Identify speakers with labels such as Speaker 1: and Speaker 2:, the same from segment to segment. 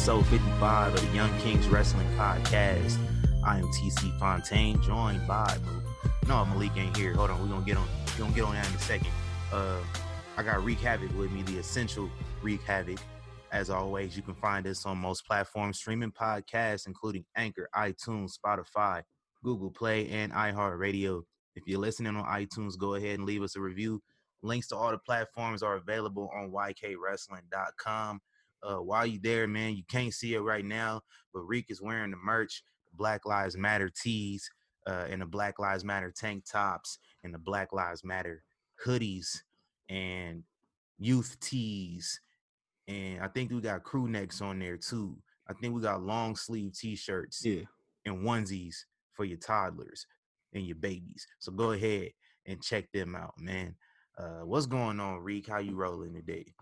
Speaker 1: episode 55 of the Young Kings Wrestling Podcast. I am TC Fontaine, joined by no Malik ain't here. Hold on, we're gonna get on we're gonna get on that in a second. Uh I got Wreak Havoc with me, the essential Wreak Havoc. As always, you can find us on most platforms streaming podcasts, including Anchor, iTunes, Spotify, Google Play, and iHeartRadio. If you're listening on iTunes, go ahead and leave us a review. Links to all the platforms are available on ykwrestling.com. Uh, while you there, man, you can't see it right now, but Reek is wearing the merch, Black Lives Matter tees, uh, and the Black Lives Matter tank tops, and the Black Lives Matter hoodies, and youth tees, and I think we got crew necks on there too. I think we got long sleeve t-shirts,
Speaker 2: yeah,
Speaker 1: and onesies for your toddlers and your babies. So go ahead and check them out, man. Uh, what's going on, Reek? How you rolling today?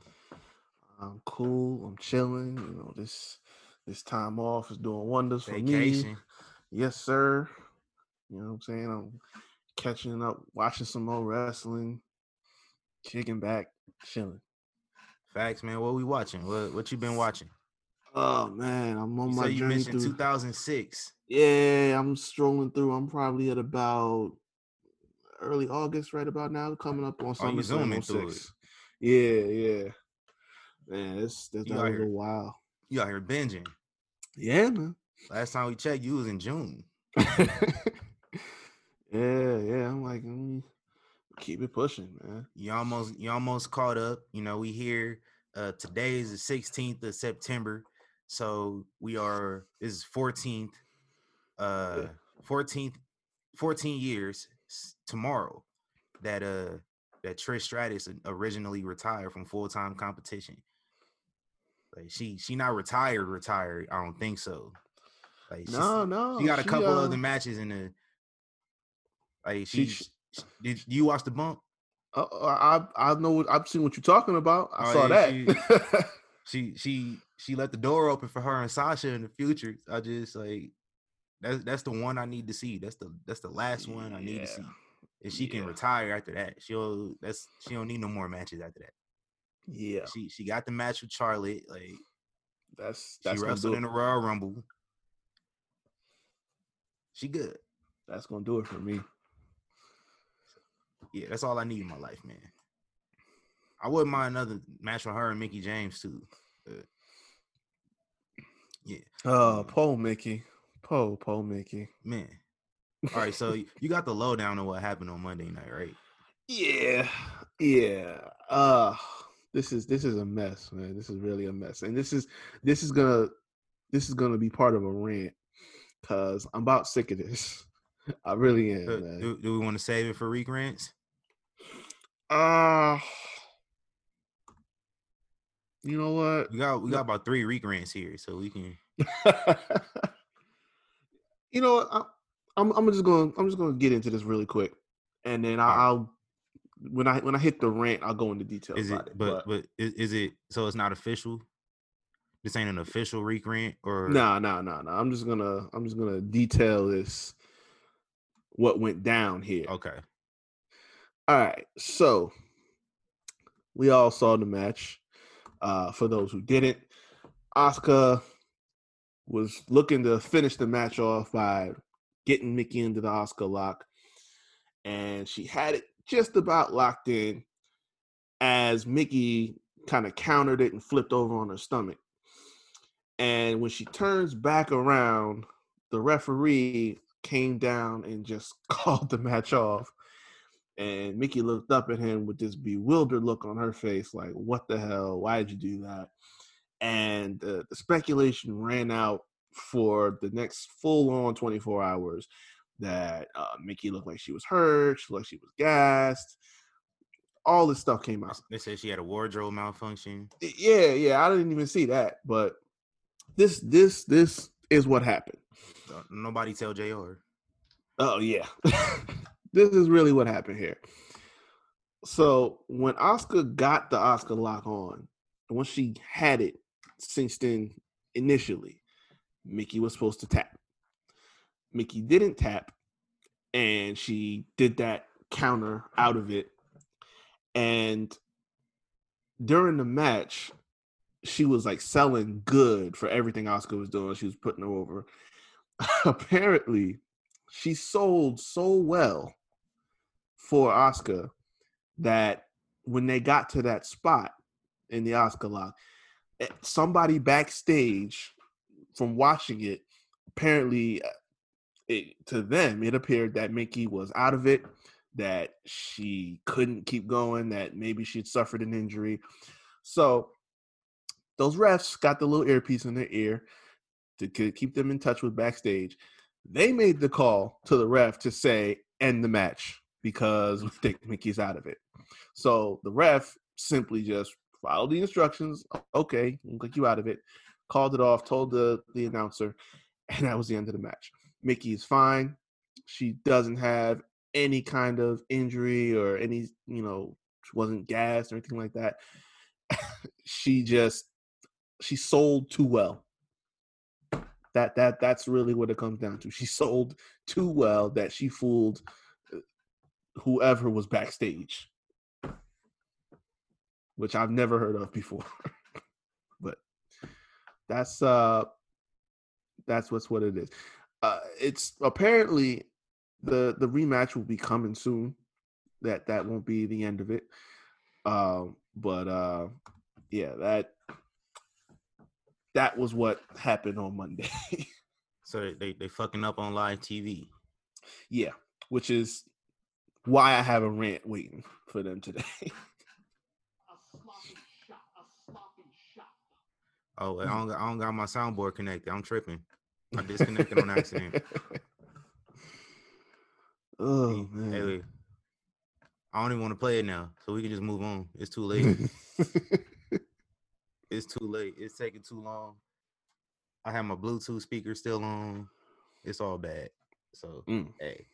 Speaker 2: I'm cool. I'm chilling. You know, this this time off is doing wonders for me. Yes, sir. You know what I'm saying? I'm catching up, watching some more wrestling, kicking back, chilling.
Speaker 1: Facts, man. What we watching? What what you been watching?
Speaker 2: Oh man, I'm on my
Speaker 1: you
Speaker 2: journey
Speaker 1: mentioned
Speaker 2: through.
Speaker 1: 2006.
Speaker 2: Yeah, I'm strolling through. I'm probably at about early August, right about now, coming up on
Speaker 1: Oh, you
Speaker 2: SummerSlam
Speaker 1: zooming through
Speaker 2: 06. Yeah, yeah. Man, it's that's
Speaker 1: You
Speaker 2: that
Speaker 1: out
Speaker 2: was a
Speaker 1: here.
Speaker 2: while.
Speaker 1: You out here binging.
Speaker 2: Yeah, man.
Speaker 1: Last time we checked, you was in June.
Speaker 2: yeah, yeah. I'm like, me keep it pushing, man.
Speaker 1: You almost you almost caught up. You know, we here. Uh today is the 16th of September. So we are this is 14th. Uh 14th 14 years tomorrow that uh that Trish Stratus originally retired from full-time competition. Like she she not retired retired. I don't think so. Like
Speaker 2: No, no.
Speaker 1: she got a couple
Speaker 2: uh,
Speaker 1: other matches in the like
Speaker 2: she
Speaker 1: she,
Speaker 2: sh-
Speaker 1: sh- did you watch the bump?
Speaker 2: uh, I I know what I've seen what you're talking about. I
Speaker 1: Oh,
Speaker 2: saw
Speaker 1: yeah,
Speaker 2: that.
Speaker 1: She she she let the door open for her and Sasha in the future. I just like that's that's the one I need to see. That's the that's the last one I need to see.
Speaker 2: Yeah.
Speaker 1: And she can retire after that. She'll that's she don't need no more matches after that.
Speaker 2: Yeah,
Speaker 1: She she got the match with Charlotte. Like
Speaker 2: that's
Speaker 1: she
Speaker 2: that's gonna
Speaker 1: wrestled in the Royal Rumble. She good.
Speaker 2: That's gonna do it for me.
Speaker 1: Yeah, that's all I need in my life, man. I wouldn't mind another match with her and Mickie James too. but- yeah,
Speaker 2: Uh,
Speaker 1: Mm.
Speaker 2: Poe Mickie, Poe Poe Mickie.
Speaker 1: man. All right, so you got the lowdown on what happened on Monday night, right?
Speaker 2: Yeah, yeah. Uh this is this is a mess, man. This is really a mess. And this is this is gonna this is gonna be part of a rant because I'm about sick of this. I really am,
Speaker 1: Uh,
Speaker 2: man.
Speaker 1: do, do we want to save it for regrants? rants?
Speaker 2: Uh you know what?
Speaker 1: We got we got about three regrants here, so we can.
Speaker 2: you know what? I, I'm I'm just going to I'm just going to get into this really quick, and then I,
Speaker 1: Alright.
Speaker 2: When I when I hit the rant, I'll go into details
Speaker 1: Is it?
Speaker 2: about it.
Speaker 1: But but is, is it? So it's not official. This ain't an official Reek rant, or
Speaker 2: No, no, no, no. I'm just gonna I'm just gonna detail this what went down here.
Speaker 1: Okay,
Speaker 2: All right. So we all saw the match. Uh for those who didn't, Asuka was looking to finish the match off by getting Mickie into the Asuka lock. And she had it just about locked in as Mickie kind of countered it and flipped over on her stomach. And when she turns back around, the referee came down and just called the match off. And Mickie looked up at him with this bewildered look on her face, like, what the hell? Why did you do that? And uh, the speculation ran out for the next full on 24 hours that uh, Mickie looked like she was hurt, she looked like she was gassed. All this stuff came out.
Speaker 1: they said she had a wardrobe malfunction.
Speaker 2: Yeah, yeah, I didn't even see that, but this, this, this is what happened.
Speaker 1: Uh, Nobody tell Jr.
Speaker 2: Oh yeah. this is really what happened here. So when Asuka got the Asuka lock on, once she had it cinched in initially, Mickie was supposed to tap. Mickie didn't tap, and she did that counter out of it. And during the match, she was like selling good for everything Asuka was doing. She was putting her over. Apparently, she sold so well for Asuka that when they got to that spot in the Asuka lock, eh, somebody backstage from watching it apparently uh, it, to them it appeared that Mickey was out of it, that she couldn't keep going, that maybe she'd suffered an injury. So those refs got the little earpiece in their ear to keep them in touch with backstage. They made the call to the ref to say end the match because we think Mickie's out of it. So the ref simply just followed the instructions. Okay, click you out of it. Called it off. Told the the announcer, and that was the end of the match. Mickie is fine. She doesn't have any kind of injury or any, you know, she wasn't gassed or anything like that. she just she sold too well. That that that's really what it comes down to. She sold too well that she fooled uh, whoever was backstage, which I've never heard of before. but that's uh that's what's what it is. Uh, it's apparently the the rematch will be coming soon. That that won't be the end of it. Um, but uh, yeah, that that was what happened on Monday.
Speaker 1: so they they fucking up on live TV.
Speaker 2: Yeah, which is why I have a rant waiting for them today.
Speaker 1: oh, I don't, I don't got my soundboard connected. I'm tripping. I disconnected on accident.
Speaker 2: Oh man. Hey,
Speaker 1: I don't even want to play it now, so we can just move on. It's too late. it's too late. It's taking too long. I have my Bluetooth speaker still on. It's all bad. So mm. hey,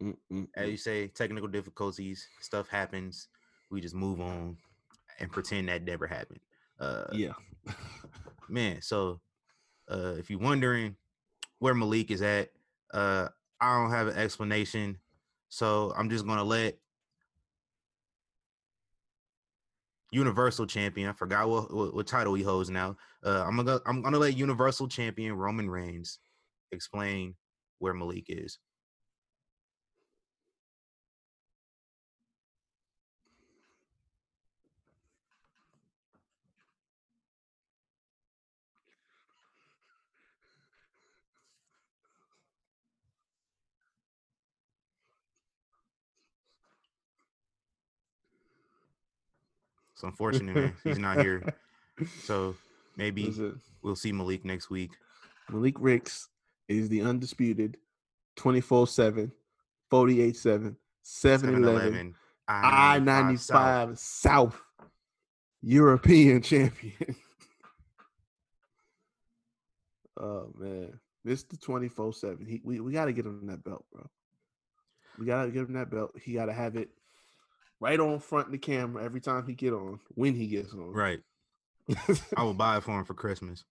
Speaker 1: mm, mm, as mm. you say, technical difficulties, stuff happens. We just move on and pretend that never happened. Uh,
Speaker 2: yeah,
Speaker 1: man. So uh, if you're wondering where Malik is at, uh, I don't have an explanation. So I'm just gonna let Universal Champion. I forgot what, what, what title he holds now. Uh, I'm gonna I'm gonna let Universal Champion Roman Reigns explain where Malik is. It's unfortunate, man. He's not here. So maybe we'll see Malik next week.
Speaker 2: Malik Ricks is the undisputed 24 7, 48 7, 7 11, I 95 South European champion. oh, man. Mr. 24 7. We, we got to get him that belt, bro. We got to get him that belt. He got to have it right on front of the camera every time he get on when he gets on.
Speaker 1: Right. I will buy it for him for Christmas.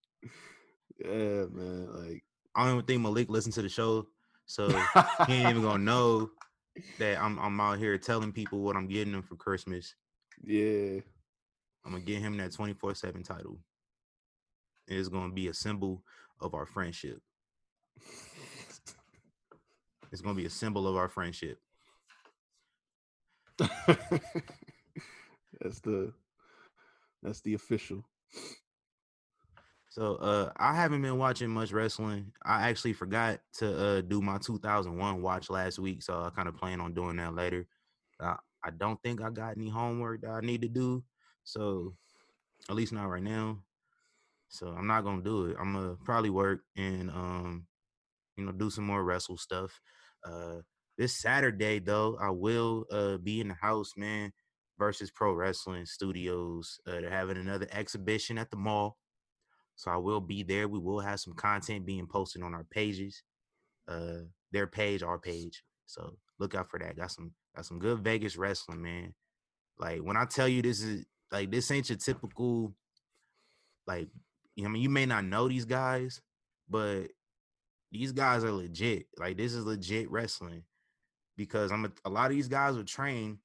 Speaker 2: Yeah, man. Like
Speaker 1: I don't even think Malik listened to the show, so he ain't even gonna know that I'm I'm out here telling people what I'm getting him for Christmas.
Speaker 2: Yeah.
Speaker 1: I'm gonna get him that 24-7 title. It's gonna be a symbol of our friendship. It's gonna be a symbol of our friendship.
Speaker 2: that's the that's the official.
Speaker 1: So uh I haven't been watching much wrestling. I actually forgot to uh do my 2001 watch last week, so I kind of plan on doing that later. Uh, I don't think I got any homework that I need to do, so at least not right now. So I'm not gonna do it. I'm gonna probably work and um you know do some more wrestle stuff. Uh this Saturday, though, I will uh, be in the house, man, versus Pro Wrestling Studios. Uh, they're having another exhibition at the mall. So I will be there. We will have some content being posted on our pages. Uh, their page, our page. So look out for that. Got some got some good Vegas wrestling, man. Like when I tell you this is like this ain't your typical like I mean you may not know these guys, but these guys are legit. Like this is legit wrestling because I'm a, a lot of these guys are trained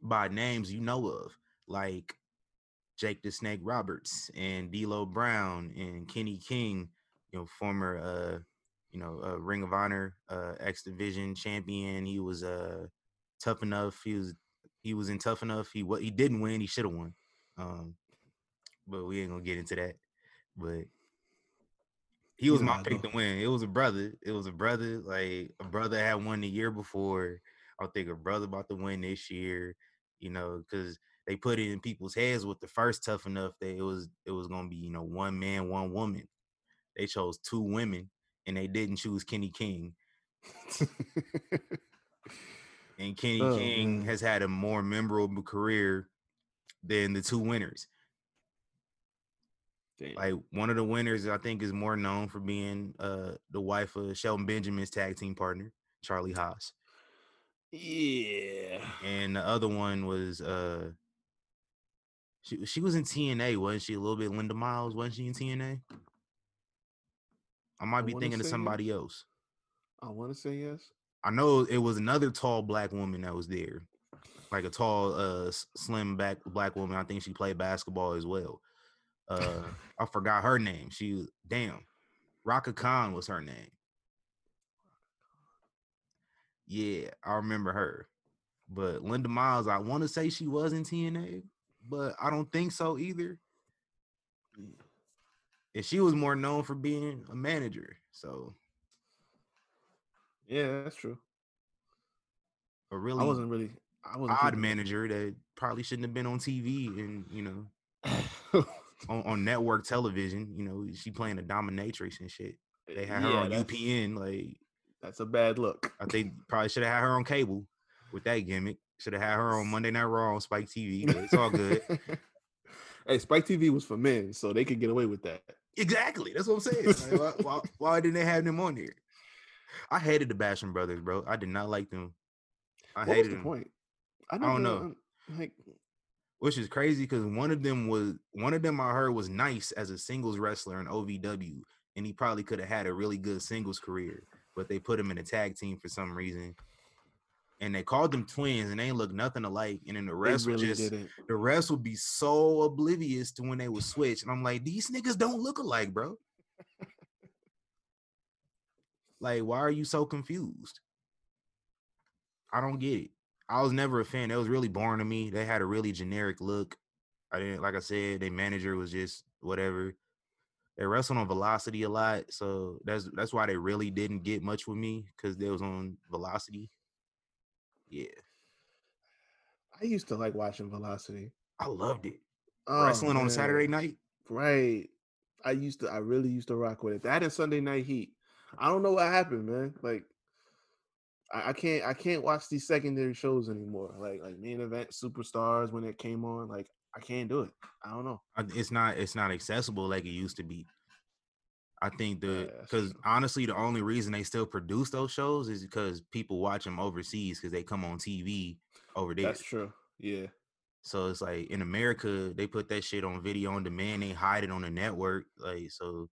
Speaker 1: by names you know of, like Jake the Snake Roberts and D'Lo Brown and Kenny King, you know, former uh, you know, uh, Ring of Honor uh, X Division champion. He was uh tough enough. He was he was in tough enough. He what he didn't win. He should have won. Um, but we ain't gonna get into that. But he was my pick to win. It was a brother. It was a brother. Like a brother had won the year before. I think a brother about to win this year. You know, because they put it in people's heads with the first tough enough that it was it was gonna be you know one man, one woman. They chose two women, and they didn't choose Kenny King. and Kenny oh, King man. has had a more memorable career than the two winners. Damn. Like one of the winners, I think, is more known for being uh the wife of Shelton Benjamin's tag team partner, Charlie Haas.
Speaker 2: Yeah.
Speaker 1: And the other one was uh she she was in TNA, wasn't she? A little bit Linda Miles, wasn't she in TNA? I might I be thinking of somebody yes. else.
Speaker 2: I want to say yes.
Speaker 1: I know it was another tall black woman that was there, like a tall, uh, slim back black woman. I think she played basketball as well. Uh, I forgot her name. She damn, Rhaka Khan was her name. Yeah, I remember her. But Linda Miles, I want to say she was in TNA, but I don't think so either. And she was more known for being a manager. So
Speaker 2: yeah, that's true.
Speaker 1: A really
Speaker 2: I wasn't really I was
Speaker 1: odd manager that probably shouldn't have been on TV and you know on, on network television. You know, she playing a dominatrix and shit. Eh, they had her yeah, on UPN. Like
Speaker 2: that's a bad look.
Speaker 1: I think probably should have had her on cable with that gimmick. Should have had her on Monday Night Raw on Spike TV. But it's all good.
Speaker 2: hey, Spike TV was for men, so they could get away with that.
Speaker 1: Exactly. That's what I'm saying. Like, why, why, why, didn't they have them on here? I hated the Basham brothers, bro. I did not like them. I
Speaker 2: what
Speaker 1: hated
Speaker 2: the them. point?
Speaker 1: I, I don't know. Like which is crazy because one of them was one of them I heard was nice as a singles wrestler in OVW, and he probably could have had a really good singles career, but they put him in a tag team for some reason. And they called them twins, and they look nothing alike. And then the rest really just didn't. the rest would be so oblivious to when they would switch. And I'm like, these niggas don't look alike, bro. like, why are you so confused? I don't get it. I was never a fan. It was really boring to me. They had a really generic look. I didn't like I said, their manager was just whatever. They wrestled on velocity a lot. So that's that's why they really didn't get much with me because they was on velocity. Yeah.
Speaker 2: I used to like watching Velocity.
Speaker 1: I loved it. Oh, Wrestling man. on Saturday night.
Speaker 2: Right. I used to I really used to rock with it. That and Sunday night heat. I don't know what happened, man. Like I, I, can't I can't watch these secondary shows anymore. Like like main event superstars when it came on. Like I can't do it. I don't know.
Speaker 1: It's not it's not accessible like it used to be. I think the because yeah, honestly, the only reason they still produce those shows is because people watch them overseas because they come on TV over there.
Speaker 2: That's true. Yeah.
Speaker 1: So it's like in America, they put that shit on video on demand. They hide it on the network. Like so,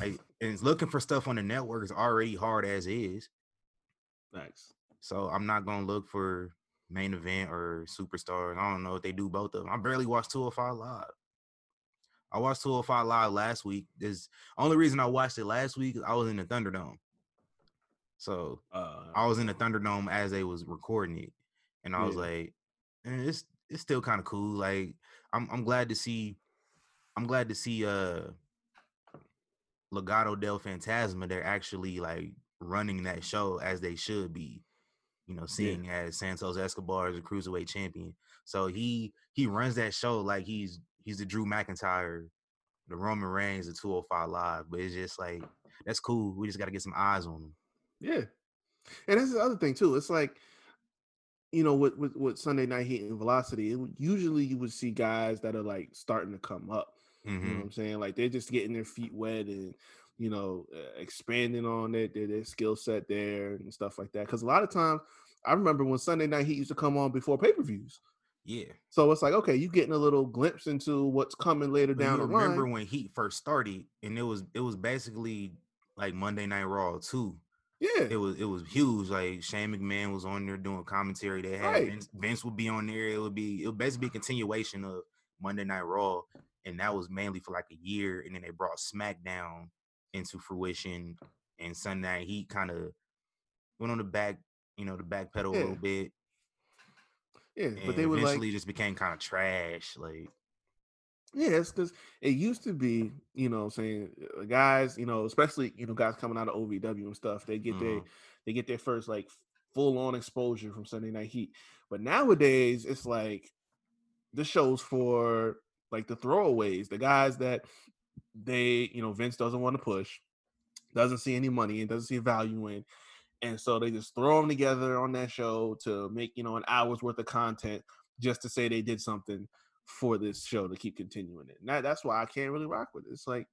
Speaker 1: like and looking for stuff on the network is already hard as is.
Speaker 2: Thanks.
Speaker 1: So I'm not gonna look for main event or superstars. I don't know if they do both of them. I barely watched 205 live. I watched 205 live last week. There's only reason I watched it last week is I was in the Thunderdome. So uh, I was in the Thunderdome as they was recording it, and I yeah. was like, eh, it's it's still kind of cool. Like I'm I'm glad to see, I'm glad to see uh Legado del Fantasma. They're actually like running that show as they should be. You know, seeing yeah. as Santos Escobar is a cruiserweight champion, so he he runs that show like he's he's the Drew McIntyre, the Roman Reigns, the 205 Live. But it's just like that's cool. We just got to get some eyes on him.
Speaker 2: Yeah, and that's the other thing too. It's like you know, with, with, with Sunday Night Heat and Velocity, it, usually you would see guys that are like starting to come up. Mm-hmm. You know what mm-hmm. I'm saying? Like they're just getting their feet wet and you know, expanding on it, their, their skill set there and stuff like that. Because a lot of times, I remember when Sunday Night Heat used to come on before pay per views.
Speaker 1: Yeah.
Speaker 2: So it's like, okay, you getting a little glimpse into what's coming later down the line.
Speaker 1: Remember when Heat first started, and it was it was basically like Monday Night Raw too.
Speaker 2: Yeah,
Speaker 1: it was it was huge. Like Shane McMahon was on there doing commentary. They had right. Vince, Vince would be on there. It would be it would basically be a continuation of Monday Night Raw, and that was mainly for like a year, and then they brought SmackDown into fruition, and Sunday Night Heat kind of went on the back, you know, the back pedal
Speaker 2: Yeah.
Speaker 1: a little bit.
Speaker 2: Yeah,
Speaker 1: And
Speaker 2: but they were like,
Speaker 1: just became kind of trash. Like,
Speaker 2: yeah, it's because it used to be, you know, I'm saying uh, guys, you know, especially you know guys coming out of OVW and stuff, they get their
Speaker 1: Mhm.
Speaker 2: they get their first like full on exposure from Sunday Night Heat. But nowadays, it's like the shows for like the throwaways, the guys that they, you know, Vince doesn't want to push, doesn't see any money and doesn't see value in. And so they just throw them together on that show to make, you know, an hour's worth of content just to say they did something for this show to keep continuing it. And that, that's why I can't really rock with it. It's like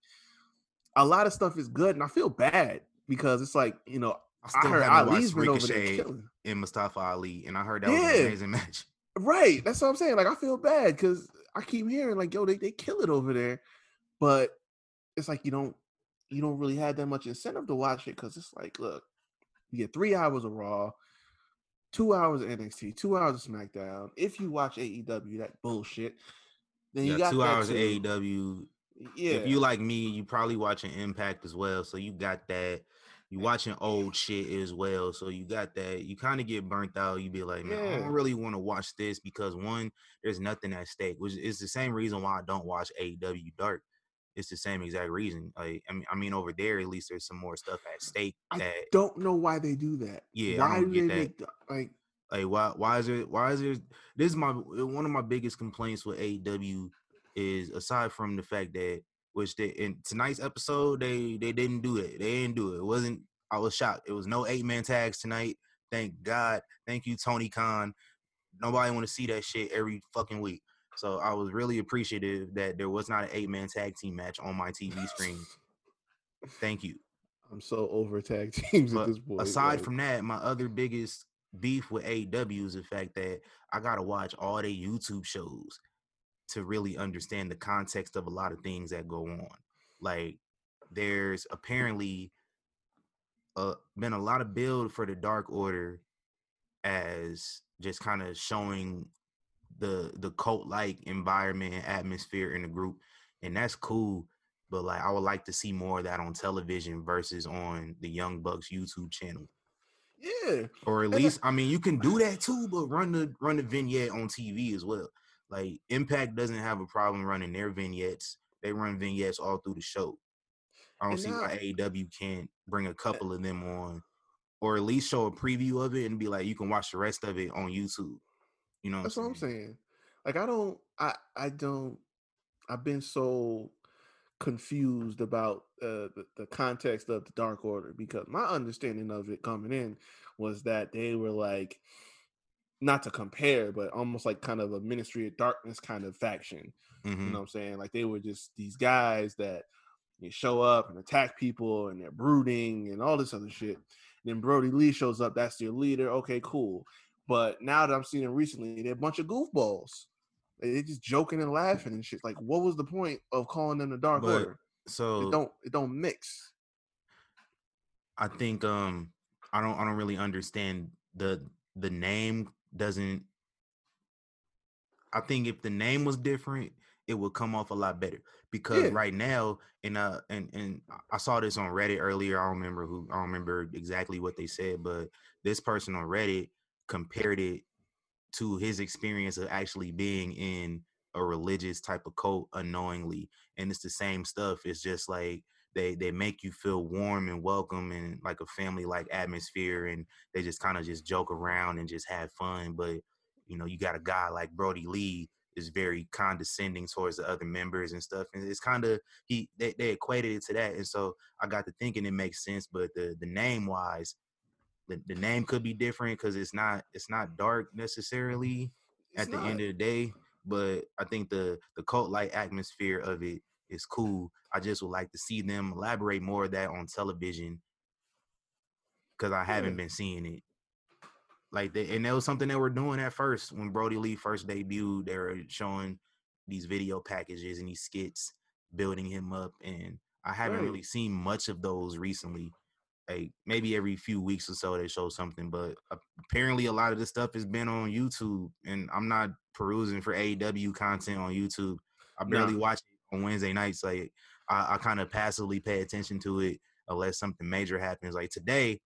Speaker 2: a lot of stuff is good and I feel bad because it's like, you know,
Speaker 1: I
Speaker 2: I heard Ali's been over there killing.
Speaker 1: and Mustafa Ali, and I heard that was an amazing match.
Speaker 2: Right. That's what I'm saying. Like I feel bad because I keep hearing like, yo, they, they kill it over there. But it's like you don't you don't really have that much incentive to watch it because it's like, look, you get three hours of Raw, two hours of NXT, two hours of SmackDown. If you watch AEW, that bullshit. Then
Speaker 1: You
Speaker 2: you
Speaker 1: got two hours of. AEW.
Speaker 2: Yeah.
Speaker 1: If you like me, you probably watching Impact as well. So you got that. You watching old shit as well. So you got that. You kind of get burnt out. You be like, man, I don't really want to watch this because one, there's nothing at stake, which is the same reason why I don't watch AEW Dark. It's the same exact reason. Like, I mean, I mean, over there, at least there's some more stuff at stake
Speaker 2: I don't know why they do that.
Speaker 1: Yeah,
Speaker 2: Why
Speaker 1: get
Speaker 2: they
Speaker 1: that.
Speaker 2: make the- like
Speaker 1: like why why is it why is it this is my one of my biggest complaints with AEW is aside from the fact that which they in tonight's episode they they didn't do it they didn't do it it wasn't I was shocked it was no eight man tags tonight thank God thank you Tony Khan nobody want to see that shit every fucking week so I was really appreciative that there was not an eight man tag team match on my TV screen thank you
Speaker 2: I'm so over tag teams
Speaker 1: but
Speaker 2: at this point.
Speaker 1: aside
Speaker 2: like-
Speaker 1: from that, my other biggest beef with AEW is the fact that I gotta watch all their YouTube shows to really understand the context of a lot of things that go on. Like, there's apparently uh, been a lot of build for the Dark Order as just kind of showing the the cult like environment and atmosphere in the group, and that's cool. But like, I would like to see more of that on television versus on the Young Bucks YouTube channel,
Speaker 2: yeah,
Speaker 1: or at least, I mean, you can do that too, but run the run the vignette on TV as well. Like Impact doesn't have a problem running their vignettes; they run vignettes all through the show. I don't
Speaker 2: And
Speaker 1: see
Speaker 2: now-
Speaker 1: why AEW can't bring a couple of them on, or at least show a preview of it and be like, you can watch the rest of it on YouTube. You know,
Speaker 2: That's what I'm saying. Like I don't I I don't I've been so confused about uh, the, the context of the Dark Order because my understanding of it coming in was that they were like not to compare, but almost like kind of a Ministry of Darkness kind of faction.
Speaker 1: Mhm.
Speaker 2: You know what I'm saying? Like they were just these guys that you show up and attack people and they're brooding and all this other shit. then Brodie Lee shows up, that's their leader. Okay, cool. But now that I'm seeing them recently, they're a bunch of goofballs. They- They're just joking and laughing and shit. Like, what was the point of calling them the Dark
Speaker 1: But-
Speaker 2: Order?
Speaker 1: so
Speaker 2: It don't it don't mix.
Speaker 1: I think um I don't I don't really understand the the name doesn't I think if the name was different, it would come off a lot better. Because
Speaker 2: Yeah.
Speaker 1: right now, and uh and and I saw this on Reddit earlier. I don't remember who I don't remember exactly what they said, but this person on Reddit compared it to his experience of actually being in a religious type of cult unknowingly. And it's the same stuff. It's just like they they make you feel warm and welcome and like a family like atmosphere and they just kind of just joke around and just have fun but you know you got a guy like brodie lee is very condescending towards the other members and stuff and it's kind of he they, they equated it to that and so i got to thinking it makes sense but the the name wise the, the name could be different because it's not it's not dark necessarily
Speaker 2: It's
Speaker 1: at the
Speaker 2: not.
Speaker 1: end of the day but i think the the cult like atmosphere of it is cool i just would like to see them elaborate more of that on television because i haven't
Speaker 2: Yeah.
Speaker 1: been seeing it like they, and that was something they were doing at first when brodie lee first debuted they were showing these video packages and these skits building him up and i haven't
Speaker 2: Right.
Speaker 1: really seen much of those recently like maybe every few weeks or so they show something, but apparently a lot of this stuff has been on YouTube, and I'm not perusing for AEW content on YouTube. I barely no. watch it on Wednesday nights. Like I, I kind of passively pay attention to it unless something major happens. Like today,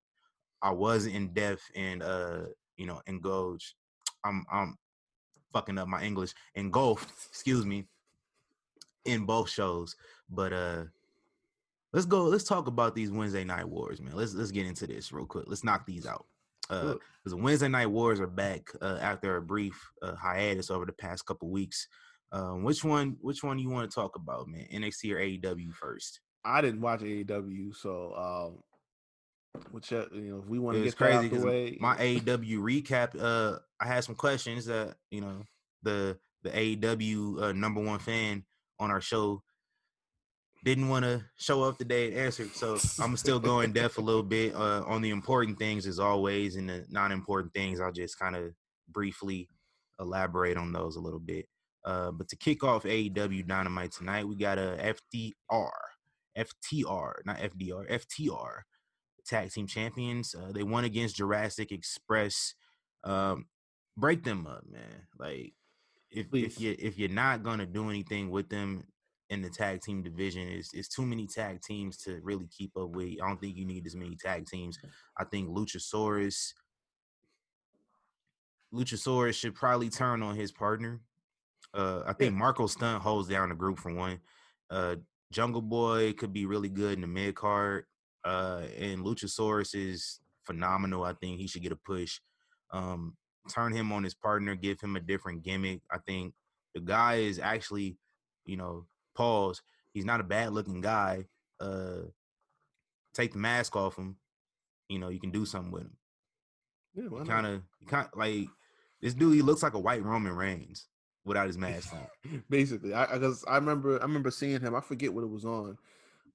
Speaker 1: I was in depth and uh, you know, engaged. I'm I'm fucking up my English. Engulfed, excuse me, in both shows. But uh let's go. Let's talk about these Wednesday night wars, man. Let's let's get into this real quick. Let's knock these out. Uh, because Wednesday night wars are back uh, after a brief uh, hiatus over the past couple weeks. Um, which one? Which one you want to talk about, man? NXT or AEW first?
Speaker 2: I didn't watch AEW, so um, which uh, you know, if we want to get crazy the way,
Speaker 1: my AEW recap. Uh, I had some questions that you know the the AEW uh, number one fan on our show didn't want to show up today and answer. So I'm still going depth a little bit uh, on the important things as always, and the non-important things I'll just kind of briefly elaborate on those a little bit. Uh, but to kick off AEW Dynamite tonight, we got a FDR, FTR, not FDR, FTR tag team champions. Uh, they won against Jurassic Express. Um, break them up, man. Like if if you if you're not gonna do anything with them, in the tag team division is is too many tag teams to really keep up with. I don't think you need as many tag teams. I think Luchasaurus Luchasaurus should probably turn on his partner. Uh, I think Marco Stunt holds down the group for one. Uh, Jungle Boy could be really good in the mid card. Uh, and Luchasaurus is phenomenal. I think he should get a push. Um, turn him on his partner, give him a different gimmick. I think the guy is actually, you know, pause. He's not a bad looking guy. Uh, take the mask off him. You know, you can do something with him. Yeah, kind of, kind like this dude. He looks like a white Roman Reigns without his mask
Speaker 2: on. Basically, I because I, I remember I remember seeing him. I forget what it was on.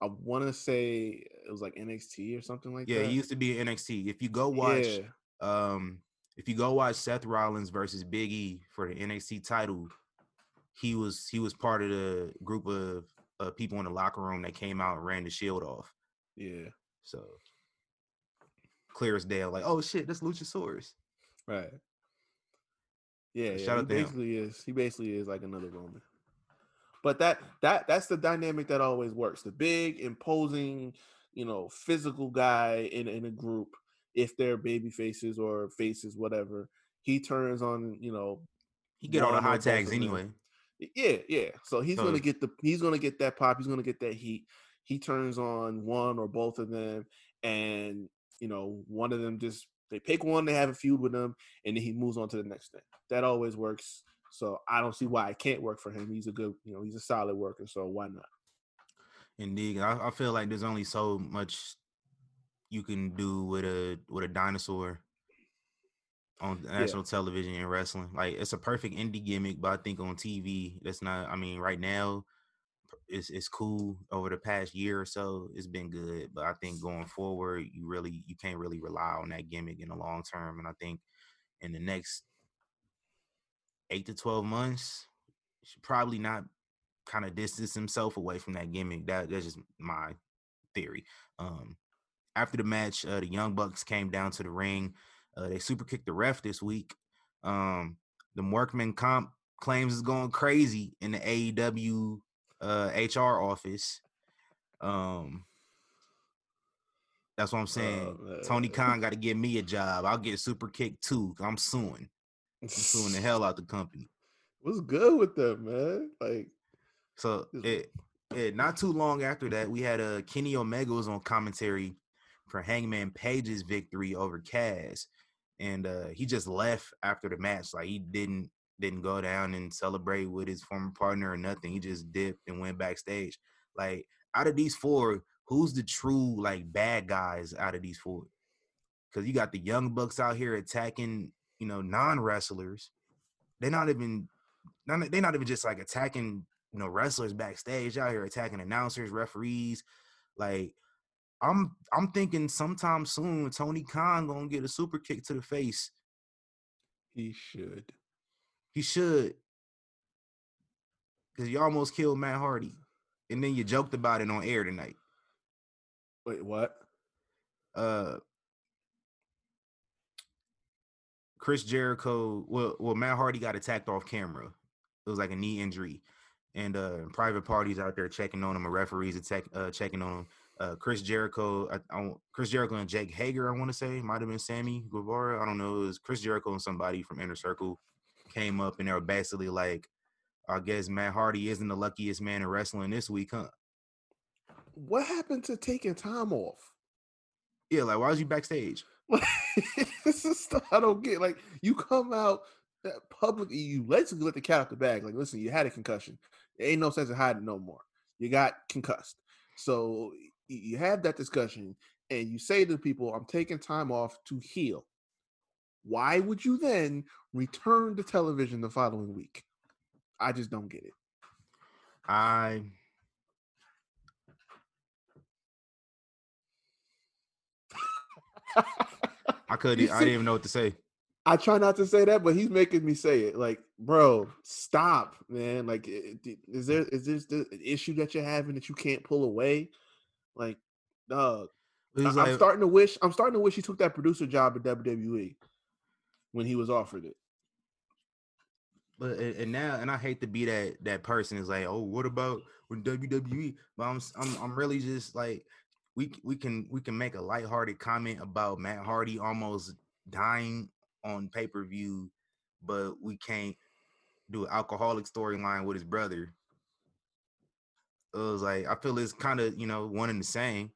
Speaker 2: I want to say it was like NXT or something like
Speaker 1: yeah,
Speaker 2: that.
Speaker 1: Yeah, he used to be NXT. If you go watch, yeah. um, if you go watch Seth Rollins versus Big E for the NXT title, he was he was part of the group of uh, people in the locker room that came out and ran the shield off.
Speaker 2: Yeah.
Speaker 1: So clear as day, like, oh shit, that's Luchasaurus.
Speaker 2: Right. Yeah, yeah he basically him. is. He basically is like another Roman. But that that that's the dynamic that always works. The big, imposing, you know, physical guy in in a group, if they're baby faces or faces, whatever, he turns on, you know,
Speaker 1: he get all the high tags anyway.
Speaker 2: Yeah, yeah. So he's so, gonna get the he's gonna get that pop. He's gonna get that heat. He turns on one or both of them, and you know one of them just they pick one, they have a feud with them, and then he moves on to the next thing. That always works. So I don't see why it can't work for him. He's a good, you know, he's a solid worker. So why not?
Speaker 1: Indeed, I, I feel like there's only so much you can do with a with a dinosaur on national yeah. television and wrestling. Like it's a perfect indie gimmick, but I think on TV, that's not. I mean, right now, it's it's cool. Over the past year or so, it's been good, but I think going forward, you really you can't really rely on that gimmick in the long term. And I think in the next eight to twelve months, should probably not kind of distance himself away from that gimmick. That that's just my theory. Um, after the match, uh, the Young Bucks came down to the ring. Uh, they super kicked the ref this week. Um, the workman comp claims is going crazy in the AEW uh, HR office. Um, that's what I'm saying. Oh, Tony Khan got to give me a job. I'll get super kicked too. I'm suing. I'm suing the hell out the company.
Speaker 2: What's good with them, man? Like,
Speaker 1: so it, it not too long after that, we had a uh, Kenny Omega was on commentary for Hangman Page's victory over Cass and uh, he just left after the match. Like he didn't didn't go down and celebrate with his former partner or nothing. He just dipped and went backstage. Like out of these four, who's the true like bad guys out of these four? Because you got the young bucks out here attacking, you know, non wrestlers. They're not even, not, they're not even just like attacking, you know, wrestlers backstage. Out here attacking announcers, referees. Like I'm I'm thinking sometime soon Tony Khan gonna get a super kick to the face.
Speaker 2: He should.
Speaker 1: He should. Cause you almost killed Matt Hardy. And then you joked about it on air tonight.
Speaker 2: Wait, what?
Speaker 1: uh Chris Jericho, well, well, Matt Hardy got attacked off camera. It was like a knee injury, and uh, private parties out there checking on him, or referees attack, uh, checking on him. Uh, Chris Jericho, I, I, Chris Jericho and Jake Hager, I want to say, might have been Sammy Guevara. I don't know. It was Chris Jericho and somebody from Inner Circle came up, and they were basically like, "I guess Matt Hardy isn't the luckiest man in wrestling this week, huh?"
Speaker 2: What happened to taking time off?
Speaker 1: Yeah, like why was you backstage?
Speaker 2: this is stuff I don't get. Like you come out uh, publicly, you basically let the cat out the bag. Like, listen, you had a concussion. There ain't no sense of hiding no more. You got concussed. So you have that discussion, and you say to people, "I'm taking time off to heal." Why would you then return to television the following week? I just don't get it.
Speaker 1: I I couldn't. I didn't even know what to say.
Speaker 2: I try not to say that, but he's making me say it. Like, bro, stop, man. Like, eh, eh, is there is this the issue that you're having that you can't pull away? Like, dog. I, like, I'm starting to wish. I'm starting to wish he took that producer job at WWE when he was offered it.
Speaker 1: But and now, and I hate to be that that person is like, oh, what about when WWE? But I'm I'm I'm really just like we we can we can make a lighthearted comment about Matt Hardy almost dying on pay per view, but we can't do an alcoholic storyline with his brother. It was like I feel it's kind of you know one and the same,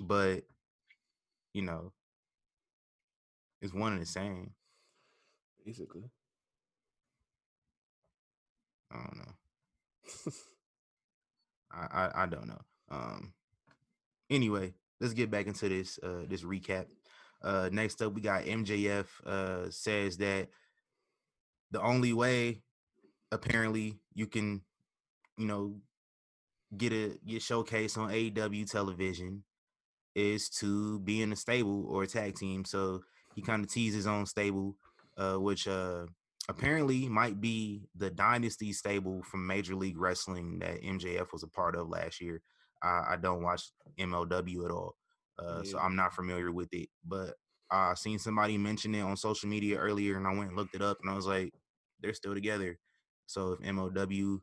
Speaker 1: but you know it's one and the same.
Speaker 2: Basically,
Speaker 1: I don't know. I, I I don't know. Um, Anyway, let's get back into this uh this recap. Uh next up we got MJF uh says that the only way apparently you can you know get a get showcase on AEW television is to be in a stable or a tag team. So he kind of teases his own stable, uh, which uh apparently might be the dynasty stable from Major League Wrestling that MJF was a part of last year. I, I don't watch MLW at all, uh, yeah. so I'm not familiar with it. But I seen somebody mention it on social media earlier, and I went and looked it up, and I was like, they're still together. So if MLW,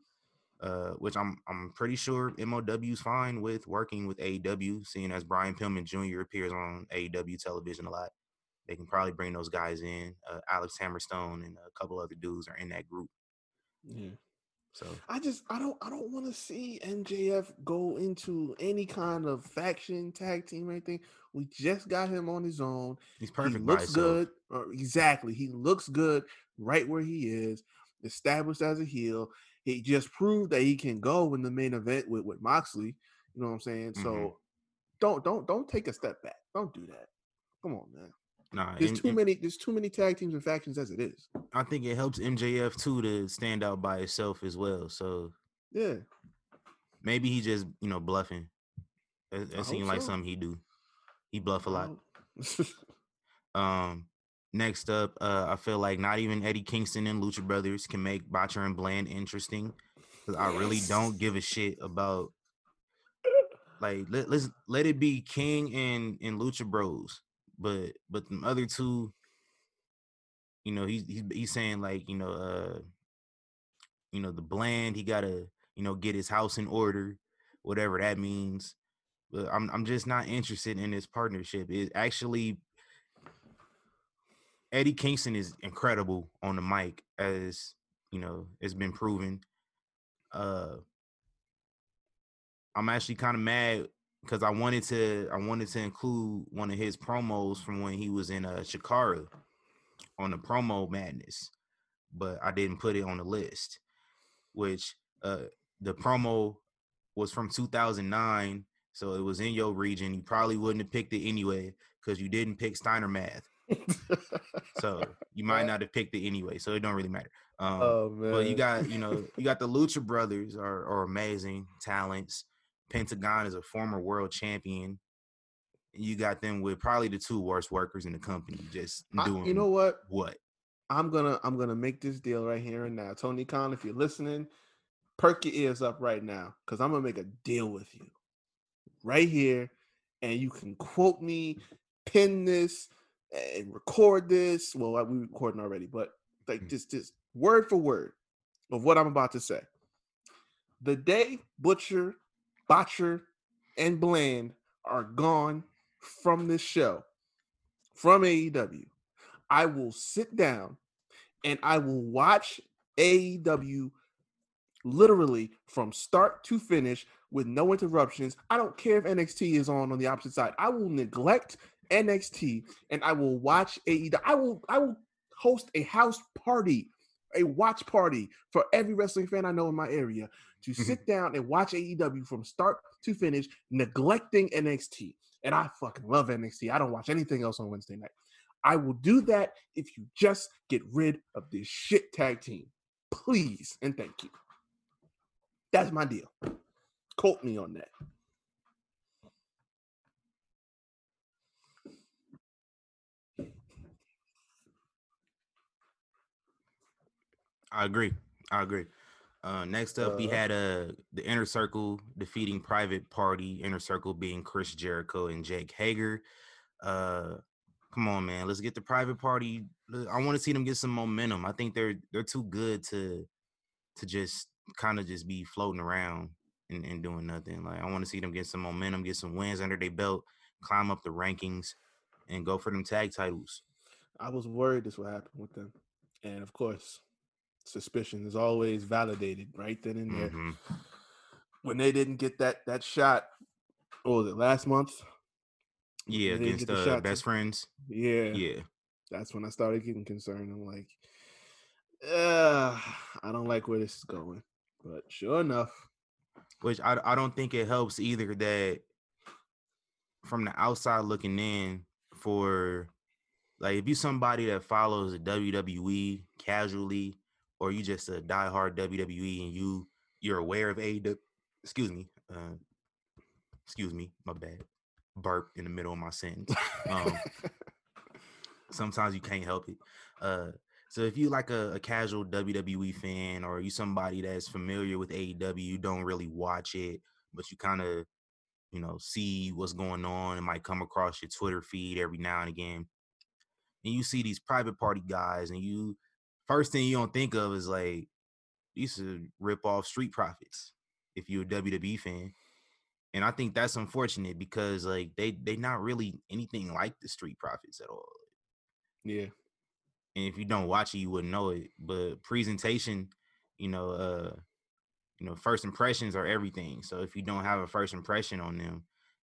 Speaker 1: uh, which I'm I'm pretty sure MLW's fine with working with AEW, seeing as Brian Pillman Jr. appears on AEW television a lot. They can probably bring those guys in. Uh, Alex Hammerstone and a couple other dudes are in that group.
Speaker 2: Yeah. So I just I don't I don't want to see MJF go into any kind of faction tag team or anything. We just got him on his own.
Speaker 1: He's perfect.
Speaker 2: He looks good. exactly. He looks good right where he is, established as a heel. He just proved that he can go in the main event with, with Moxley. You know what I'm saying? Mm-hmm. So don't don't don't take a step back. Don't do that. Come on, man. Nah, there's too many. There's too many tag teams and factions as it is.
Speaker 1: I think it helps MJF too to stand out by itself as well. So
Speaker 2: yeah,
Speaker 1: maybe he just you know bluffing. It, it seems so. like something he do. He bluff a lot. um, next up, uh, I feel like not even Eddie Kingston and Lucha Brothers can make Butcher and Blade interesting because yes. I really don't give a shit about. Like let, let's let it be King and and Lucha Bros but but the other two, you know, he's he's he's saying like, you know, uh, you know, the Blade, he gotta, you know, get his house in order, whatever that means. But I'm I'm just not interested in this partnership. It actually Eddie Kingston is incredible on the mic, as you know, it's been proven. Uh I'm actually kind of mad because I wanted to I wanted to include one of his promos from when he was in uh Chikara on the promo madness, but I didn't put it on the list. Which uh the promo was from 2009, so it was in your region. You probably wouldn't have picked it anyway because you didn't pick Steiner Math. so you might not have picked it anyway, so it don't really matter. Um, oh, but you got you know you got the Lucha Brothers are, are amazing talents. Pentagon is a former world champion. You got them with probably the two worst workers in the company, just doing.
Speaker 2: I, you know what?
Speaker 1: What?
Speaker 2: I'm gonna I'm gonna make this deal right here and now. Tony Khan, if you're listening, perk your ears up right now, because I'm gonna make a deal with you right here, and you can quote me pin this and record this. Well, we're recording already, but like
Speaker 1: Mm.
Speaker 2: just just word for word of what I'm about to say. The day Butcher, Botcher, and Bland are gone from this show, from AEW, I will sit down and I will watch AEW literally from start to finish with no interruptions. I don't care if NXT is on on the opposite side. I will neglect NXT and I will watch AEW. I will I will host a house party, a watch party for every wrestling fan I know in my area to
Speaker 1: Mhm.
Speaker 2: sit down and watch AEW from start to finish, neglecting NXT. And I fucking love NXT. I don't watch anything else on Wednesday night. I will do that if you just get rid of this shit tag team. Please and thank you. That's my deal. Quote me on that.
Speaker 1: I agree. I agree. Uh, next up, we
Speaker 2: Uh,
Speaker 1: had uh, the Inner Circle defeating Private Party. Inner Circle being Chris Jericho and Jake Hager. Uh, come on, man, let's get the Private Party. I want to see them get some momentum. I think they're they're too good to to just kind of just be floating around and, and doing nothing. Like I want to see them get some momentum, get some wins under their belt, climb up the rankings, and go for them tag titles.
Speaker 2: I was worried this would happen with them. And of course, suspicion is always validated right then and there.
Speaker 1: Mhm.
Speaker 2: When they didn't get that that shot, what was it last month?
Speaker 1: Yeah, against
Speaker 2: the
Speaker 1: uh, best
Speaker 2: to-
Speaker 1: friends.
Speaker 2: Yeah,
Speaker 1: Yeah.
Speaker 2: that's when I started getting concerned. I'm like, uh, I don't like where this is going. But sure enough,
Speaker 1: which I I don't think it helps either that from the outside looking in for like if you somebody that follows the WWE casually or you just a diehard WWE and you you're aware of AEW excuse me uh excuse me my bad burp in the middle of my sentence um sometimes you can't help it. Uh, so if you like a, a casual WWE fan or you somebody that's familiar with AEW, you don't really watch it, but you kind of, you know, see what's going on and might come across your Twitter feed every now and again. And you see these private party guys, and you first thing you don't think of is like these are rip off street profits if you're a WWE fan. And I think that's unfortunate because like they they're not really anything like the street profits at all
Speaker 2: yeah,
Speaker 1: and if you don't watch it, you wouldn't know it. But presentation, you know, uh, you know, first impressions are everything. So if you don't have a first impression on them,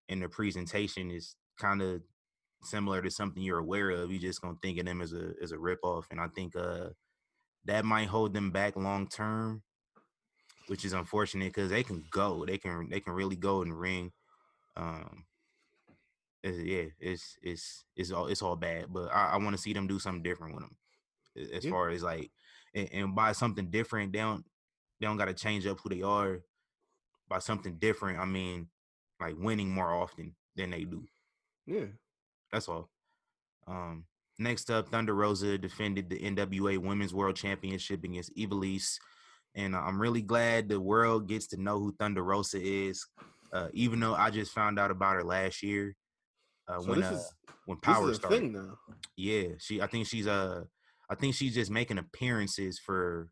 Speaker 1: and the presentation is kind of similar to something you're aware of, you just gonna think of them as a as a ripoff. And I think uh that might hold them back long term, which is unfortunate because they can go, they can they can really go and ring. Um, it's, yeah, it's it's it's all it's all bad, but I, I want to see them do something different with them. As
Speaker 2: Yeah.
Speaker 1: far as like, and, and by something different, they don't they don't got to change up who they are. By something different, I mean like winning more often than they do.
Speaker 2: yeah.
Speaker 1: That's all. Um, next up, Thunder Rosa defended the NWA Women's World Championship against Ivelisse, and I'm really glad the world gets to know who Thunder Rosa is. Uh, even though I just found out about her last year uh,
Speaker 2: So
Speaker 1: when uh,
Speaker 2: is
Speaker 1: when Power started.
Speaker 2: thing now.
Speaker 1: Yeah, she. I think she's uh, I think she's just making appearances for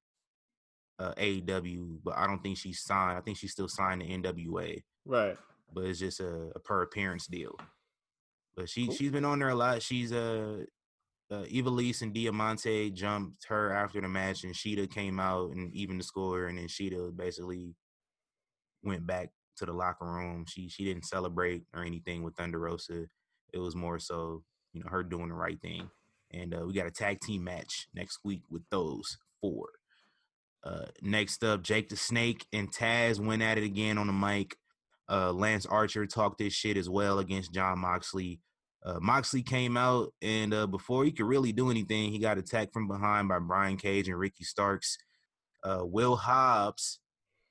Speaker 1: uh AEW, but I don't think she's signed. I think she's still signed to NWA,
Speaker 2: Right.
Speaker 1: but it's just a, a per appearance deal. But she
Speaker 2: Cool.
Speaker 1: she's been on there a lot. She's uh, uh and Diamante jumped her after the match, and Shida came out and even the score, and then Shida basically went back to the locker room. She she didn't celebrate or anything with Thunder Rosa. It was more so you know her doing the right thing. And uh, we got a tag team match next week with those four. Uh, next up, Jake the Snake and Taz went at it again on the mic. Uh, Lance Archer talked this shit as well against Jon Moxley. Uh, Moxley came out and uh, before he could really do anything, he got attacked from behind by Brian Cage and Ricky Starks. Uh, Will Hobbs,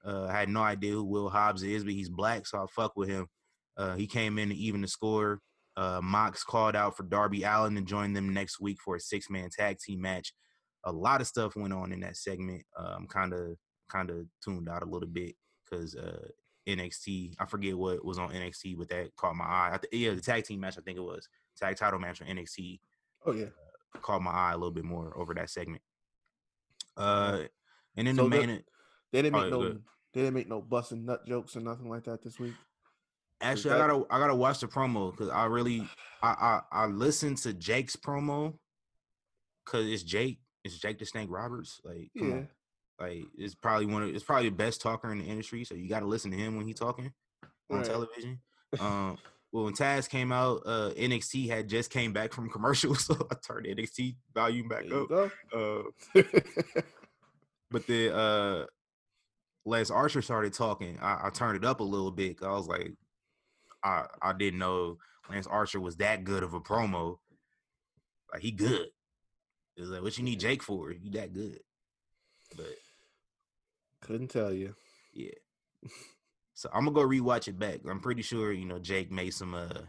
Speaker 1: uh, I had no idea who Will Hobbs is, but he's black, so I fuck with him. Uh, he came in to even the score. Uh, Mox called out for Darby Allin to join them next week for a six man tag team match. A lot of stuff went on in that segment. I'm kind of kind of tuned out a little bit because NXT. I forget what was on NXT, but that caught my eye. I th- yeah, the tag team match. I think it was tag title match on NXT
Speaker 2: Oh yeah.
Speaker 1: caught my eye a little bit more over that segment. Uh, and then
Speaker 2: So
Speaker 1: the
Speaker 2: the-
Speaker 1: main.
Speaker 2: They didn't
Speaker 1: Oh,
Speaker 2: make no.
Speaker 1: good.
Speaker 2: They didn't make no busting nut jokes or nothing like that this week.
Speaker 1: Actually, I gotta I gotta watch the promo because I really I, I I listened to Jake's promo because it's Jake. It's Jake the Snake Roberts. Like,
Speaker 2: Yeah.
Speaker 1: on. Like, it's probably one of it's probably the best talker in the industry. So you got to listen to him when he's talking on
Speaker 2: Right.
Speaker 1: television. Um, well, when Taz came out, uh, NXT had just came back from commercials, so I turned NXT volume back up. Uh, but then uh, Les Archer started talking. I, I turned it up a little bit. I was like, I I didn't know Lance Archer was that good of a promo. Like he good. It was like, what you need Jake for? He that good. But
Speaker 2: Couldn't tell you.
Speaker 1: yeah. So I'm gonna go rewatch it back. I'm pretty sure you know Jake made some uh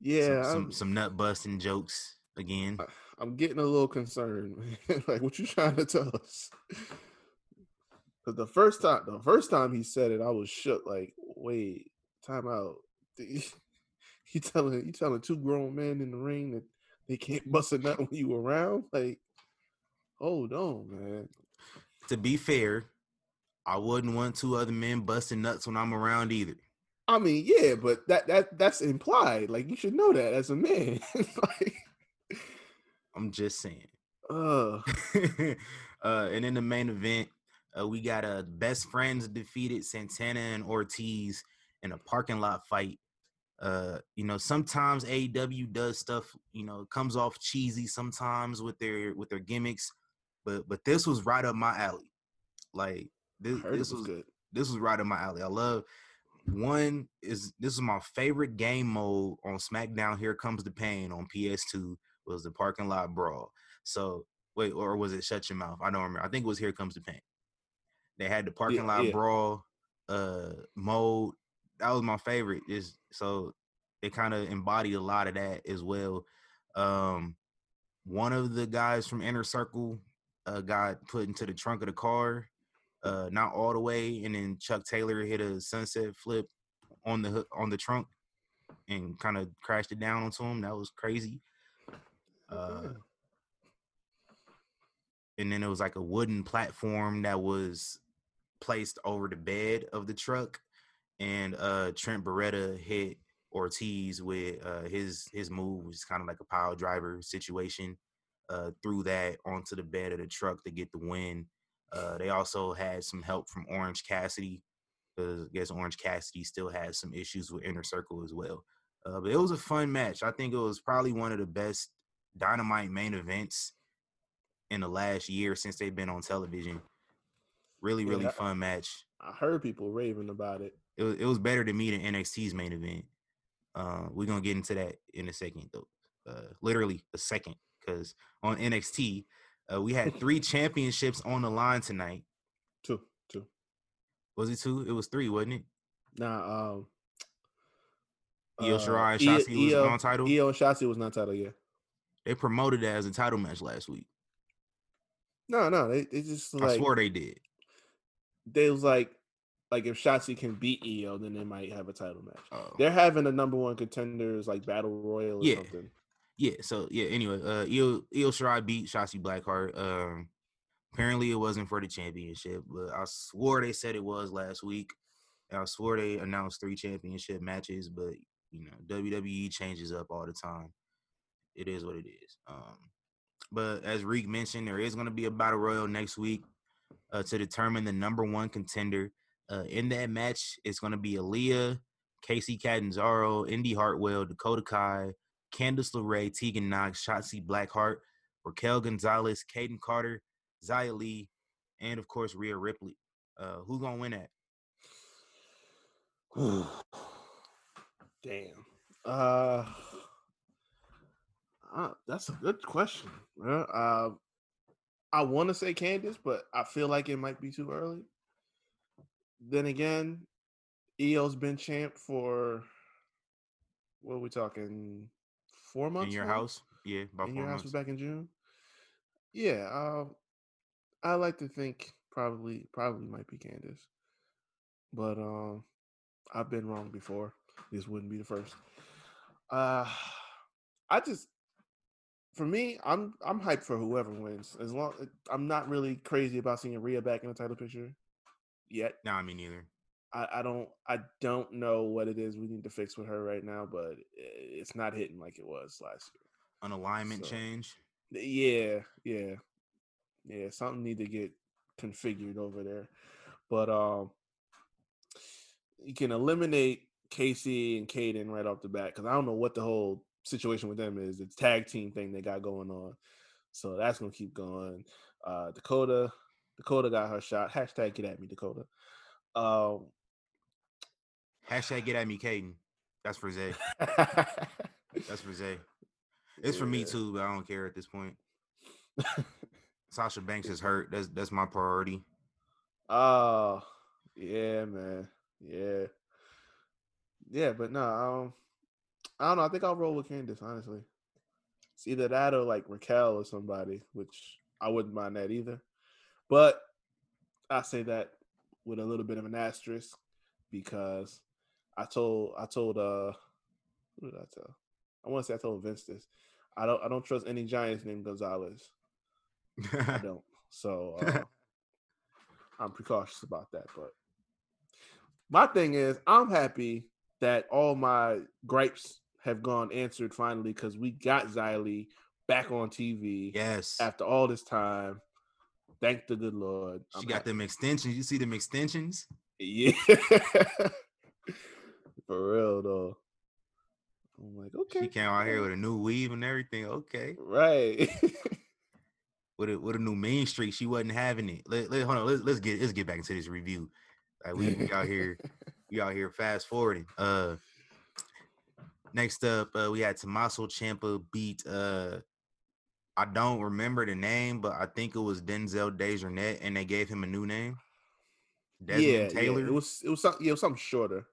Speaker 2: Yeah,
Speaker 1: some, some, some nut busting jokes again.
Speaker 2: I'm getting a little concerned. man. like, what you trying to tell us? Because the first time, the first time he said it, I was shook. Like, wait, time out. You telling you telling two grown men in the ring that they can't bust a nut when you around? Like, hold on, man.
Speaker 1: To be fair, I wouldn't want two other men busting nuts when I'm around either.
Speaker 2: I mean, yeah, but that that that's implied. Like, you should know that as a man. like,
Speaker 1: I'm just saying.
Speaker 2: uh,
Speaker 1: uh, and in the main event, uh, we got uh, best friends defeated Santana and Ortiz in a parking lot fight. Uh, you know, sometimes AEW does stuff. You know, comes off cheesy sometimes with their with their gimmicks, but but this was right up my alley. Like this, this
Speaker 2: was
Speaker 1: was
Speaker 2: good.
Speaker 1: this was right in my alley. I love one is this is my favorite game mode on SmackDown. Here comes the pain on PS2 was the parking lot brawl. So wait, or was it shut your mouth? I don't remember. I think it was Here Comes the Pain. They had the parking lot
Speaker 2: yeah.
Speaker 1: brawl uh mode. That was my favorite. Is so it kind of embodied a lot of that as well. Um one of the guys from Inner Circle uh got put into the trunk of the car, uh not all the way, and then Chuck Taylor hit a sunset flip on the on the trunk and kind of crashed it down onto him. That was crazy. Uh, and then it was like a wooden platform that was placed over the bed of the truck and uh Trent Beretta hit Ortiz with uh his his move which is kind of like a pile driver situation uh threw that onto the bed of the truck to get the win uh they also had some help from Orange Cassidy because I guess Orange Cassidy still has some issues with Inner Circle as well uh, but it was a fun match I think it was probably one of the best dynamite main events in the last year since they've been on television. Really, really
Speaker 2: Yeah.
Speaker 1: fun match.
Speaker 2: I heard people raving about it.
Speaker 1: It was, it was better to me than NXT's main event. Uh, we're gonna get into that in a second, though. Uh, literally a second, because on NXT, uh, we had three championships on the line tonight.
Speaker 2: Two, two.
Speaker 1: Was it two? It was three, wasn't it?
Speaker 2: Nah, um,
Speaker 1: Io
Speaker 2: uh,
Speaker 1: Shirai and Shotzi was
Speaker 2: Io-
Speaker 1: non-title.
Speaker 2: Io and Shotzi was not title, yeah.
Speaker 1: They promoted that as a title match last week.
Speaker 2: No, no, they, they just
Speaker 1: I
Speaker 2: like
Speaker 1: swore they did.
Speaker 2: they was like like if Shotzi can beat Io, then they might have a title match.
Speaker 1: Oh.
Speaker 2: They're having a number one contenders like battle royal or
Speaker 1: Yeah.
Speaker 2: something.
Speaker 1: Yeah, so yeah, anyway, uh Io Io Shirai beat Shotzi Blackheart. Um apparently it wasn't for the championship, but I swore they said it was last week. I swore they announced three championship matches, but you know, WWE changes up all the time. It is what it is. Um but as Reek mentioned, there is gonna be a battle royal next week uh, to determine the number one contender. Uh, in that match, it's going to be Aaliyah, Kacy Catanzaro, Indi Hartwell, Dakota Kai, Candice LeRae, Tegan Knox, Shotzi Blackheart, Raquel Gonzalez, Kayden Carter, Xia Li, and of course Rhea Ripley. Uh, who's gonna win that?
Speaker 2: Damn. Uh, uh, that's a good question. Uh, I want to say Candice, but I feel like it might be too early. Then again, Io's been champ for what are we talking? Four months
Speaker 1: In your
Speaker 2: now?
Speaker 1: house? Yeah, about
Speaker 2: in
Speaker 1: four
Speaker 2: your house was back in June. Yeah, uh, I like to think probably probably might be Candice, but um, I've been wrong before. This wouldn't be the first. Uh, I just for me, I'm I'm hyped for whoever wins. As long I'm not really crazy about seeing Rhea back in the title picture yet.
Speaker 1: No, I mean neither.
Speaker 2: I, I don't I don't know what it is we need to fix with her right now, but it's not hitting like it was last year.
Speaker 1: An alignment so, change.
Speaker 2: Yeah, yeah, yeah. Something need to get configured over there, but um, you can eliminate Kacy and Kayden right off the bat because I don't know what the whole situation with them is. It's tag team thing they got going on, so that's gonna keep going. Uh, Dakota, Dakota got her shot. Hashtag get at me, Dakota. Um,
Speaker 1: Hashtag get at me, Kayden. That's for Zay. That's for Zay. It's yeah. for me too, but I don't care at this point. Sasha Banks is hurt. That's that's my priority.
Speaker 2: Oh, yeah, man. Yeah. Yeah, but no, um, I don't know. I think I'll roll with Candice, honestly. It's either that or like Raquel or somebody, which I wouldn't mind that either. But I say that with a little bit of an asterisk because I told I told uh who did I tell? I want to say I told Vince this. I don't I don't trust any Giants named Gonzalez. I don't. So uh, I'm precautious about that. But my thing is, I'm happy that all my gripes have gone answered finally because we got Li back on TV.
Speaker 1: Yes.
Speaker 2: After all this time. Thank the good Lord.
Speaker 1: She I'm got happy. them extensions. You see them extensions?
Speaker 2: Yeah. For real though. I'm like, okay.
Speaker 1: She came out here with a new weave and everything. Okay.
Speaker 2: Right.
Speaker 1: with a with a new main street. She wasn't having it. Let, let hold on. Let, us get let's get back into this review. Like we, we out here, we out here fast forwarding. Uh next up, uh, we had Tommaso Ciampa beat uh I don't remember the name, but I think it was Denzel Dejournette, and they gave him a new name.
Speaker 2: Desmond yeah, Taylor. Yeah. It was it was something yeah, it was something shorter.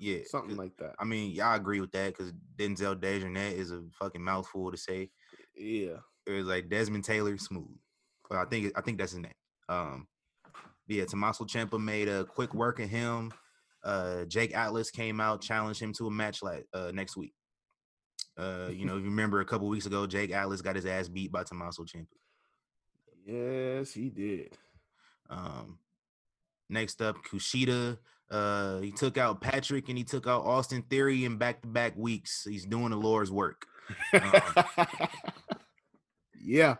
Speaker 1: Yeah,
Speaker 2: something like that.
Speaker 1: I mean, y'all agree with that because Denzel Dejournette is a fucking mouthful to say.
Speaker 2: Yeah,
Speaker 1: it was like Desmond Taylor, smooth. But I think I think that's his name. Um, yeah, Tommaso Ciampa made a quick work of him. Uh, Jake Atlas came out, challenged him to a match like uh, next week. Uh, you know, if you remember a couple weeks ago, Jake Atlas got his ass beat by Tommaso Ciampa.
Speaker 2: Yes, he did.
Speaker 1: Um, next up, Kushida uh, he took out Patrick and he took out Austin Theory in back to back weeks. He's doing the Lord's work. Um,
Speaker 2: yeah.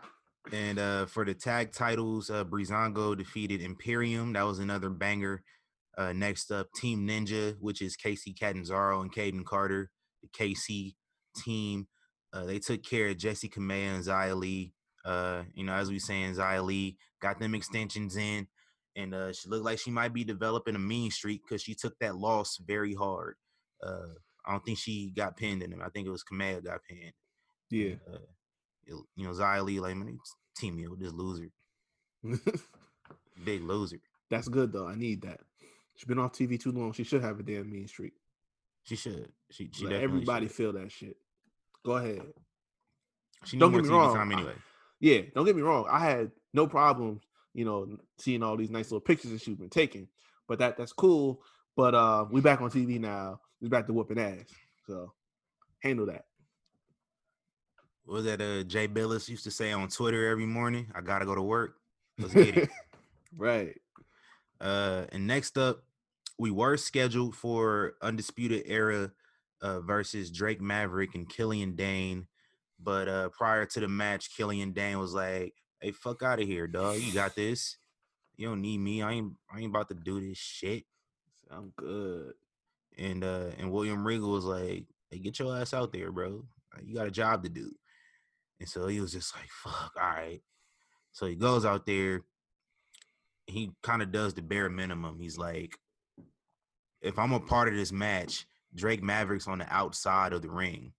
Speaker 1: And uh, for the tag titles, uh, Breezango defeated Imperium. That was another banger. Uh, next up, Team Ninja, which is Kacy Catanzaro and Kayden Carter, the KC team. Uh, they took care of Jessi Kamea and Xia Li. Uh, you know, as we saying, Xia Li got them extensions in and uh, she looked like she might be developing a mean streak because she took that loss very hard. Uh, I don't think she got pinned in him. I think it was Kamea got pinned.
Speaker 2: Yeah.
Speaker 1: Uh, it, you know, Xia Li, like, man, team me with this loser. Big loser.
Speaker 2: That's good, though. I need that. She's been off TV too long. She should have a damn mean streak.
Speaker 1: She should. She, she
Speaker 2: Let everybody should. feel that shit. Go ahead.
Speaker 1: She don't get me wrong. Time anyway. I,
Speaker 2: yeah, don't get me wrong. I had no problem you know, seeing all these nice little pictures that she's been taking. But that that's cool. But uh we back on TV now. We back to whooping ass. So handle that.
Speaker 1: What was that uh Jay Bilas used to say on Twitter every morning? I gotta go to work. Let's get it.
Speaker 2: right.
Speaker 1: Uh and next up, we were scheduled for Undisputed Era uh, versus Drake Maverick and Killian Dain. But uh, prior to the match, Killian Dain was like, hey, fuck out of here, dog. You got this. You don't need me. I ain't I ain't about to do this shit.
Speaker 2: I'm good.
Speaker 1: And uh and William Regal was like, hey, get your ass out there, bro. You got a job to do. And so he was just like, fuck, all right. So he goes out there. He kind of does the bare minimum. He's like, if I'm a part of this match, Drake Maverick's on the outside of the ring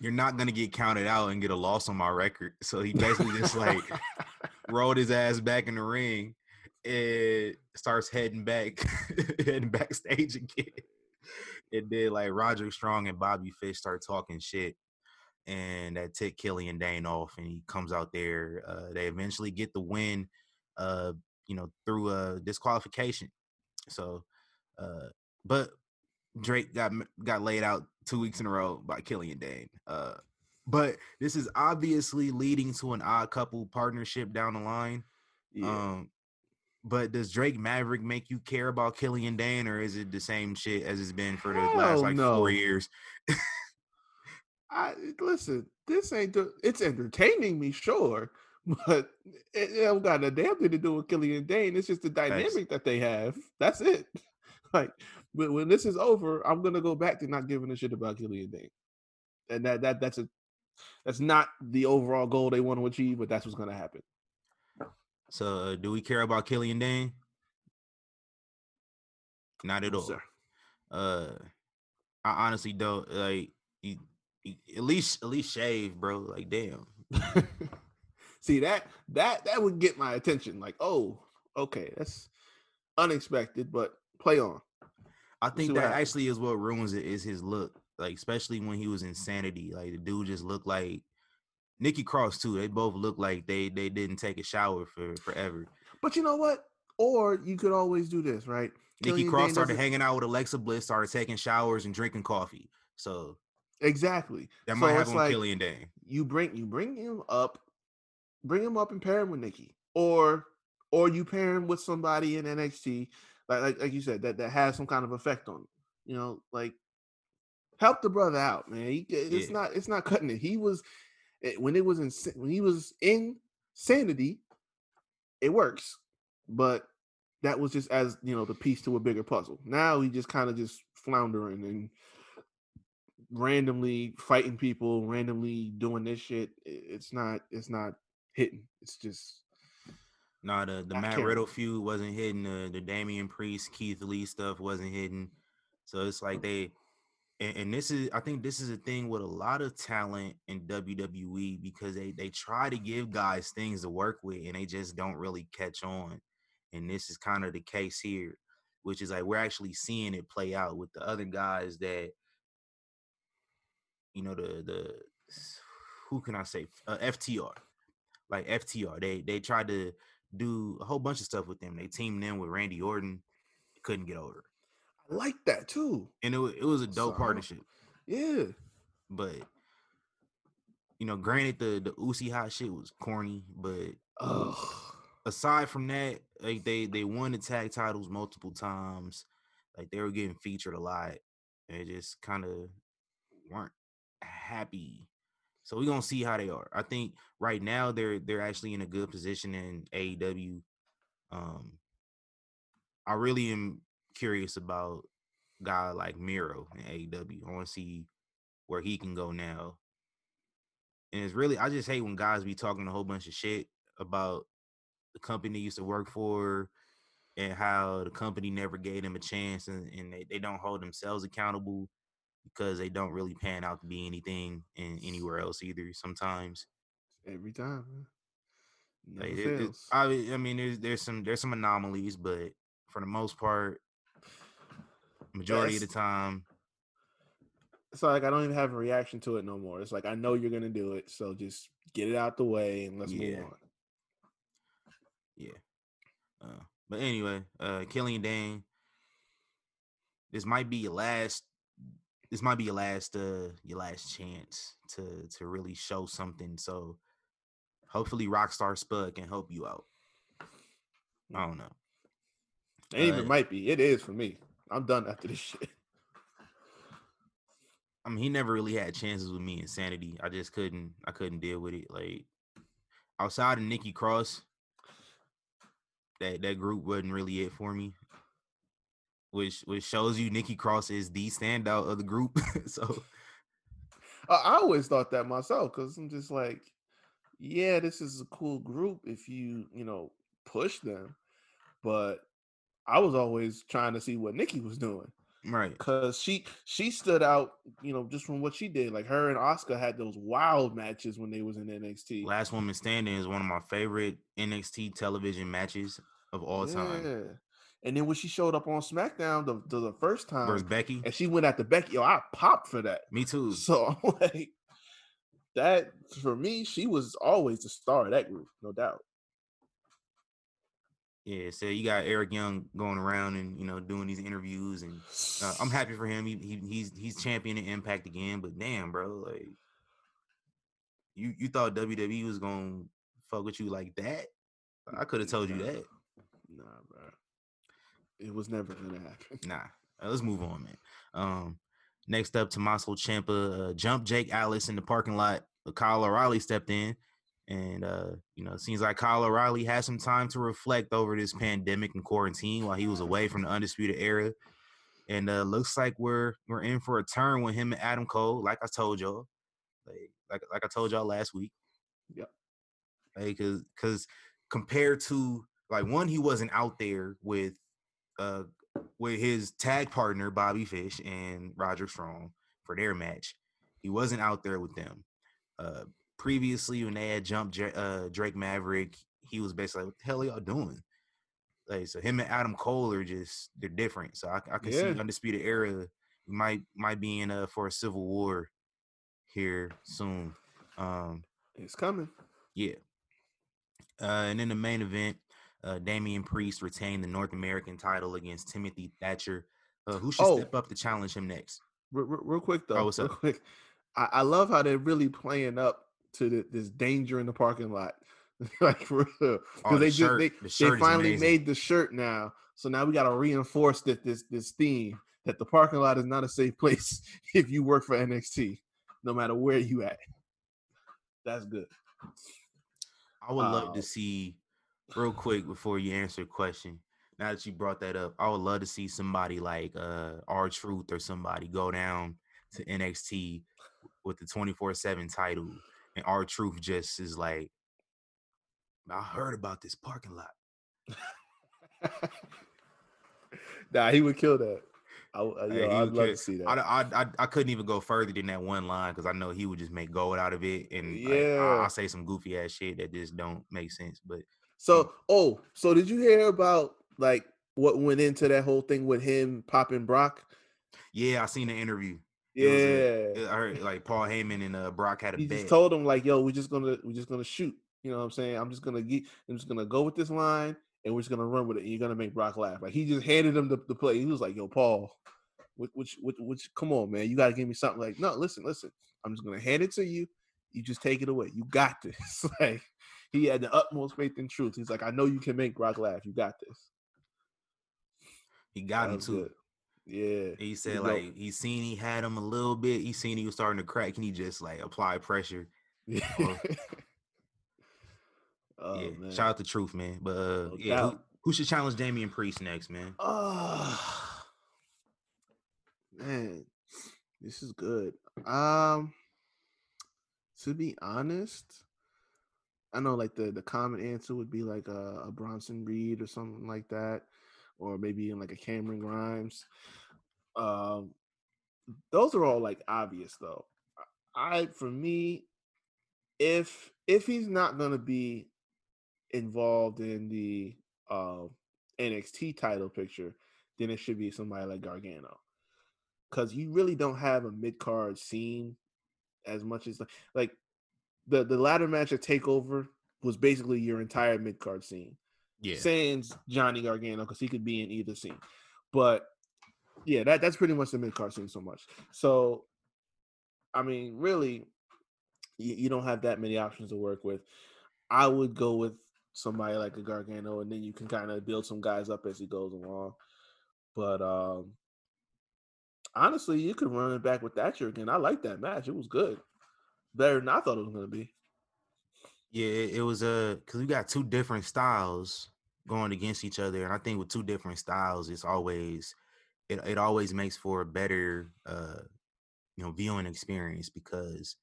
Speaker 1: you're not gonna get counted out and get a loss on my record. So he basically just like rolled his ass back in the ring and starts heading back, heading backstage again. And then like Roderick Strong and Bobby Fish start talking shit, and that tick Killian Dain off, and he comes out there. Uh, they eventually get the win, uh, you know, through a disqualification. So, uh, but Drake got got laid out two weeks in a row by Killian Dain. Uh, but this is obviously leading to an odd couple partnership down the line. Yeah. Um, but does Drake Maverick make you care about Killian Dain, or is it the same shit as it's been for the Hell last like no. four years?
Speaker 2: I listen. This ain't. The, it's entertaining me, sure, but it, it don't got a damn thing to do with Killian Dain. It's just the dynamic That's, that they have. That's it. Like when, when this is over, I'm gonna go back to not giving a shit about Killian Dain, and that that that's a that's not the overall goal they want to achieve, but that's what's gonna happen.
Speaker 1: So, uh, do we care about Killian Dain? Not at all. Sir. Uh, I honestly don't like. You, you, at least, at least shave, bro. Like, damn.
Speaker 2: See that that that would get my attention. Like, oh, okay, that's unexpected, but play on.
Speaker 1: I think that actually is what ruins it is his look. Like, especially when he was insanity. Like the dude just looked like Nikki Cross too. They both look like they they didn't take a shower for forever.
Speaker 2: But you know what? Or you could always do this, right?
Speaker 1: Nikki Cross started hanging out with Alexa Bliss, started taking showers and drinking coffee. So
Speaker 2: exactly
Speaker 1: that might so happen with like Killian Dain.
Speaker 2: You bring you bring him up, bring him up and pair him with Nikki, or or you pair him with somebody in NXT, like like, like you said that that has some kind of effect on. You know, like help the brother out, man. He, it's yeah. not it's not cutting it. He was when it was in when he was in sanity, it works. But that was just as you know the piece to a bigger puzzle. Now he just kind of just floundering and randomly fighting people, randomly doing this shit. It's not it's not hitting. It's just
Speaker 1: no, the the Matt Riddle feud wasn't hitting. The the Damian Priest, Keith Lee stuff wasn't hitting. So it's like they and, and, this is I think this is a thing with a lot of talent in WWE because they they try to give guys things to work with and they just don't really catch on. And this is kind of the case here, which is like we're actually seeing it play out with the other guys that you know the the who can I say uh, FTR like FTR they they tried to do a whole bunch of stuff with them. They teamed in with Randy Orton, couldn't get over I
Speaker 2: like that too.
Speaker 1: And it, it was a dope so, partnership.
Speaker 2: Yeah.
Speaker 1: But you know, granted the the Usi hot shit was corny, but Ugh. aside from that, like they they won the tag titles multiple times. Like they were getting featured a lot. And just kind of weren't happy. So we're gonna see how they are. I think right now they're they're actually in a good position in AEW. Um I really am curious about guy like Miro in AEW. I want to see where he can go now. And it's really, I just hate when guys be talking a whole bunch of shit about the company they used to work for and how the company never gave them a chance and, and they, they don't hold themselves accountable because they don't really pan out to be anything in anywhere else either sometimes.
Speaker 2: Every time,
Speaker 1: man. Like, it, it, I, I mean, there's there's some there's some anomalies, but for the most part, majority of the time.
Speaker 2: It's like I don't even have a reaction to it no more. It's like I know you're gonna do it, so just get it out the way and let's yeah. move on.
Speaker 1: Yeah. Uh, but anyway, uh Killian Dain, this might be your last this might be your last uh your last chance to to really show something. So hopefully Rockstar Spud can help you out. I don't know.
Speaker 2: It uh, even might be. It is for me. I'm done after this shit.
Speaker 1: I mean, he never really had chances with me insanity. I just couldn't. I couldn't deal with it. Like outside of Nikki Cross, that that group wasn't really it for me. Which which shows you Nikki Cross is the standout of the group. so
Speaker 2: I always thought that myself because I'm just like, yeah, this is a cool group if you you know push them, but I was always trying to see what Nikki was doing.
Speaker 1: Right.
Speaker 2: Because she she stood out, you know, just from what she did. Like her and Asuka had those wild matches when they was in NXT.
Speaker 1: Last Woman Standing is one of my favorite NXT television matches of all yeah. time.
Speaker 2: And then when she showed up on SmackDown the, the, the first time,
Speaker 1: Where's Becky?
Speaker 2: And she went at the Becky. Yo, I popped for that.
Speaker 1: Me too.
Speaker 2: So I'm like, that for me, she was always the star of that group, no doubt.
Speaker 1: Yeah, so you got Eric Young going around and you know doing these interviews, and uh, I'm happy for him. He, he he's he's championing Impact again, but damn, bro, like you you thought WWE was gonna fuck with you like that? I could have told you that.
Speaker 2: Nah. It was never gonna happen.
Speaker 1: Nah. Uh, let's move on, man. Um, next up, Tommaso Ciampa uh, jumped Jake Atlas in the parking lot. Kyle O'Reilly stepped in and uh, you know, it seems like Kyle O'Reilly had some time to reflect over this pandemic and quarantine while he was away from the undisputed era. And uh, looks like we're we're in for a turn with him and Adam Cole, like I told y'all, like like, like I told y'all last week.
Speaker 2: Yep.
Speaker 1: Like, cause cause compared to like one, he wasn't out there with uh with his tag partner Bobby Fish and Roderick Strong for their match. He wasn't out there with them. Uh, previously when they had jumped uh, Drake Maverick, he was basically like, "What the hell are y'all doing?" Like, so him and Adam Cole are just they're different. So I, I can yeah. see Undisputed Era might might be in uh for a civil war here soon. Um,
Speaker 2: it's coming.
Speaker 1: Yeah. Uh, and in the main event, uh, Damian Priest retained the North American title against Timothy Thatcher. Uh, who should oh. step up to challenge him next?
Speaker 2: Real, real quick though, oh, real quick. I, I, love how they're really playing up to the, this danger in the parking lot. like for real. Oh, they just they, the they finally made the shirt now. So now we gotta reinforce that this this theme that the parking lot is not a safe place if you work for NXT, no matter where you at. That's good.
Speaker 1: I would love to uh, see real quick before you answer a question. Now that you brought that up, I would love to see somebody like uh R-Truth or somebody go down to NXT with the 24-7 title and R-Truth just is like, I heard about this parking lot.
Speaker 2: nah, he would kill that. I, uh, yo, I'd love to see that.
Speaker 1: I, I, I, I, couldn't even go further than that one line because I know he would just make gold out of it, and yeah, like, I, will say some goofy ass shit that just don't make sense. But
Speaker 2: so, oh, so did you hear about like what went into that whole thing with him popping Brock?
Speaker 1: Yeah, I seen the interview.
Speaker 2: Yeah,
Speaker 1: I heard like Paul Heyman and uh, Brock had a.
Speaker 2: He
Speaker 1: bet.
Speaker 2: just told him like, "Yo, we're just gonna we're just gonna shoot." You know what I'm saying? I'm just gonna get. I'm just gonna go with this line, and we're just gonna run with it. And you're gonna make Brock laugh. Like he just handed him the, the play. He was like, "Yo, Paul, which, which, which, which, come on, man, you gotta give me something." Like, no, listen, listen. I'm just gonna hand it to you. You just take it away. You got this. like he had the utmost faith in truth. He's like, I know you can make Brock laugh. You got this.
Speaker 1: He got him too. Good.
Speaker 2: Yeah.
Speaker 1: He said like he seen he had him a little bit. He seen he was starting to crack, and he just like apply pressure. Yeah. oh, yeah. Man. Shout out to Truth, man. But uh, no yeah, who, who, should challenge Damian Priest next, man?
Speaker 2: Oh man, this is good. Um, to be honest, I know like the the common answer would be like a, a Bronson Reed or something like that, or maybe in like a Cameron Grimes. Um, those are all like obvious though. I for me, if if he's not gonna be involved in the uh, NXT title picture, then it should be somebody like Gargano, because you really don't have a mid card scene as much as like like the the ladder match at Takeover was basically your entire mid card scene.
Speaker 1: Yeah,
Speaker 2: sans Johnny Gargano because he could be in either scene, but yeah, that that's pretty much the mid card scene so much. So, I mean, really, you, you don't have that many options to work with. I would go with somebody like a Gargano, and then you can kind of build some guys up as he goes along. But um honestly, you could run it back with Thatcher again. I like that match; it was good, better than I thought it was going to be.
Speaker 1: Yeah, it, it was a uh, because we got two different styles going against each other, and I think with two different styles, it's always it, it always makes for a better uh you know viewing experience because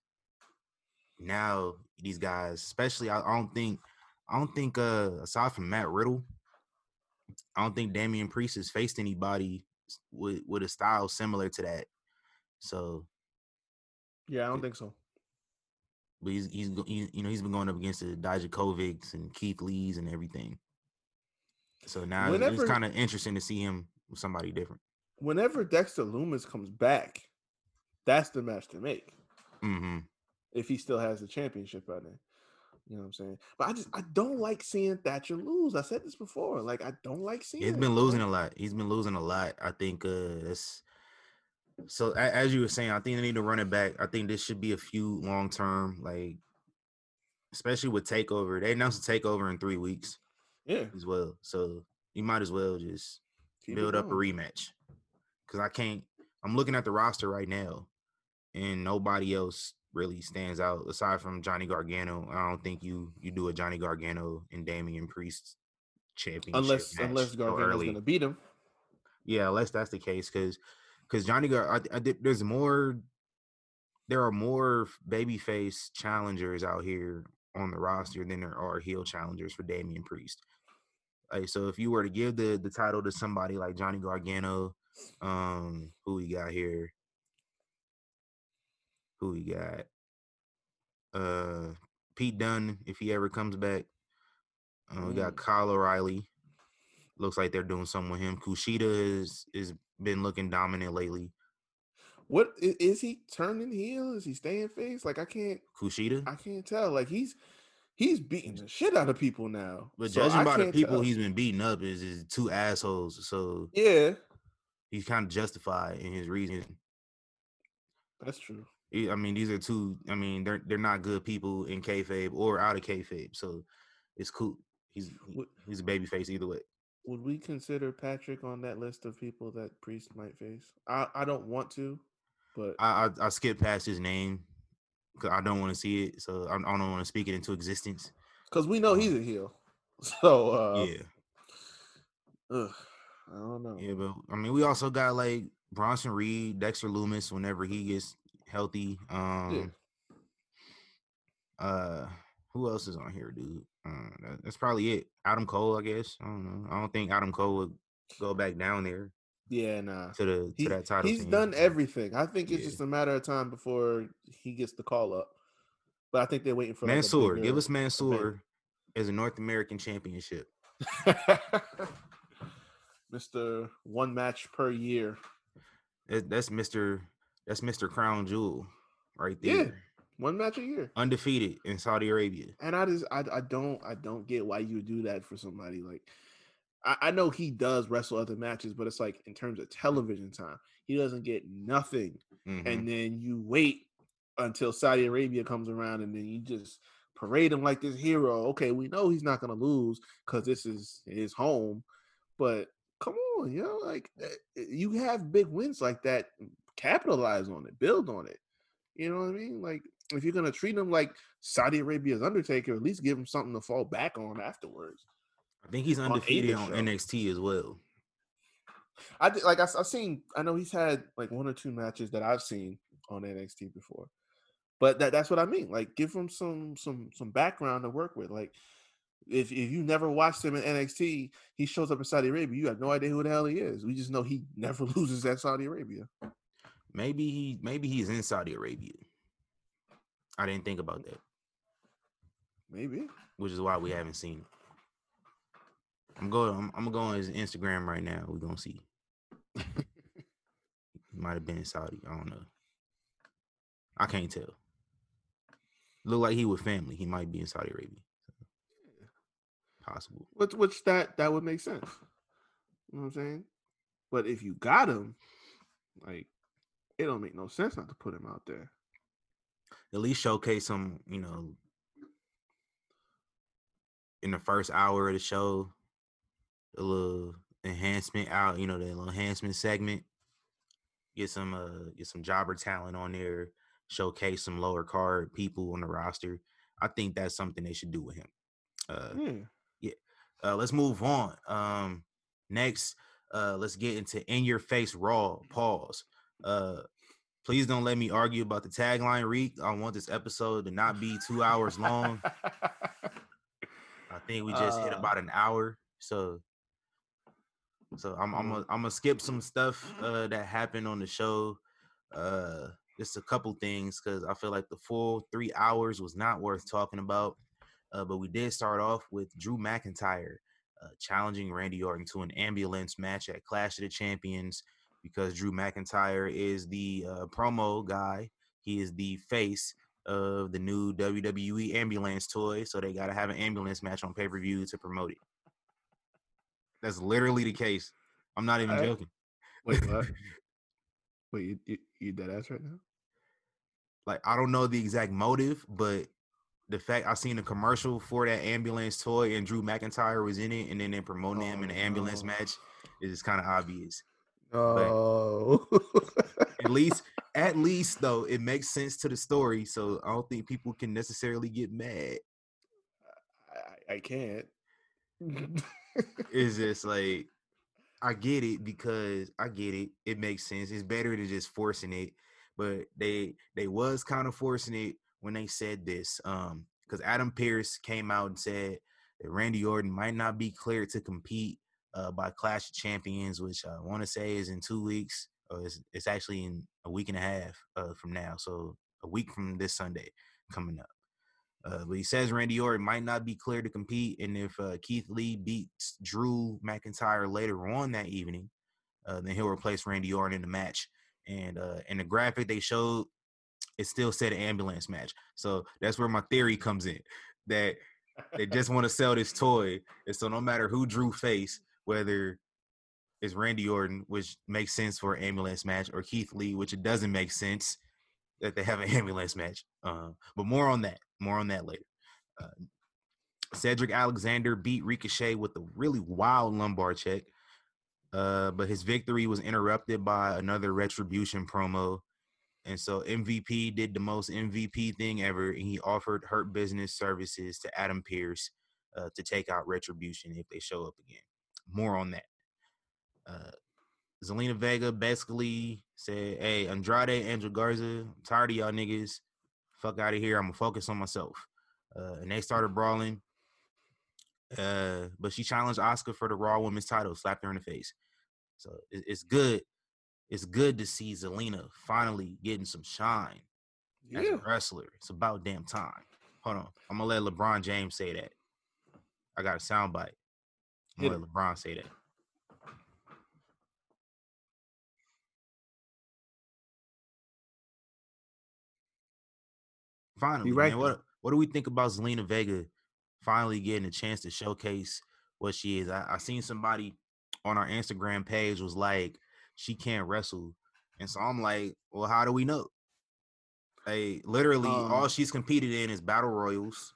Speaker 1: now these guys especially I, I don't think I don't think uh aside from Matt Riddle I don't think Damian Priest has faced anybody with with a style similar to that so
Speaker 2: yeah I don't think so
Speaker 1: but he's he's you know he's been going up against the Dijakovics and Keith Lees and everything so now Whenever, it's kind of interesting to see him with somebody different
Speaker 2: whenever Dexter Lumis comes back, that's the match to make.
Speaker 1: Mm-hmm.
Speaker 2: If he still has the championship by then. You know what I'm saying? But I just I don't like seeing Thatcher lose. I said this before. Like I don't like seeing.
Speaker 1: He's been losing a lot. He's been losing a lot. I think uh that's so as you were saying, I think they need to run it back. I think this should be a few long term, like especially with takeover. They announced a takeover in three weeks.
Speaker 2: Yeah,
Speaker 1: as well. So you might as well just Keep build up a rematch. Cause I can't. I'm looking at the roster right now, and nobody else really stands out aside from Johnny Gargano. I don't think you you do a Johnny Gargano and Damian Priest championship
Speaker 2: unless unless Gargano's to beat him.
Speaker 1: Yeah, unless that's the case, because because Johnny Gar, I, I did, there's more. There are more babyface challengers out here on the roster than there are heel challengers for Damian Priest. Like, so if you were to give the the title to somebody like Johnny Gargano, um, who we got here? Who we got? Uh, Pete Dunne, if he ever comes back. Uh, we got mm. Kyle O'Reilly. Looks like they're doing something with him. Kushida is is been looking dominant lately.
Speaker 2: What is he turning heel? Is he staying face? Like I can't
Speaker 1: Kushida.
Speaker 2: I can't tell. Like he's he's beating the shit out of people now.
Speaker 1: But so judging by the people tell. he's been beating up is is two assholes. So
Speaker 2: yeah,
Speaker 1: he's kind of justified in his reason.
Speaker 2: That's true.
Speaker 1: I mean, these are two. I mean, they're they're not good people in kayfabe or out of kayfabe. So it's cool. He's he's a baby face either way.
Speaker 2: Would we consider Patrick on that list of people that Priest might face? I I don't want to, but
Speaker 1: I I, I skip past his name because I don't want to see it. So I, I don't want to speak it into existence.
Speaker 2: Because we know he's um a heel. So uh,
Speaker 1: yeah.
Speaker 2: Ugh, I don't know.
Speaker 1: Yeah, but I mean, we also got like Bronson Reed, Dexter Lumis whenever he gets healthy. Um, yeah. uh, who else is on here, dude? Uh, that's probably it. Adam Cole, I guess. I don't know. I don't think Adam Cole would go back down there.
Speaker 2: Yeah, nah.
Speaker 1: To the he, to that title.
Speaker 2: He's done everything. I think it's yeah. just a matter of time before he gets the call up. But I think they're waiting for
Speaker 1: like Mansoor. Bigger, give us Mansoor as a North American championship.
Speaker 2: Mr. One match per year.
Speaker 1: That's Mr. That's Mr. Crown Jewel right there. Yeah.
Speaker 2: One match a year.
Speaker 1: Undefeated in Saudi Arabia.
Speaker 2: And I just I, I don't I don't get why you would do that for somebody. Like I, I know he does wrestle other matches, but it's like in terms of television time, he doesn't get nothing. Mm-hmm. And then you wait until Saudi Arabia comes around and then you just parade him like this hero. Okay, we know he's not gonna lose because this is his home, but come on, you know, like eh, eh, you have big wins like that capitalize on it, build on it. You know what I mean? Like if you're gonna treat him like Saudi Arabia's Undertaker, at least give him something to fall back on afterwards.
Speaker 1: I think he's undefeated on, on NXT as well.
Speaker 2: I did, like I, have seen. I know he's had like one or two matches that I've seen on NXT before, but that, that's what I mean. Like, give him some some some background to work with. Like, if if you never watched him in NXT, he shows up in Saudi Arabia. You have no idea who the hell he is. We just know he never loses at Saudi Arabia.
Speaker 1: Maybe he maybe he's in Saudi Arabia. I didn't think about that.
Speaker 2: Maybe.
Speaker 1: Which is why we haven't seen I'm going I'm, I'm gonna his Instagram right now. We're gonna see. might have been in Saudi. I don't know. I can't tell. Look like he with family. He might be in Saudi Arabia. Possible.
Speaker 2: Which which that that would make sense. You know what I'm saying? But if you got him, like it don't make no sense not to put him out there.
Speaker 1: At least showcase him, you know, in the first hour of the show, a little enhancement out, you know, the little enhancement segment. Get some uh get some jobber talent on there, showcase some lower card people on the roster. I think that's something they should do with him. Uh yeah. yeah. Uh let's move on. Um next uh let's get into in your face raw pause. Uh please don't let me argue about the tagline reek. I want this episode to not be two hours long. I think we just uh, hit about an hour. So so I'm I'm gonna I'm gonna skip some stuff uh, that happened on the show. Uh, just a couple things because I feel like the full three hours was not worth talking about. Uh, but we did start off with Drew McIntyre uh, challenging Randy Orton to an ambulance match at Clash of the Champions because Drew McIntyre is the uh, promo guy. He is the face of the new WWE ambulance toy, so they got to have an ambulance match on pay per view to promote it. That's literally the case. I'm not even
Speaker 2: I-
Speaker 1: joking.
Speaker 2: Wait, what? Wait, you, you you dead ass right now?
Speaker 1: like I don't know the exact motive, but the fact I seen a commercial for that ambulance toy and Drew McIntyre was in it, and then they're promoting him in
Speaker 2: Oh,
Speaker 1: an ambulance
Speaker 2: no.
Speaker 1: match is kind of obvious.
Speaker 2: Oh,
Speaker 1: At least, at least though, it makes sense to the story, so I don't think people can necessarily get mad.
Speaker 2: I, I can't.
Speaker 1: It's just like I get it because I get it. It makes sense. It's better than just forcing it, but they they was kind of forcing it when they said this. Um, because Adam Pearce came out and said that Randy Orton might not be cleared to compete uh, by Clash of Champions, which I want to say is in two weeks. Or it's, it's actually in a week and a half uh, from now, so a week from this Sunday coming up. Uh, but he says Randy Orton might not be clear to compete, and if uh, Keith Lee beats Drew McIntyre later on that evening, uh, then he'll replace Randy Orton in the match. And uh, in the graphic they showed, it still said ambulance match. So that's where my theory comes in that they just want to sell this toy, and so no matter who Drew face, whether it's Randy Orton, which makes sense for an ambulance match, or Keith Lee, which it doesn't make sense that they have an ambulance match. Uh, but more on that. More on that later. Uh, Cedric Alexander beat Ricochet with a really wild lumbar check, uh, but his victory was interrupted by another Retribution promo. And so MVP did the most MVP thing ever, and he offered Hurt Business services to Adam Pearce uh, to take out Retribution if they show up again. More on that. Uh, Zelina Vega basically said, "Hey, Andrade, Angel Garza, I'm tired of y'all niggas. Fuck out of here. I'm gonna focus on myself." Uh, and they started brawling. Uh, but she challenged Asuka for the Raw Women's title, slapped her in the face. So it, it's good. It's good to see Zelina finally getting some shine as
Speaker 2: yeah.
Speaker 1: a wrestler. It's about damn time. Hold on, I'm gonna let LeBron James say that. I got a soundbite.
Speaker 2: Hit
Speaker 1: let LeBron say that. Finally,
Speaker 2: right
Speaker 1: man, what what do we think about Zelina Vega finally getting a chance to showcase what she is? I, I seen somebody on our Instagram page was like, she can't wrestle, and so I'm like, well, how do we know? Like literally, all
Speaker 2: Um,
Speaker 1: she's competed in is battle royals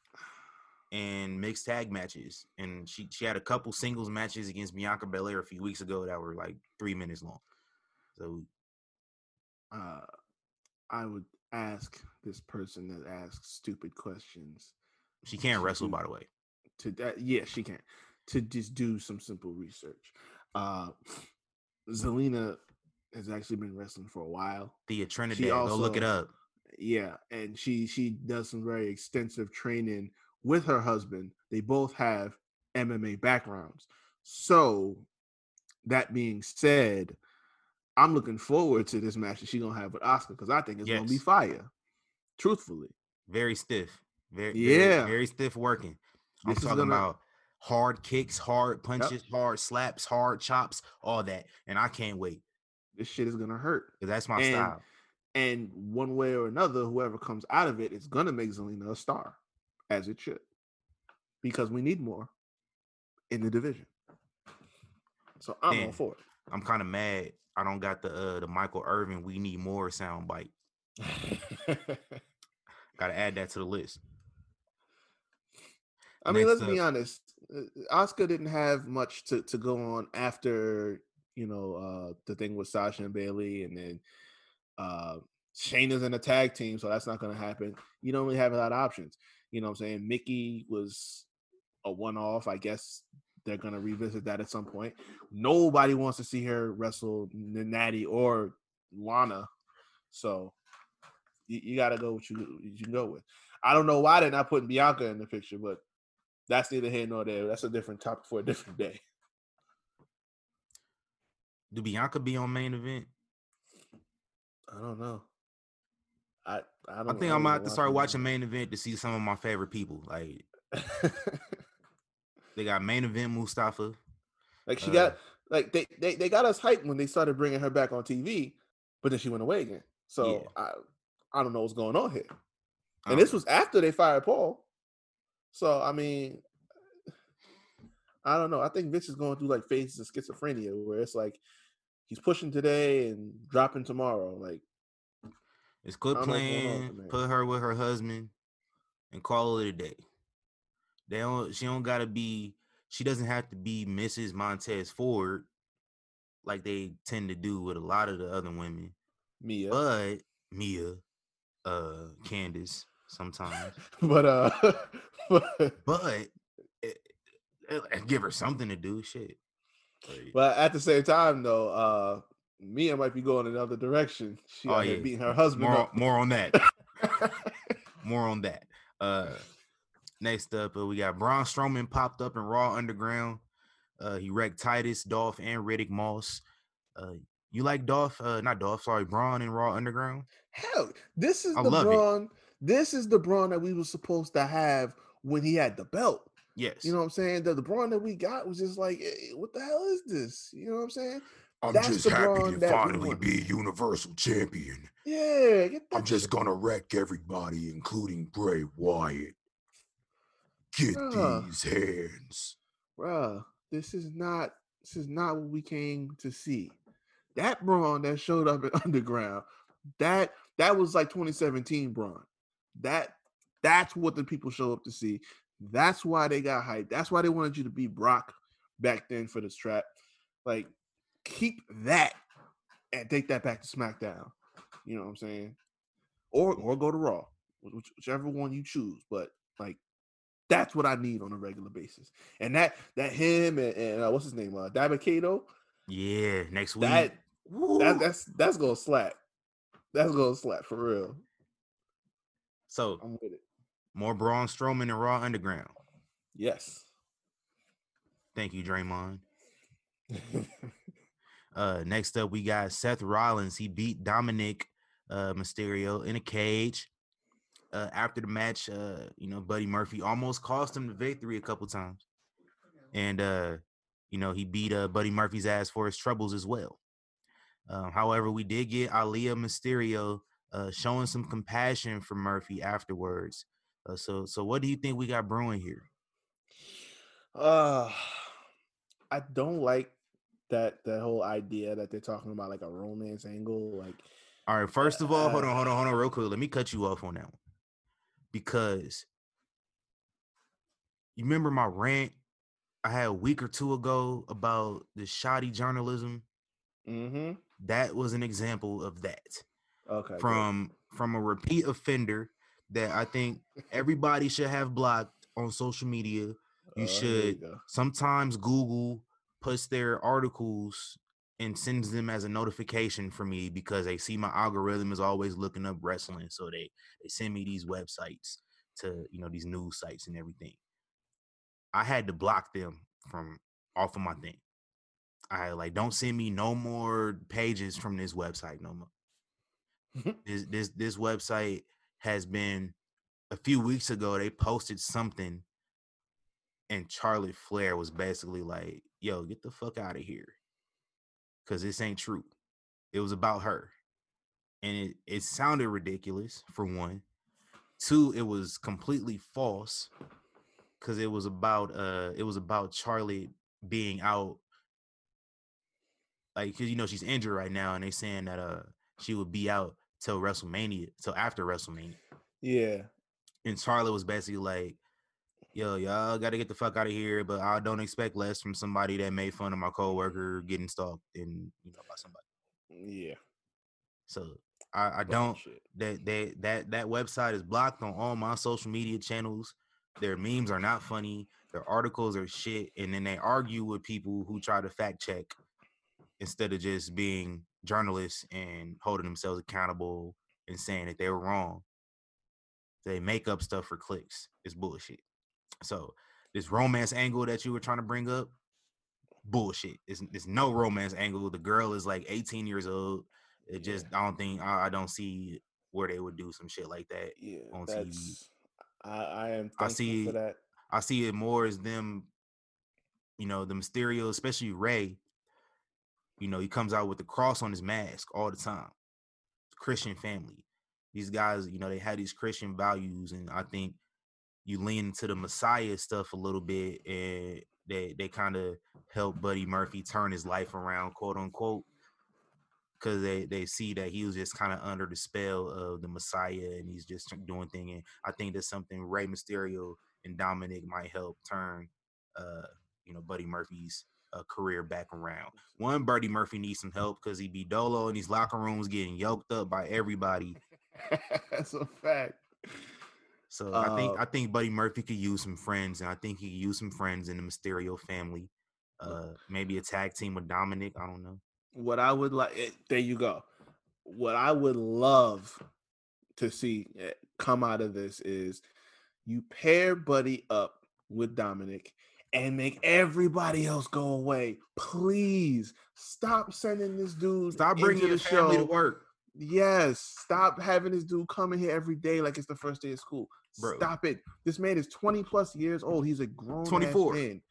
Speaker 1: and mixed tag matches, and she she had a couple singles matches against Bianca Belair a few weeks ago that were like three minutes long. So
Speaker 2: uh, I would ask this person that asks stupid questions
Speaker 1: she can't wrestle,
Speaker 2: do-
Speaker 1: by the way.
Speaker 2: to that. Yeah, she can. To just do some simple research. Uh, Zelina has actually been wrestling for a while.
Speaker 1: Thea Trinidad, go look it up.
Speaker 2: Yeah, and she she does some very extensive training with her husband. They both have MMA backgrounds. So that being said, I'm looking forward to this match that she's gonna have with Asuka because I think it's gonna be fire. Truthfully,
Speaker 1: Very stiff. Very
Speaker 2: Yeah.
Speaker 1: very, very stiff working. I'm
Speaker 2: This
Speaker 1: talking
Speaker 2: gonna-
Speaker 1: about hard kicks, hard punches, hard slaps, hard chops, all that. And I can't wait
Speaker 2: this shit is gonna hurt.
Speaker 1: that's my
Speaker 2: And-
Speaker 1: style.
Speaker 2: And one way or another, whoever comes out of it is gonna make Zelina a star, as it should, because we need more in the division. So I'm all
Speaker 1: Man.
Speaker 2: for
Speaker 1: I'm kind of mad. I don't got the uh, the Michael Irvin. We need more sound bite. Got to add that to the list.
Speaker 2: I mean,
Speaker 1: Next
Speaker 2: let's be honest. uh, Asuka didn't have much to, to go on after you know uh the thing with Sasha and Bayley, and then uh is in a tag team, so that's not going to happen. You don't really have a lot of options. You know what I'm saying? Mickie was a one off. I guess they're going to revisit that at some point. Nobody wants to see her wrestle Natty or Lana, so you, you got to go what you you can go with. I don't know why they're not putting Bianca in the picture, but that's neither here nor there. That's a different topic for a different day.
Speaker 1: Do Bianca be on main event?
Speaker 2: I don't know. I I,
Speaker 1: I think I'm
Speaker 2: don't
Speaker 1: gonna have to start watching main event to see some of my favorite people. Like they got main event Mustafa.
Speaker 2: like she
Speaker 1: Uh,
Speaker 2: got like they, they they got us hyped when they started bringing her back on TV, but then she went away again. So I I don't know what's going on here. and this was after they fired Paul. So I mean, I don't know. I think Vince is going through like phases of schizophrenia where it's like he's pushing today and dropping tomorrow. Like
Speaker 1: it's quit playing, put her with her husband, and call it a day. They don't. She don't gotta be. She doesn't have to be Mrs. Montez Ford, like they tend to do with a lot of the other women.
Speaker 2: Mia,
Speaker 1: but Mia, uh, Candice sometimes.
Speaker 2: but uh,
Speaker 1: but, but it, it, give her something to do. Shit.
Speaker 2: But at the same time, though, uh, Mia might be going another direction. She oh, yeah. beating her husband.
Speaker 1: More, more on that. more on that. Uh, next up, uh, we got Braun Strowman popped up in Raw Underground. Uh, he wrecked Titus, Dolph, and Riddick Moss. Uh, you like Dolph? Uh, not Dolph. Sorry, Braun in Raw Underground.
Speaker 2: Hell, this is I the Braun. It. This is the Braun that we were supposed to have when he had the belt.
Speaker 1: Yes.
Speaker 2: You know what I'm saying? The, the Braun that we got was just like, hey, what the hell is this? You know what I'm saying?
Speaker 3: I'm That's just happy to finally be a Universal Champion.
Speaker 2: Yeah,
Speaker 3: I'm just gonna wreck everybody, including Bray Wyatt. Get bruh, these hands,
Speaker 2: bruh. This is not. This is not what we came to see. That Braun that showed up at Underground, that that was like 2017 Braun. That that's what the people show up to see. That's why they got hyped. That's why they wanted you to be Brock back then for the strap. Like, keep that and take that back to SmackDown. You know what I'm saying? Or or go to Raw, whichever one you choose. But like, that's what I need on a regular basis. And that that him and, and uh, what's his name, uh, Dabba-Kato.
Speaker 1: Yeah, next week.
Speaker 2: That, that that's that's gonna slap. That's gonna slap for real.
Speaker 1: So
Speaker 2: I'm with it.
Speaker 1: More Braun Strowman and Raw Underground.
Speaker 2: Yes.
Speaker 1: Thank you, Draymond. uh, next up, we got Seth Rollins. He beat Dominik uh, Mysterio in a cage. Uh, after the match, uh, you know, Buddy Murphy almost cost him the victory a couple times, and uh, you know he beat uh, Buddy Murphy's ass for his troubles as well. Um, however, we did get Aalyah Mysterio uh, showing some compassion for Murphy afterwards, uh, so, so what do you think we got brewing here?
Speaker 2: Uh, I don't like that that whole idea that they're talking about like a romance angle. Like,
Speaker 1: all right, first of all, uh, hold on, hold on, hold on, real quick. Let me cut you off on that one because you remember my rant I had a week or two ago about the shoddy journalism.
Speaker 2: Mm-hmm.
Speaker 1: That was an example of that.
Speaker 2: Okay.
Speaker 1: From good. from a repeat offender that I think everybody should have blocked on social media. You uh, should you sometimes Google puts their articles and sends them as a notification for me because they see my algorithm is always looking up wrestling. So they they send me these websites to, you know, these news sites and everything. I had to block them from off of my thing. I like don't send me no more pages from this website no more. this this this website has been a few weeks ago they posted something and Charlotte Flair was basically like, "Yo, get the fuck out of here." Cuz this ain't true. It was about her. And it it sounded ridiculous for one. Two, it was completely false cuz it was about uh it was about Charlotte being out like cuz you know she's injured right now and they saying that uh she would be out till WrestleMania, till after WrestleMania.
Speaker 2: Yeah.
Speaker 1: And Charlotte was basically like, yo, y'all got to get the fuck out of here, but I don't expect less from somebody that made fun of my coworker getting stalked and, you know, by somebody.
Speaker 2: Mm, yeah.
Speaker 1: So I, I don't that that that that website is blocked on all my social media channels. Their memes are not funny. Their articles are shit, and then they argue with people who try to fact check instead of just being journalists and holding themselves accountable and saying that they were wrong. They make up stuff for clicks. It's bullshit. So this romance angle that you were trying to bring up, bullshit. It's, it's no romance angle. The girl is like 18 years old. It just. I don't think I, I, don't see where they would do some shit like that
Speaker 2: yeah, on TV. I, I am I
Speaker 1: see
Speaker 2: that.
Speaker 1: I see it more as them, you know, the Mysterio, especially Rey, you know, he comes out with the cross on his mask all the time. Christian family. these guys, you know, they had these Christian values, and I think you lean into the Messiah stuff a little bit, and they they kind of help Buddy Murphy turn his life around, quote unquote, because they they see that he was just kind of under the spell of the Messiah, and he's just doing thing. And I think that's something Rey Mysterio and Dominik might help turn, uh, you know, Buddy Murphy's uh, career back around. One, Buddy Murphy needs some help because he be dolo in these locker rooms getting yoked up by everybody.
Speaker 2: That's a fact.
Speaker 1: So I think
Speaker 2: Uh,
Speaker 1: I think Buddy Murphy could use some friends, and I think he could use some friends in the Mysterio family. Uh, maybe a tag team with Dominik. I don't know.
Speaker 2: what I would like, eh, there you go. What I would love to see eh, come out of this is you pair Buddy up with Dominik and make everybody else go away. Please stop sending this dude.
Speaker 1: Stop bringing
Speaker 2: the
Speaker 1: family to
Speaker 2: show.
Speaker 1: work.
Speaker 2: Yes, stop having this dude coming here every day like it's the first day of school.
Speaker 1: Bro.
Speaker 2: Stop it. This man is 20 plus years old. He's a grown
Speaker 1: 24.
Speaker 2: 24. man.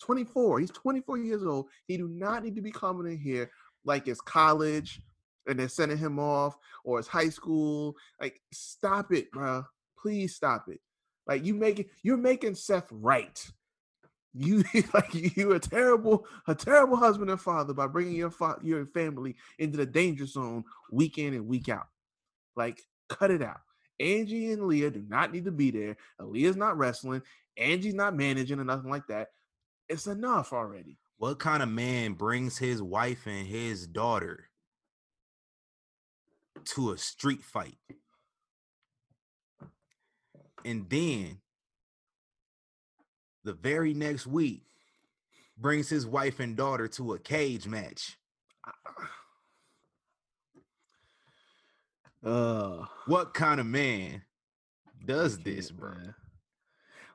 Speaker 2: 24. He's 24 years old. He do not need to be coming in here like it's college and they're sending him off or it's high school. Like, stop it, bro. Please stop it. Like you making you're making Seth right. You like you a terrible a terrible husband and father by bringing your fa- your family into the danger zone week in and week out. Like cut it out. Angie and Leah do not need to be there. Leah's not wrestling. Angie's not managing or nothing like that. It's enough already.
Speaker 1: What kind of man brings his wife and his daughter to a street fight? And then the very next week brings his wife and daughter to a cage match.
Speaker 2: Uh
Speaker 1: What kind of man does this, bro?
Speaker 2: man.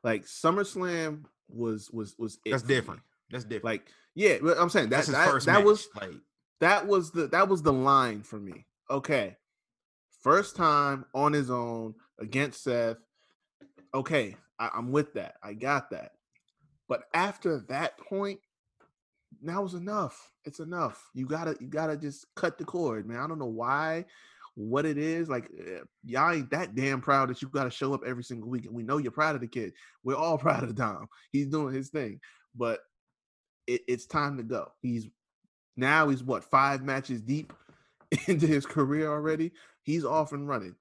Speaker 2: Like SummerSlam was was was
Speaker 1: That's different. That's different.
Speaker 2: Like yeah, but I'm saying that
Speaker 1: that's his
Speaker 2: that,
Speaker 1: first
Speaker 2: that
Speaker 1: match.
Speaker 2: was
Speaker 1: like
Speaker 2: that was the that was the line for me. Okay. First time on his own against Seth. Okay, I, I'm with that. I got that. But after that point, that was enough. It's enough. You gotta you gotta just cut the cord, man. I don't know why, what it is. Like eh, y'all ain't that damn proud that you gotta show up every single week. And we know you're proud of the kid. We're all proud of Dom. He's doing his thing. But it, it's time to go. He's now he's what five matches deep into his career already. He's off and running.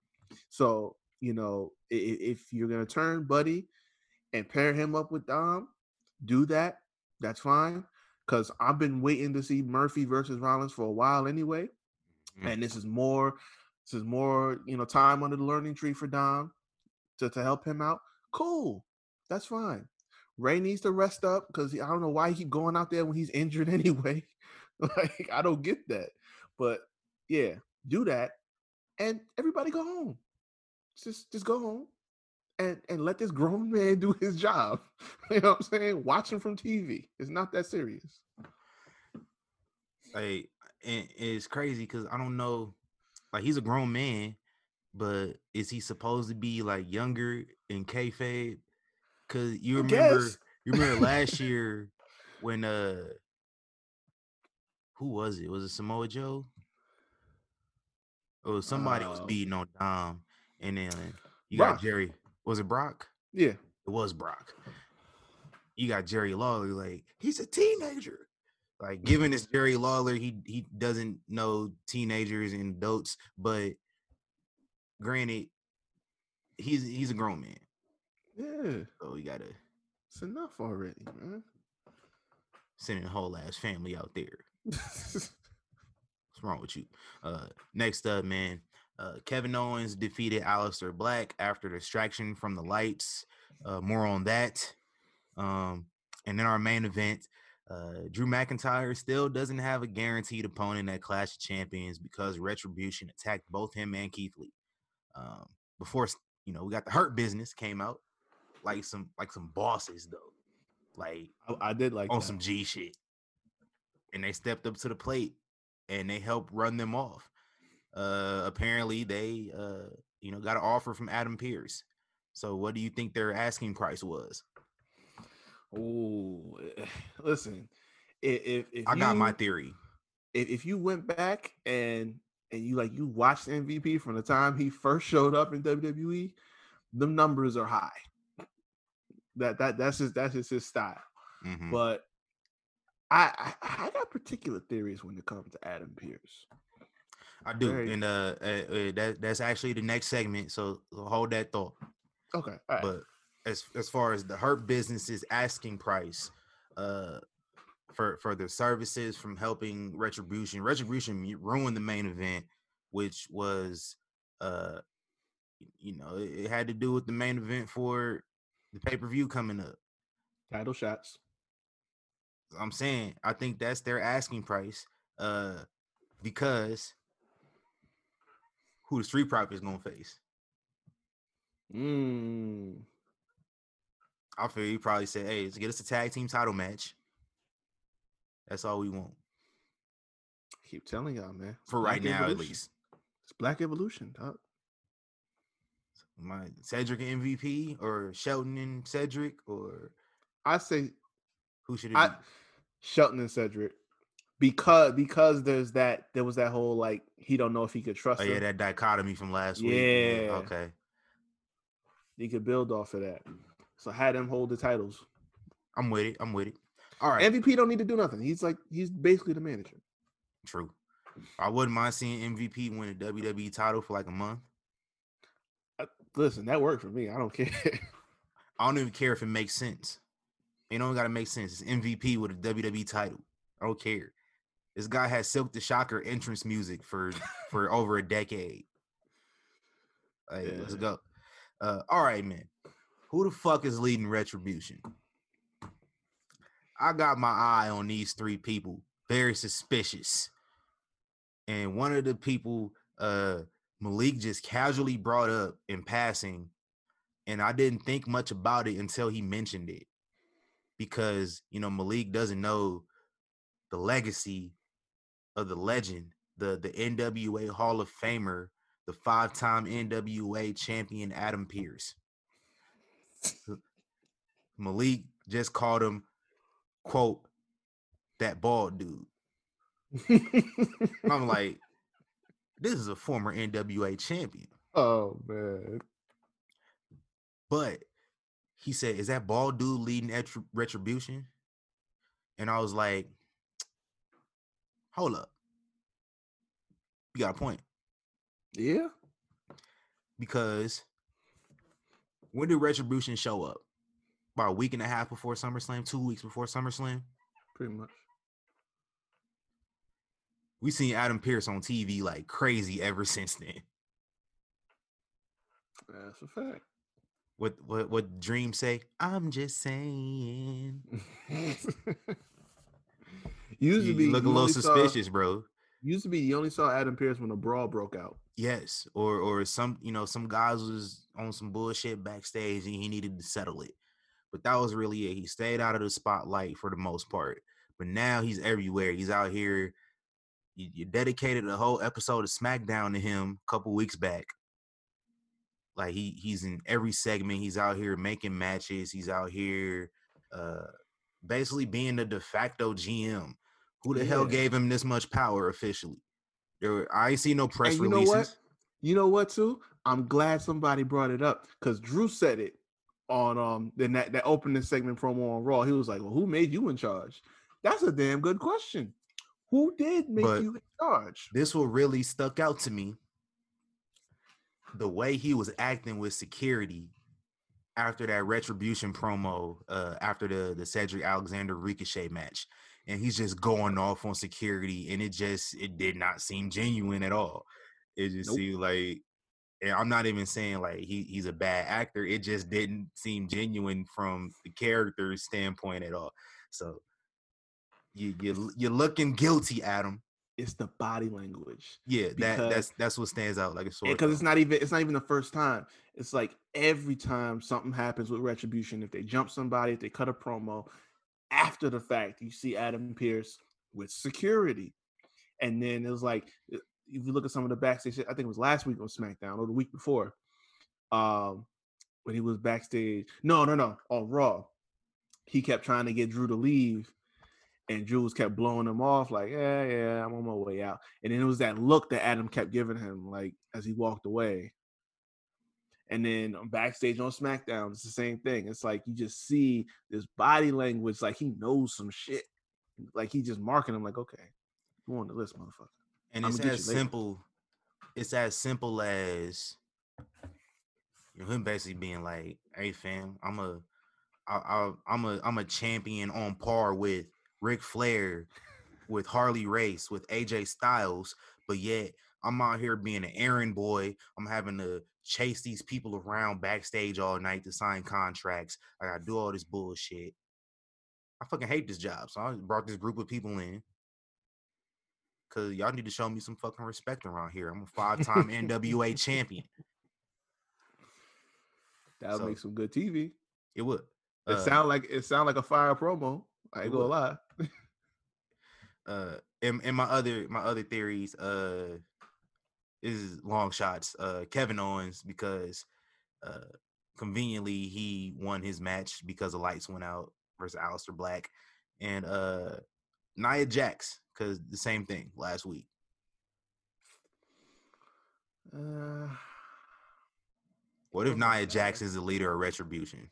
Speaker 2: So you know, i- i- if you're gonna turn Buddy and pair him up with Dom, do that. That's fine. Cause I've been waiting to see Murphy versus Rollins for a while anyway,
Speaker 1: Mhm.
Speaker 2: and this is more. This is more, you know, time under the learning tree for Dom to, to help him out. Cool, that's fine. Rey needs to rest up because I don't know why he keep going out there when he's injured anyway. like I don't get that, but yeah, do that, and everybody go home. Just just go home, and and let this grown man do his job. you know what I'm saying? Watch him from TV. It's not that serious.
Speaker 1: and it's crazy because I don't know, like he's a grown man, but is he supposed to be like younger in kayfabe? Because you remember, you remember last year when uh, who was it? Was it Samoa Joe? Or somebody was
Speaker 2: Uh,
Speaker 1: beating on Dom, and then you
Speaker 2: Brock.
Speaker 1: got Jerry. Was it Brock?
Speaker 2: Yeah.
Speaker 1: It was Brock. You got Jerry Lawler, like he's a teenager. Like given this Jerry Lawler, he he doesn't know teenagers and adults, but granted, he's he's a grown man,
Speaker 2: Yeah.
Speaker 1: so you gotta
Speaker 2: It's enough already, man.
Speaker 1: send a whole ass family out there. What's wrong with you? Uh, next up, man, uh, Kevin Owens defeated Aleister Black after distraction from the lights. Uh, more on that. Um, and then our main event, uh, Drew McIntyre still doesn't have a guaranteed opponent at Clash of Champions because Retribution attacked both him and Keith Lee. Um, before you know, we got the Hurt Business came out like some like some bosses though, like
Speaker 2: I, I did like
Speaker 1: on
Speaker 2: that.
Speaker 1: some G shit. And they stepped up to the plate and they helped run them off. Uh apparently they uh you know got an offer from Adam Pearce. So what do you think their asking price was?
Speaker 2: Oh, listen. If, if
Speaker 1: I got my theory.
Speaker 2: if, if you went back and and you like you watched MVP from the time he first showed up in WWE, the numbers are high. That that that's just that's just his style.
Speaker 1: Mhm.
Speaker 2: But I, I I got particular theories when it comes to Adam Pearce.
Speaker 1: I do,
Speaker 2: very-
Speaker 1: and uh, uh, uh, that that's actually the next segment. So hold that thought.
Speaker 2: Okay, all right.
Speaker 1: But as as far as the Hurt business's asking price, uh, for for their services from helping Retribution, Retribution ruined the main event, which was uh, you know, it, it had to do with the main event for the pay per view coming up.
Speaker 2: title shots.
Speaker 1: I'm saying I think that's their asking price, uh, because who the Street Profits gonna face?
Speaker 2: Mm.
Speaker 1: I feel you probably said, "Hey, let's get us a tag team title match. That's all we want
Speaker 2: Keep telling y'all, man.
Speaker 1: for
Speaker 2: Black
Speaker 1: right now, at least."
Speaker 2: It's Black Evolution, dog.
Speaker 1: My Cedric and MVP or Shelton and Cedric or
Speaker 2: I say
Speaker 1: who should it
Speaker 2: I
Speaker 1: be?
Speaker 2: Shelton and Cedric because because there's that there was that whole like he don't know if he could trust
Speaker 1: Oh
Speaker 2: him.
Speaker 1: yeah, that dichotomy from last week.
Speaker 2: Yeah.
Speaker 1: Okay.
Speaker 2: he could build off of that. So had him hold the titles.
Speaker 1: I'm with it. I'm with it. All right.
Speaker 2: MVP don't need to do nothing. He's like he's basically the manager.
Speaker 1: True. I wouldn't mind seeing MVP win a WWE title for like a month.
Speaker 2: Listen, that worked for me. I don't care.
Speaker 1: I don't even care if it makes sense. It don't gotta make sense. It's MVP with a WWE title. I don't care. This guy has Silk the Shocker entrance music for for over a decade. Hey, let's go. Uh, all right, man. Who the fuck is leading Retribution? I got my eye on these three people. Very suspicious. And one of the people uh Malik just casually brought up in passing, and I didn't think much about it until he mentioned it. Because you know, Malik doesn't know the legacy of the legend, the the NWA Hall of Famer, the five-time NWA champion Adam Pearce. Malik just called him, quote, that bald dude. I'm like, this is a former NWA champion.
Speaker 2: oh man.
Speaker 1: But he said, Is that bald dude leading Etru- retribution? And I was like, Hold up. You got a point.
Speaker 2: Yeah.
Speaker 1: Because when did retribution show up? About a week and a half before SummerSlam, two weeks before SummerSlam.
Speaker 2: Pretty much.
Speaker 1: We seen Adam Pearce on TV like crazy ever since then.
Speaker 2: That's a fact.
Speaker 1: What what what Dream say? I'm just saying.
Speaker 2: used to be
Speaker 1: you look a little
Speaker 2: only saw-
Speaker 1: suspicious, bro.
Speaker 2: used to be you only saw Adam Pearce when a brawl broke out.
Speaker 1: Yes, or or some you know some guys was on some bullshit backstage and he needed to settle it, but that was really it. He stayed out of the spotlight for the most part, but now he's everywhere. He's out here. You, you dedicated a whole episode of SmackDown to him a couple weeks back. Like he he's in every segment. He's out here making matches. He's out here, uh, basically being the de facto GM. Who the hell gave him this much power officially? There, I ain't see no press
Speaker 2: and you know
Speaker 1: releases.
Speaker 2: what? You know what too? I'm glad somebody brought it up because Drew said it on um then that, that opening segment promo on Raw. He was like, Well, who made you in charge? That's a damn good question. Who did make
Speaker 1: But-
Speaker 2: you in charge?
Speaker 1: this what really stuck out to me the way he was acting with security after that retribution promo uh after the the cedric alexander ricochet match and he's just going off on security and it just it did not seem genuine at all it just
Speaker 2: Nope.
Speaker 1: seemed like and i'm not even saying like he, he's a bad actor it just didn't seem genuine from the character standpoint at all so you you you're looking guilty adam
Speaker 2: It's the body language.
Speaker 1: yeah, that that's that's what stands out like a sore
Speaker 2: Because it's not even it's not even the first time. It's like every time something happens with retribution, if they jump somebody, if they cut a promo, after the fact, you see Adam Pearce with security. And then it was like uh, if you look at some of the backstage, I think it was last week on SmackDown or the week before. Um when he was backstage. No, no, no, on Raw. He kept trying to get Drew to leave. and Jules kept blowing him off, like, yeah, yeah, I'm on my way out. And then it was that look that Adam kept giving him, like as he walked away. And then backstage on SmackDown, it's the same thing. It's like you just see this body language, like he knows some shit. Like he just marking him, like, okay, you on the list, motherfucker.
Speaker 1: And it's as simple. It's as simple as you know him basically being like, "Hey, fam, I'm a, I, I, I'm a, I'm a champion on par with Ric Flair, with Harley Race, with AJ Styles, but yet I'm out here being an errand boy. I'm having to chase these people around backstage all night to sign contracts. I gotta do all this bullshit. I fucking hate this job. So I brought this group of people in. Cause y'all need to show me some fucking respect around here. I'm a five-time NWA champion.
Speaker 2: That would
Speaker 1: So-
Speaker 2: make some good TV.
Speaker 1: It would.
Speaker 2: It
Speaker 1: Uh,
Speaker 2: sound like it sound like a fire promo. I ain't gonna lie.
Speaker 1: uh and, and my other my other theories uh is long shots uh kevin owens because uh conveniently he won his match because the lights went out versus Aleister black and uh nia jax because the same thing last week
Speaker 2: Uh,
Speaker 1: what if nia is the leader of retribution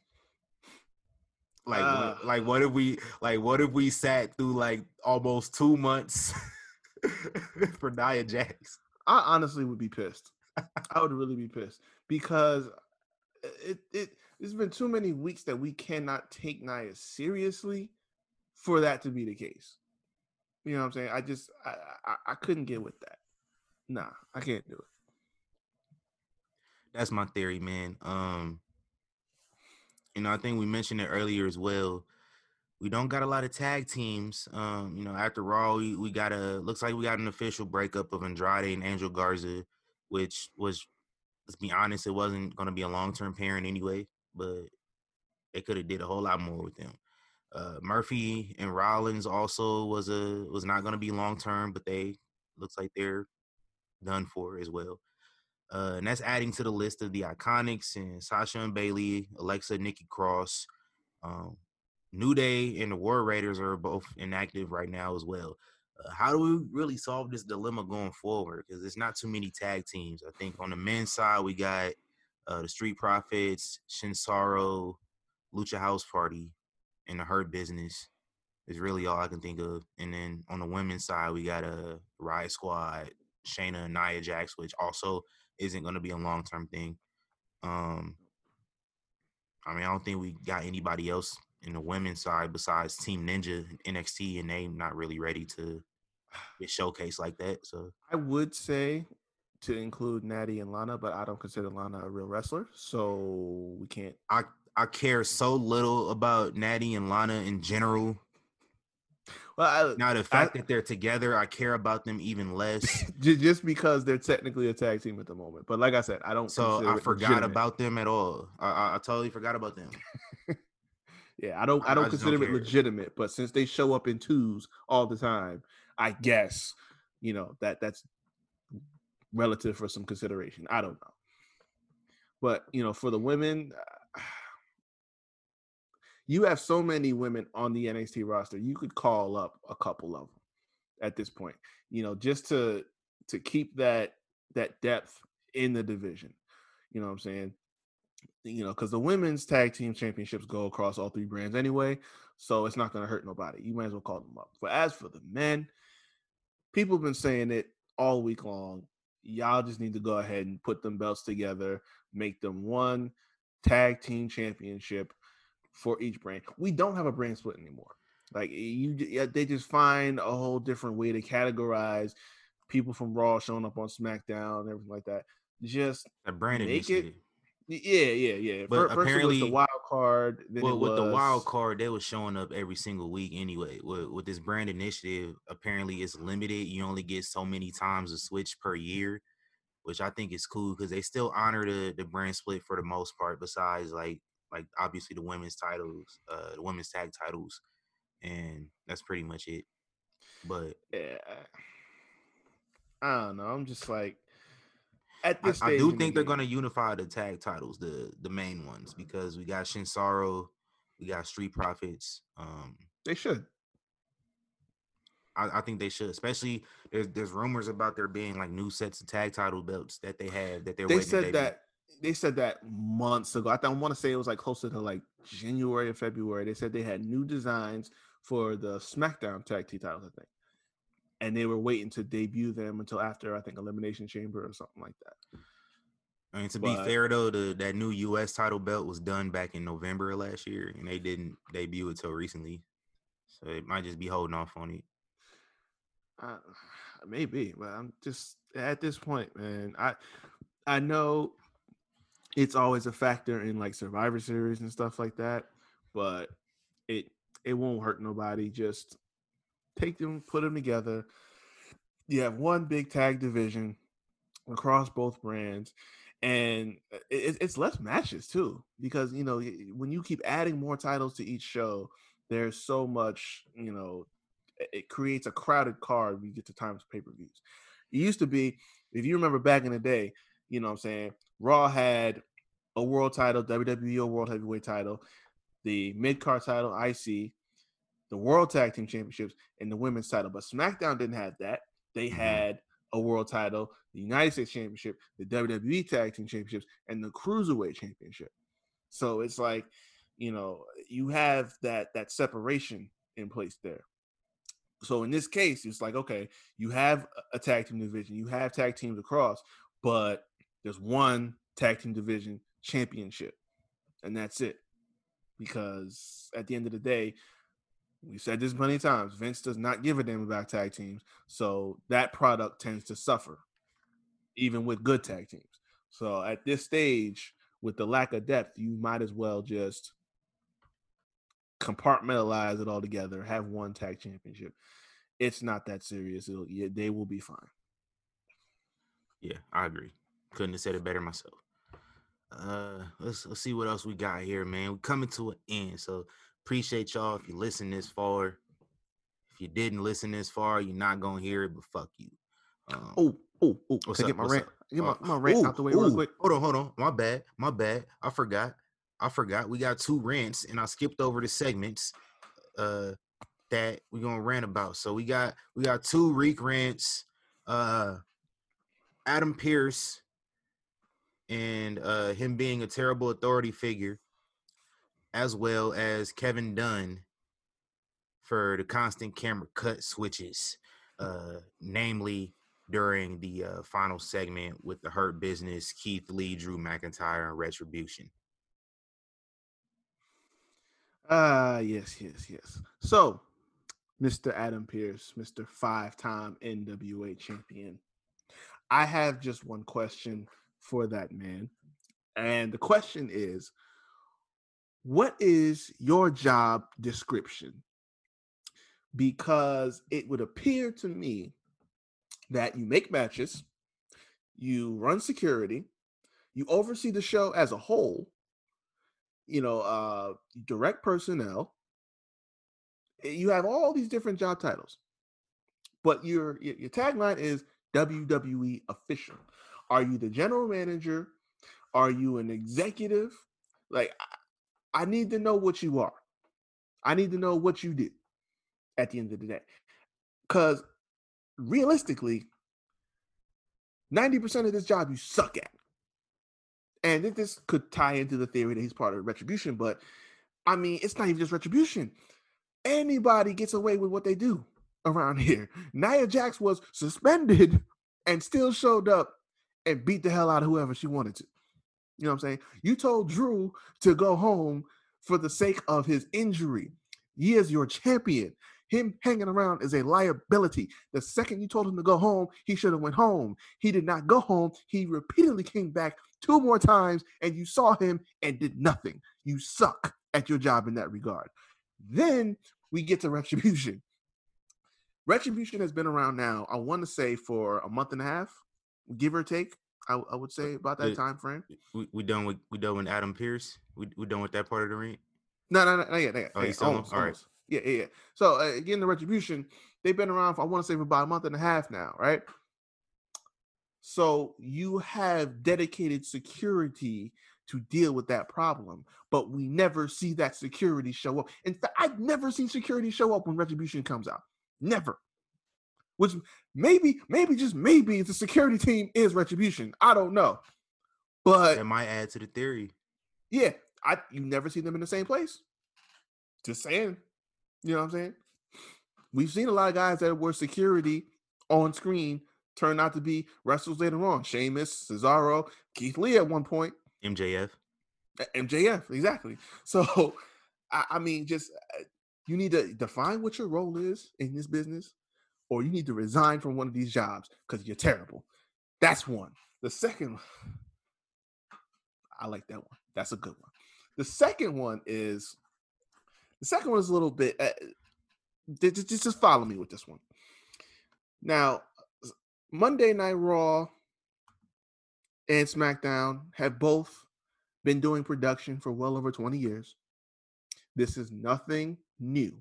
Speaker 1: like
Speaker 2: Uh.
Speaker 1: what, like what if we like what if we sat through like almost two months for nia jax
Speaker 2: I honestly would be pissed. I would really be pissed because it it there's been too many weeks that we cannot take Nia seriously for that to be the case. You know what I'm saying? I just I I, I couldn't get with that. Nah, I can't do it.
Speaker 1: that's my theory, man. Um, you know, I think we mentioned it earlier as well. We don't got a lot of tag teams. Um, you know, after Raw, we, we got a looks like we got an official breakup of Andrade and Angel Garza, which was let's be honest, it wasn't gonna be a long term pairing anyway, but they could have did a whole lot more with them. Uh, Murphy and Rollins also was a was not gonna be long term, but they looks like they're done for as well. Uh, and that's adding to the list of the Iconics and Sasha and Bayley, Alexa, Nikki Cross, um, New Day, and the War Raiders are both inactive right now as well. Uh, how do we really solve this dilemma going forward? Because there's not too many tag teams. I think on the men's side we got uh, the Street Profits, Shinsaro, Lucha House Party, and the Hurt Business. Is really all I can think of. And then on the women's side we got a uh, Riot Squad, Shayna and Nia Jax, which also isn't going to be a long term thing. Um, I mean, I don't think we got anybody else in the women's side besides Team Ninja NXT, and they not really ready to get showcased like that. So
Speaker 2: I would say to include Natty and Lana, but I don't consider Lana a real wrestler, so we can't.
Speaker 1: I I care so little about Natty and Lana in general.
Speaker 2: Well, I,
Speaker 1: Now the fact that they're together, I care about them even less.
Speaker 2: just because they're technically a tag team at the moment, but like I said, I don't.
Speaker 1: So I forgot
Speaker 2: legitimate.
Speaker 1: about them at all. I, I, I totally forgot about them.
Speaker 2: Yeah, I don't. I
Speaker 1: I
Speaker 2: don't
Speaker 1: just don't
Speaker 2: consider it
Speaker 1: care.
Speaker 2: legitimate, but since they show up in twos all the time, I guess you know that that's relative for some consideration. I don't know, but you know, for the women, uh, you have so many women on the NXT roster. You could call up a couple of them at this point. You know, just to to keep that that depth in the division. You know what I'm saying? you know, because the women's tag team championships go across all three brands anyway, so it's not going to hurt nobody. You might as well call them up. But as for the men, people have been saying it all week long. Y'all just need to go ahead and put them belts together, make them one tag team championship for each brand. We don't have a brand split anymore. Like you, they just find a whole different way to categorize people from Raw showing up on SmackDown and everything like that. Just
Speaker 1: A brand
Speaker 2: Make it
Speaker 1: initiative.
Speaker 2: yeah, yeah, yeah.
Speaker 1: But
Speaker 2: Fir- First,
Speaker 1: apparently-
Speaker 2: the wild card.
Speaker 1: Well,
Speaker 2: it
Speaker 1: with the wild card, they were showing up every single week anyway. With, with this brand initiative, apparently it's limited. You only get so many times a switch per year, which I think is cool because they still honor the the brand split for the most part. Besides, like like obviously the women's titles, uh, the women's tag titles, and that's pretty much it. But
Speaker 2: Yeah. I don't know. I'm just like at this
Speaker 1: I
Speaker 2: stage.
Speaker 1: do
Speaker 2: the
Speaker 1: think they're to unify the tag titles, the the main ones, because we got Shinsaro, we got Street Profits. Um,
Speaker 2: They should.
Speaker 1: I, I, think they should, especially there's there's rumors about there being like new sets of tag title belts that they have that they're.
Speaker 2: They said that they said that months ago. I, I want to say it was like closer to like January or February. They said they had new designs for the SmackDown tag team titles, I think, and they were waiting to debut them until after I think Elimination Chamber or something like that.
Speaker 1: I mean, to but, be fair though, the that new U.S. title belt was done back in November of last year, and they didn't debut it till recently, so it might just be holding off on it.
Speaker 2: Uh, maybe, but I'm just at this point, man. I I know it's always a factor in like Survivor Series and stuff like that, but it it won't hurt nobody. Just take them, put them together. You have one big tag division across both brands, and uh, it, it's less matches too because you know when you keep adding more titles to each show, there's so much you know it creates a crowded card when you get to times pay per views. It used to be, if you remember back in the day, you know what I'm saying, Raw had a world title, WWE World Heavyweight title, the mid card title, IC, the World Tag Team Championships, and the women's title. But SmackDown didn't have that. They mm-hmm. had a world title, the United States Championship, the WWE Tag Team Championships, and the Cruiserweight Championship. So it's like, you know, you have that that separation in place there. So in this case, it's like, okay, you have a tag team division, you have tag teams across, but there's one tag team division championship. And that's it. Because at the end of the day, we said this many times, Vince does not give a damn about tag teams. So that product tends to suffer, even with good tag teams. So at this stage, with the lack of depth, you might as well just compartmentalize it all together, have one tag championship. It's not that serious. It'll, they will be fine.
Speaker 1: Yeah, I agree. Couldn't have said it better myself. Uh, let's let's see what else we got here, man. We're coming to an end, so appreciate y'all if you listen this far. If you didn't listen this far, you're not gonna hear it, but fuck you.
Speaker 2: Um, oh, oh, oh! What's up, get my rant, up? get my, my rant ooh, out the way ooh, real quick.
Speaker 1: Hold on, hold on. My bad, my bad. I forgot. I forgot. We got two rants, and I skipped over the segments uh, that we're gonna rant about. So we got we got two Reek rants. Uh, Adam Pearce and uh, him being a terrible authority figure, as well as Kevin Dunn for the constant camera cut switches, uh, namely during the uh, final segment with the Hurt Business, Keith Lee, Drew McIntyre, and Retribution.
Speaker 2: Ah, uh, yes, yes, yes. So, Mr. Adam Pearce, Mr. Five time NWA champion. I have just one question for that man. And the question is what is your job description? Because it would appear to me that you make matches, you run security, you oversee the show as a whole, you know, uh, direct personnel. You have all these different job titles, but your your tagline is WWE official. Are you the general manager? Are you an executive? Like, I, need to know what you are. I need to know what you did at the end of the day. Because realistically, 90% of this job you suck at. And this could tie into the theory that he's part of retribution, but I mean, it's not even just retribution. Anybody gets away with what they do around here. Nia Jax was suspended and still showed up and beat the hell out of whoever she wanted to. You know what I'm saying? You told Drew to go home for the sake of his injury. He is your champion. Him hanging around is a liability. The second you told him to go home, he should have went home. He did not go home. He repeatedly came back two more times, and you saw him and did nothing. You suck at your job in that regard. Then we get to retribution. Retribution has been around now, I want to say, for a month and a half, give or take. I, I would say about that time frame.
Speaker 1: We, we done with we done with Adam Pearce. We we done with that part of the ring.
Speaker 2: No, no, no, not yet. Not yet.
Speaker 1: Oh, you still almost,
Speaker 2: all right. Yeah, yeah, yeah. So uh, again, the retribution they've been around for I want to say for about a month and a half now, right? So you have dedicated security to deal with that problem, but we never see that security show up. In fact, I've never seen security show up when retribution comes out. Never. Which maybe, maybe just maybe the security team is retribution. I don't know, but
Speaker 1: That might add to the theory.
Speaker 2: yeah, I you never see them in the same place. Just saying, you know what I'm saying? We've seen a lot of guys that were security on screen turn out to be wrestlers later on. Sheamus, Cesaro, Keith Lee at one point.
Speaker 1: MJF.
Speaker 2: MJF, exactly. So, I, I mean, just uh, you need to define what your role is in this business, or you need to resign from one of these jobs because you're terrible. That's one. The second, I like that one. That's a good one. The second one is the second one is a little bit. Uh, ju- ju- just, just follow me with this one. Now, Monday Night Raw and SmackDown have both been doing production for well over 20 years. This is nothing new.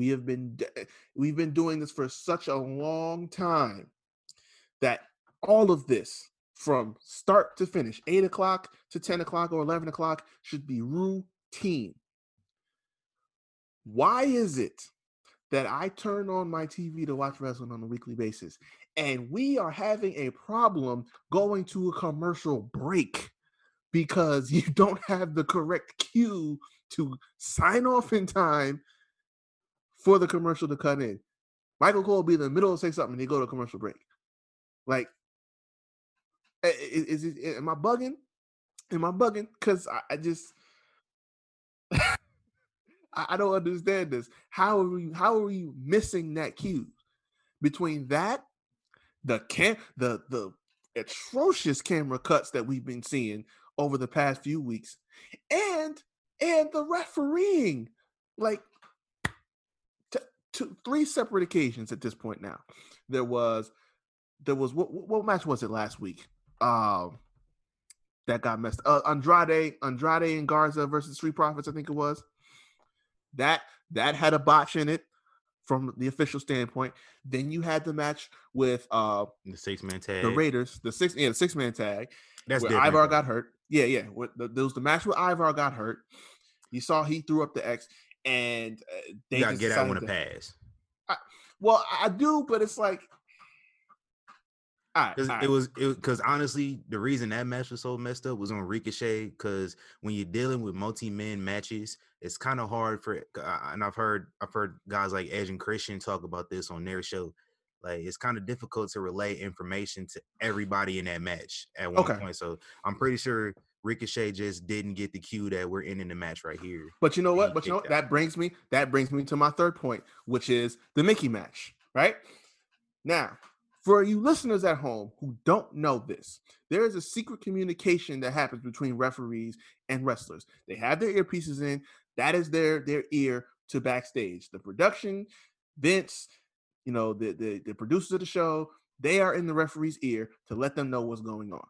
Speaker 2: We have been eh, we've been doing this for such a long time that all of this from start to finish, eight o'clock to 10 o'clock or 11 o'clock, should be routine. Why is it that I turn on my TV to watch wrestling on a weekly basis and we are having a problem going to a commercial break because you don't have the correct cue to sign off in time for the commercial to cut in? Michael Cole will be in the middle of say something and they go to commercial break. Like, i- i- is, it? Am I bugging? Am I bugging? Because I, I just I, I don't understand this. How are we? How are we missing that cue between that, the cam, the the atrocious camera cuts that we've been seeing over the past few weeks, and and the refereeing, like two, three separate occasions at this point. Now, there was there was what what match was it last week? Um, that got messed. Uh, Andrade, Andrade and Garza versus Street Profits. I think it was that that had a botch in it from the official standpoint. Then you had the match with uh
Speaker 1: The six man tag.
Speaker 2: the Raiders, the six yeah the six man tag
Speaker 1: That's
Speaker 2: where
Speaker 1: different.
Speaker 2: Ivar got hurt. Yeah, yeah. What the, there was the match where Ivar got hurt. You saw he threw up the X, and uh, they
Speaker 1: You gotta
Speaker 2: just
Speaker 1: get out with a pass.
Speaker 2: Well, I do, but it's like, all right,
Speaker 1: Because
Speaker 2: all
Speaker 1: it was it because honestly, the reason that match was so messed up was on Ricochet. Because when you're dealing with multi-man matches, it's kind of hard for. And I've heard I've heard guys like Edge and Christian talk about this on their show. Like it's kind of difficult to relay information to everybody in that match at one
Speaker 2: Okay.
Speaker 1: point. So I'm pretty sure Ricochet just didn't get the cue that we're ending the match right here.
Speaker 2: But you know what? But you know what? that brings me that brings me to my third point, which is the Mickie match. Right now, for you listeners at home who don't know this, there is a secret communication that happens between referees and wrestlers. They have their earpieces in. That is their their ear to backstage. The production, Vince, you know, the the, the producers of the show, they are in the referee's ear to let them know what's going on.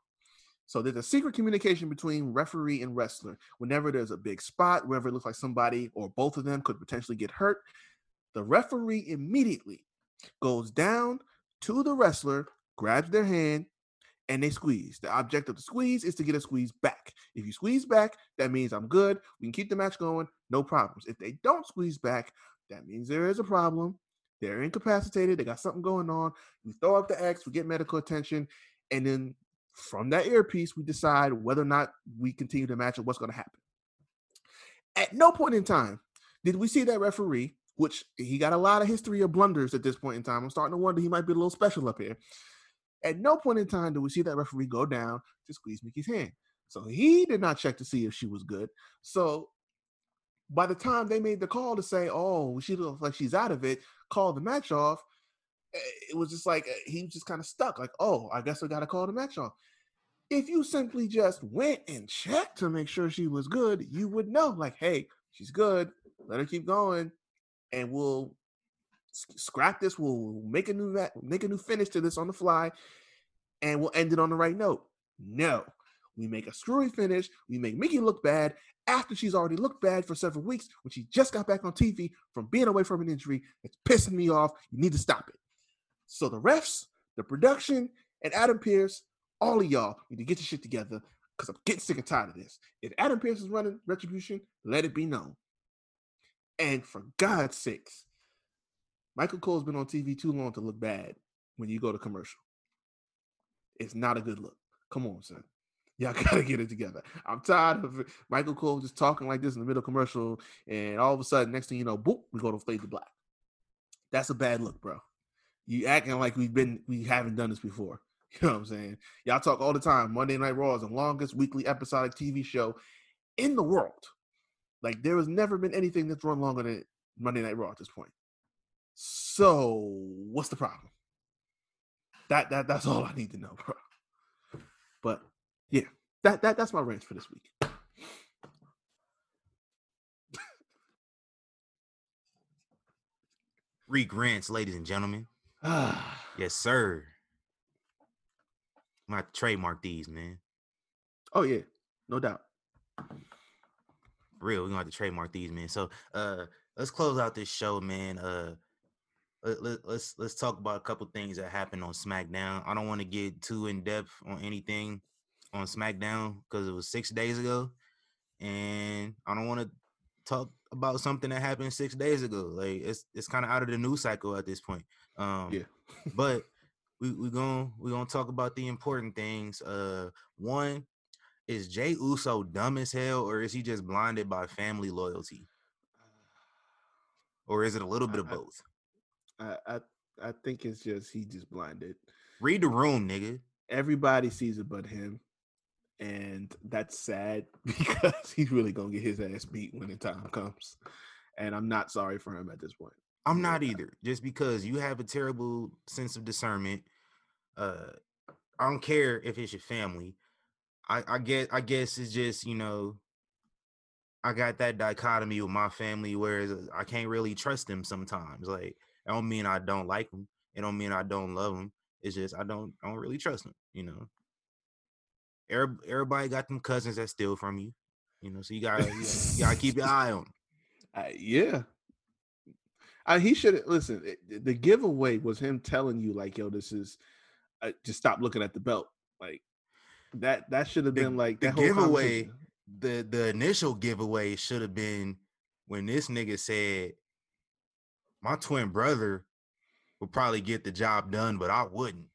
Speaker 2: So there's a secret communication between referee and wrestler. Whenever there's a big spot, wherever it looks like somebody or both of them could potentially get hurt, the referee immediately goes down to the wrestler, grabs their hand, and they squeeze. The object of the squeeze is to get a squeeze back. If you squeeze back, that means I'm good. We can keep the match going, no problems. If they don't squeeze back, that means there is a problem. They're incapacitated. They got something going on. We throw up the X, we get medical attention, and then from that earpiece, we decide whether or not we continue the match or what's going to happen. At no point in time did we see that referee, which he got a lot of history of blunders at this point in time. I'm starting to wonder he might be a little special up here. At no point in time did we see that referee go down to squeeze Mickie's hand. So he did not check to see if she was good. So by the time they made the call to say, oh, she looks like she's out of it, call the match off, eh, it was just like eh, he was just kind of stuck. Like, oh, I guess we got to call the match off. If you simply just went and checked to make sure she was good, you would know, like, hey, she's good. Let her keep going, and we'll scrap this. We'll make a new ma- make a new finish to this on the fly, and we'll end it on the right note. No, we make a screwy finish. We make Mickie look bad after she's already looked bad for several weeks when she just got back on TV from being away from an injury. It's pissing me off. You need to stop it. So the refs, the production, and Adam Pearce, all of y'all need to get your shit together because I'm getting sick and tired of this. If Adam Pearce is running Retribution, let it be known. And for God's sakes, Michael Cole's been on TV too long to look bad when you go to commercial. It's not a good look. Come on, son. Y'all gotta get it together. I'm tired of Michael Cole just talking like this in the middle commercial, and all of a sudden, next thing you know, boop, we go to fade to black. That's a bad look, bro. You acting like we've been we haven't done this before. You know what I'm saying? Y'all talk all the time. Monday Night Raw is the longest weekly episodic TV show in the world. Like there has never been anything that's run longer than Monday Night Raw at this point. So what's the problem? That that that's all I need to know, bro. But yeah, that that that's my rant for this week.
Speaker 1: Reek rants, ladies and gentlemen. yes, sir. I'm gonna have to trademark these, man.
Speaker 2: Oh yeah, no doubt.
Speaker 1: Real, we're gonna have to trademark these, man. So uh let's close out this show, man. Uh let, let, let's let's talk about a couple things that happened on SmackDown. I don't want to get too in depth on anything on SmackDown because it was six days ago, and I don't want to talk about something that happened six days ago. Like it's it's kind of out of the news cycle at this point. Um,
Speaker 2: Yeah.
Speaker 1: but we we going we gonna talk about the important things. Uh, one is Jey Uso dumb as hell, or is he just blinded by family loyalty, or is it a little bit of
Speaker 2: I-
Speaker 1: both?
Speaker 2: I, I I think it's just he just blinded.
Speaker 1: Read the room, nigga.
Speaker 2: Everybody sees it but him. And that's sad because he's really gonna get his ass beat when the time comes. And I'm not sorry for him at this point.
Speaker 1: I'm not either. Just because you have a terrible sense of discernment, uh, I don't care if it's your family. I, I get. I guess it's just you know, I got that dichotomy with my family, whereas I can't really trust them sometimes. Like, I don't mean I don't like them. It don't mean I don't love them. It's just I don't. I don't really trust them. You know. Everybody got them cousins that steal from you. You know, so you gotta, you gotta, you gotta keep your eye on 'em.
Speaker 2: I, yeah. I, he should listen. Eh, it- The giveaway was him telling you, like, "Yo, this is uh, just stop looking at the belt." Like that. That should have been like
Speaker 1: the giveaway the the initial giveaway should have been when this nigga said my twin brother would probably get the job done, but I wouldn't.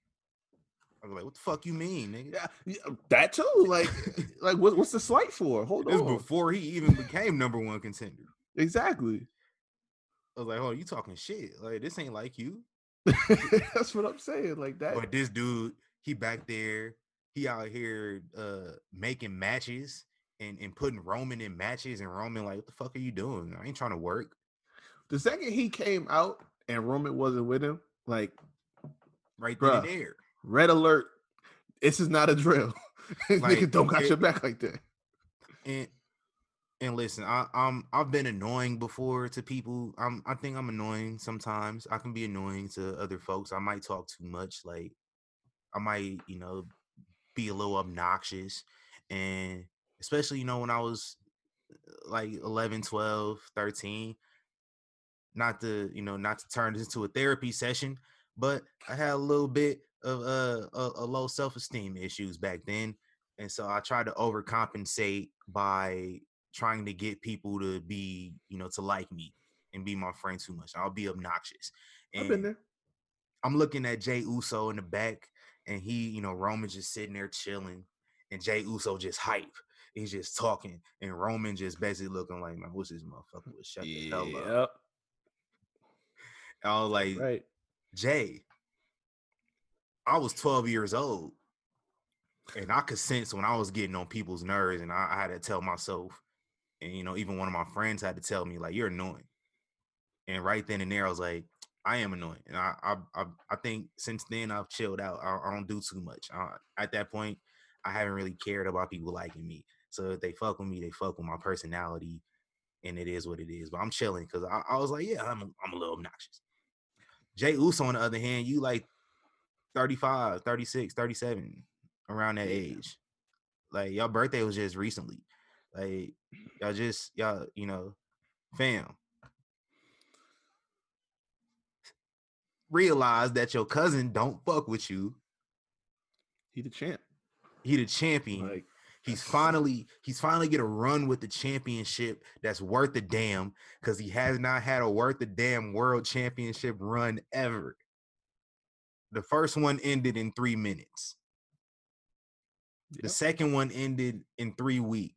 Speaker 1: I was like, what the fuck you mean, nigga?
Speaker 2: Yeah, yeah, um, that too. Like, eh, like what, what's the slight for? Hold
Speaker 1: This
Speaker 2: on.
Speaker 1: before he even became number one contender.
Speaker 2: Exactly.
Speaker 1: I was like, oh, you talking shit. Like, this ain't like you.
Speaker 2: That's what I'm saying. Like that.
Speaker 1: But this dude, he back there, he out here uh making matches and, and putting Roman in matches, and Roman like, what the fuck are you doing? I ain't trying to work.
Speaker 2: the second he came out and Roman wasn't with him, like
Speaker 1: Right
Speaker 2: Bruh.
Speaker 1: there.
Speaker 2: red alert. This is not a drill. Nigga don't got
Speaker 1: it-
Speaker 2: your back like that.
Speaker 1: and and listen, I, I'm I've been annoying before to people. I'm I think I'm annoying sometimes. I can be annoying to other folks. I might talk too much. Like I might, you know, be a little obnoxious. And especially, you know, when I was uh, like 11, 12, 13, not to, you know, not to turn this into a therapy session, but I had a little bit of uh, a, a low self-esteem issues back then. And so I tried to overcompensate by trying to get people to be, you know, to like me and be my friend too much. I'll be obnoxious.
Speaker 2: I've been
Speaker 1: And
Speaker 2: there.
Speaker 1: I'm looking at Jey Uso in the back, and he, you know, Roman just sitting there chilling, and Jey Uso just hype. He's just talking, and Roman just basically looking like, man, what's this motherfucker? Would shut the hell up.
Speaker 2: Yep.
Speaker 1: I was like,
Speaker 2: Right.
Speaker 1: Jay, I was 12 years old, and I could sense when I was getting on people's nerves, and I, I had to tell myself, and you know, even one of my friends had to tell me, like, you're annoying. And right then and there, I was like, I am annoying, and I, I, I, I think since then I've chilled out. I, I don't do too much. I, at that point, I haven't really cared about people liking me. So if they fuck with me, they fuck with my personality, and it is what it is. But I'm chilling because I, I was like, yeah, I'm, a, I'm a little obnoxious. Jey Uso, on the other hand, you like 35, 36, 37, around that age. Like your birthday was just recently. Like y'all just y'all, you know, fam. Realize that your cousin don't fuck with you.
Speaker 2: He the champ.
Speaker 1: He the champion.
Speaker 2: Like
Speaker 1: He's finally he's finally get a run with the championship that's worth a damn because he has not had a worth a damn world championship run ever. The first one ended in three minutes. The
Speaker 2: Yep.
Speaker 1: second one ended in three weeks.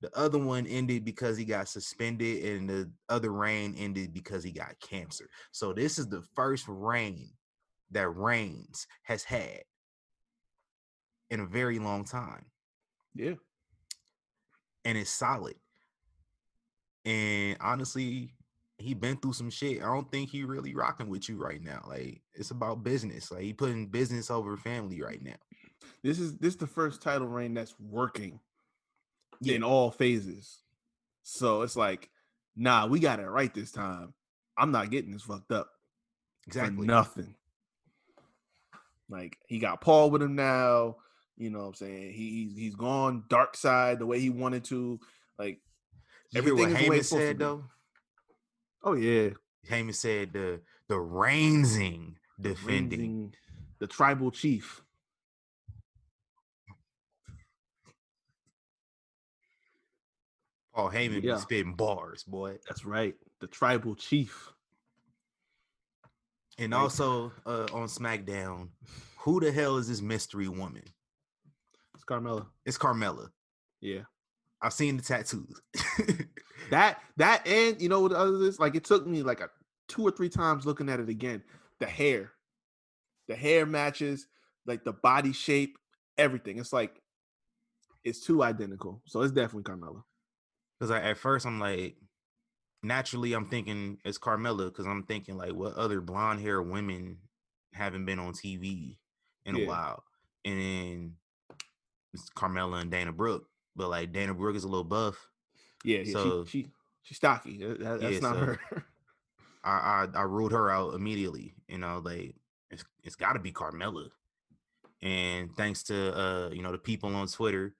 Speaker 1: The other one ended because he got suspended, and the other reign ended because he got cancer. So this is the first reign that Reigns has had in a very long time,
Speaker 2: Yeah.
Speaker 1: and it's solid. And honestly, he been through some shit. I don't think he really rocking with you right now. Like it's about business. Like he putting business over family right now.
Speaker 2: This is this is the first title reign that's working
Speaker 1: Yeah.
Speaker 2: in all phases. So it's like, nah, we got it right this time. I'm not getting this fucked up.
Speaker 1: Exactly.
Speaker 2: Nothing. Like he got Paul with him now. You know what I'm saying? He, he's he's gone dark side the way he wanted to. Like everything is way
Speaker 1: Heyman
Speaker 2: it's supposed to
Speaker 1: said though,
Speaker 2: Oh yeah.
Speaker 1: Heyman said the the Reinsing defending.
Speaker 2: The tribal chief.
Speaker 1: Paul Heyman
Speaker 2: Yeah.
Speaker 1: be spitting bars, boy.
Speaker 2: That's right. The tribal chief.
Speaker 1: And
Speaker 2: Right.
Speaker 1: also uh, on SmackDown, who the hell is this mystery woman?
Speaker 2: It's Carmella.
Speaker 1: It's Carmella.
Speaker 2: Yeah.
Speaker 1: I've seen the tattoos.
Speaker 2: That that and you know what the other is? Like it took me like a two or three times looking at it again. The hair. The hair matches, like the body shape, everything. It's like it's too identical. So it's definitely Carmella.
Speaker 1: Because at first I'm like, naturally I'm thinking it's Carmella because I'm thinking like, what other blonde hair women haven't been on TV in
Speaker 2: Yeah.
Speaker 1: a while? And then it's Carmella and Dana Brooke, but like Dana Brooke is a little buff.
Speaker 2: Yeah, yeah
Speaker 1: So-
Speaker 2: she, she she's stocky. That- that's
Speaker 1: Yeah,
Speaker 2: not
Speaker 1: so-
Speaker 2: her.
Speaker 1: I I, I ruled her out immediately. You know, like it's it's got to be Carmella. And thanks to uh you know the people on Twitter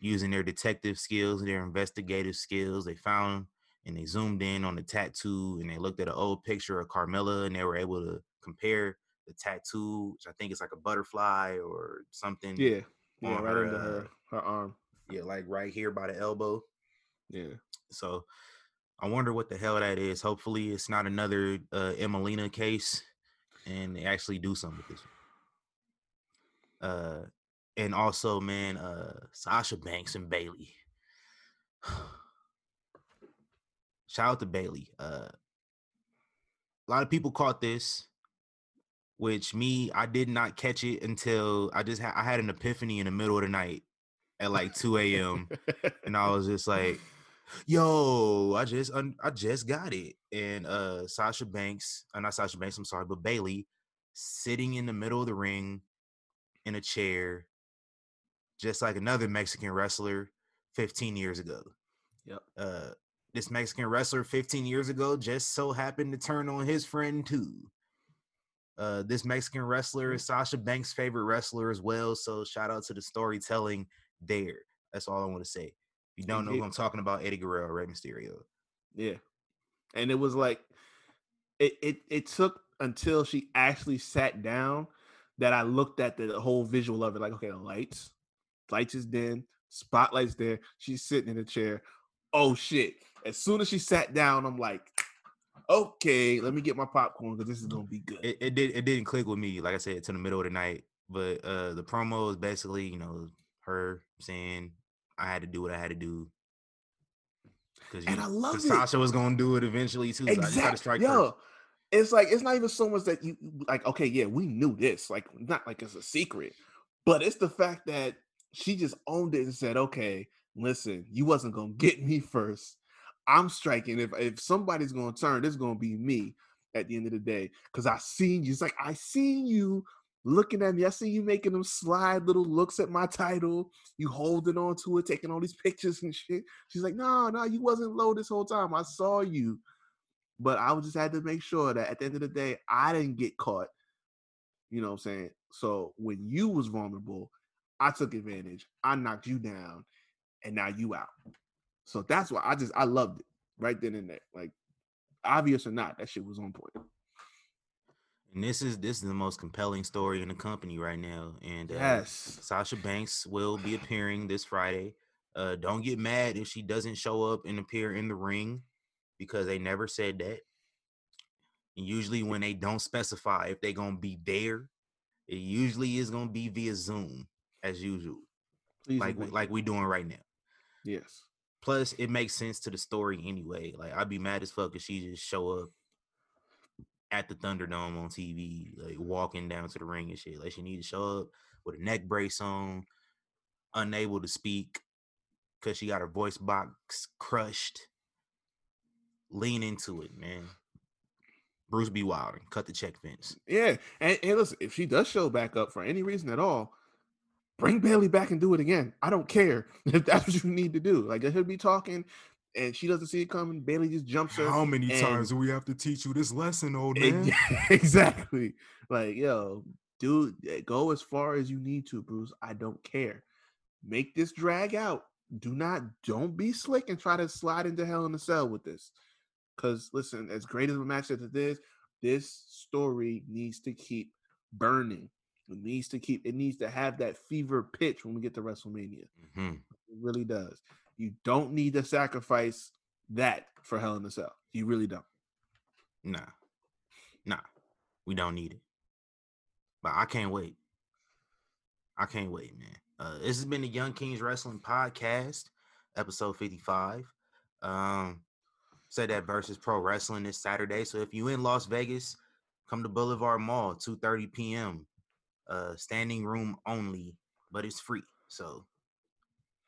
Speaker 1: using their detective skills, their investigative skills, they found and they zoomed in on the tattoo and they looked at an old picture of Carmella and they were able to compare the tattoo, which I think is like a butterfly or something.
Speaker 2: yeah. Yeah, right
Speaker 1: her,
Speaker 2: under
Speaker 1: uh,
Speaker 2: her her arm.
Speaker 1: yeah, like right here by the elbow.
Speaker 2: Yeah.
Speaker 1: So I wonder what the hell that is. Hopefully, it's not another uh, Emmalina case, and they actually do something with this. Uh, and also, man, uh, Sasha Banks and Bayley. Shout out to Bayley. Uh, a lot of people caught this, which me, I did not catch it until I just ha- I had an epiphany in the middle of the night at like 2 a.m. and I was just like, yo, I just un- I just got it. And uh Sasha Banks, uh, not Sasha Banks, I'm sorry, but Bayley sitting in the middle of the ring in a chair, just like another Mexican wrestler 15 years ago.
Speaker 2: Yep.
Speaker 1: Uh this Mexican wrestler 15 years ago just so happened to turn on his friend too. Uh, this Mexican wrestler is Sasha Banks' favorite wrestler as well. So shout out to the storytelling there. That's all I want to say. If you don't know who I'm talking about, Eddie Guerrero, Rey Mysterio.
Speaker 2: Yeah. And it was like it it it took until she actually sat down that I looked at the whole visual of it. Like, okay, the lights, lights is dim, spotlights there. She's sitting in a chair. Oh shit. As soon as she sat down, I'm like, okay, let me get my popcorn because this is gonna be good.
Speaker 1: It, it did it didn't click with me, like I said, to the middle of the night. But uh the promo is basically, you know, her saying I had to do what I had to do. Because
Speaker 2: And I love it.
Speaker 1: Sasha was gonna do it eventually too. So I just to
Speaker 2: Exactly.
Speaker 1: strike
Speaker 2: Yo,
Speaker 1: first.
Speaker 2: it's like it's not even so much that you like. Okay, yeah, we knew this. Like, not like it's a secret, but it's the fact that she just owned it and said, "Okay, listen, you wasn't gonna get me first. I'm striking. If if somebody's gonna turn, it's gonna be me at the end of the day. Because I seen you. It's like I seen you." Looking at me, I see you making them slide little looks at my title. You holding on to it, taking all these pictures and shit. She's like, "No, no, you wasn't low this whole time. I saw you." but I just had to make sure that at the end of the day, I didn't get caught. You know what I'm saying? So when you was vulnerable, I took advantage. I knocked you down, and now you out. So that's why I just I loved it right then and there. Like obvious or not, that shit was on point.
Speaker 1: And this is this is the most compelling story in the company right now. And uh,
Speaker 2: Yes.
Speaker 1: Sasha Banks will be appearing this Friday. Uh, don't get mad if she doesn't show up and appear in the ring because they never said that. And usually, when they don't specify if they're gonna be there, it usually is gonna be via Zoom as usual,
Speaker 2: Please
Speaker 1: like we, like we doing right now.
Speaker 2: yes.
Speaker 1: Plus, it makes sense to the story anyway. Like I'd be mad as fuck if she just show up at the Thunderdome on TV, like walking down to the ring and shit. Like she need to show up with a neck brace on, unable to speak because she got her voice box crushed. Lean into it, man. Bruce B. Wilder, cut the check fence.
Speaker 2: Yeah, and, and listen, if she does show back up for any reason at all, bring Bayley back and do it again. I don't care if that's what you need to do. Like he'll be talking, and she doesn't see it coming. Bayley just jumps her.
Speaker 3: How many
Speaker 2: and-
Speaker 3: times do we have to teach you this lesson, old
Speaker 2: Ex-
Speaker 3: man?
Speaker 2: exactly. Like yo, dude, eh, go as far as you need to, Bruce. I don't care. Make this drag out. Do not, don't be slick and try to slide into Hell in a Cell with this. Because listen, as great as a match as it is, this story needs to keep burning. It needs to keep. It needs to have that fever pitch when we get to WrestleMania.
Speaker 1: hmm
Speaker 2: It really does. You don't need to sacrifice that for Hell in a Cell. You really don't.
Speaker 1: Nah, nah, we don't need it. But I can't wait. I can't wait, man. Uh, this has been the Young Kings Wrestling Podcast, episode 55. Um, said that versus pro wrestling this Saturday. So if you in Las Vegas, come to Boulevard Mall, 2:30 p.m. Uh, standing room only, but it's free. So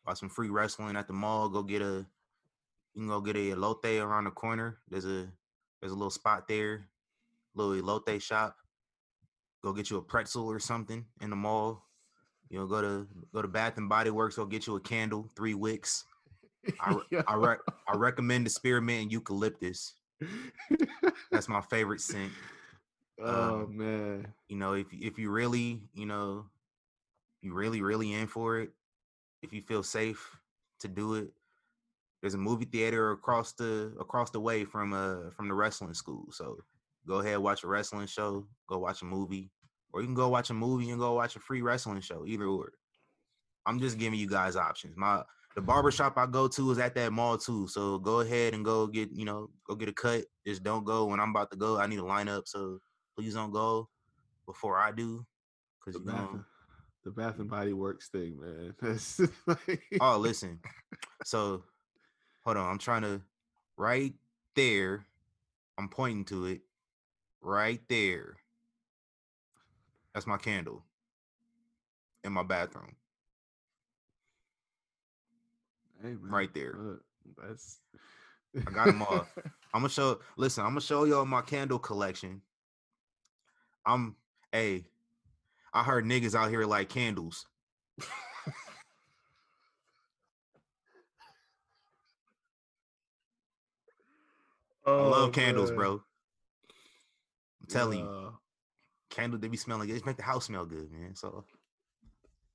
Speaker 1: watch some free wrestling at the mall. Go get a you can go get a elote around the corner. There's a there's a little spot there, little elote shop. Go get you a pretzel or something in the mall. You know, go to go to Bath and Body Works. Go get you a candle, three wicks. I I, re- I recommend the spearmint and eucalyptus. That's my favorite scent.
Speaker 2: Oh
Speaker 1: um,
Speaker 2: man.
Speaker 1: You know, if if you really, you know, you really really in for it, if you feel safe to do it, there's a movie theater across the across the way from uh from the wrestling school. So go ahead watch a wrestling show, go watch a movie, or you can go watch a movie and go watch a free wrestling show. Either or. I'm just giving you guys options. My the barber shop I go to is at that mall too. So go ahead and go get, you know, go get a cut. Just don't go when I'm about to go. I need a lineup. So please don't go before I do. Cause
Speaker 2: The
Speaker 1: you
Speaker 2: bath,
Speaker 1: know,
Speaker 2: and- the Bath and mm. Body Works thing, man. That's like,
Speaker 1: oh listen. So hold on. I'm trying to right there. I'm pointing to it. Right there. That's my candle in my bathroom.
Speaker 2: hey,
Speaker 1: right there.
Speaker 2: look, that's.
Speaker 1: I got 'em all. I'm gonna show. Listen, I'm gonna show y'all my candle collection. I'm. Hey, I heard niggas out here like candles. I
Speaker 2: Oh,
Speaker 1: love candles,
Speaker 2: man.
Speaker 1: bro. I'm telling you,
Speaker 2: Uh,
Speaker 1: candle they be smelling good. Just make the house smell good, man. So,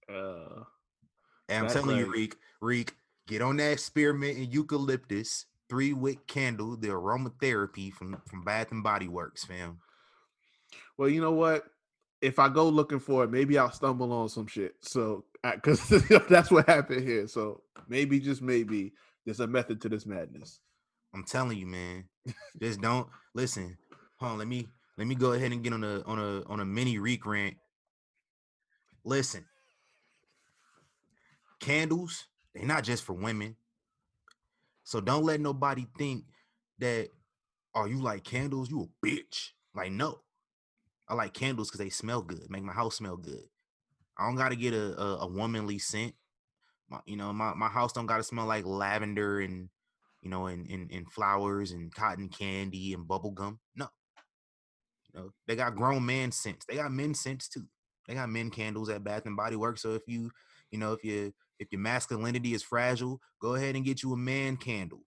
Speaker 2: uh,
Speaker 1: and I'm telling you, Reek, Reek, get on that spearmint and eucalyptus three wick candle, the aromatherapy from from Bath and Body Works, fam.
Speaker 2: Well, you know what? If I go looking for it, maybe I'll stumble on some shit. So, because that's what happened here. So maybe, just maybe, there's a method to this madness.
Speaker 1: I'm telling you, man. Just don't listen. Hold on, let me let me go ahead and get on a on a on a mini reek rant. Listen, candles, they're not just for women. So don't let nobody think that oh, you like candles, you a bitch. Like, no. I like candles because they smell good, make my house smell good. I don't gotta get a, a, a womanly scent. My, you know, my, my house don't gotta smell like lavender and you know, and, and, and flowers and cotton candy and bubble gum. No. You know, they got grown man scents. They got men scents too. They got men candles at Bath and Body Works. So if you, you know, if you if your masculinity is fragile, go ahead and get you a man candle.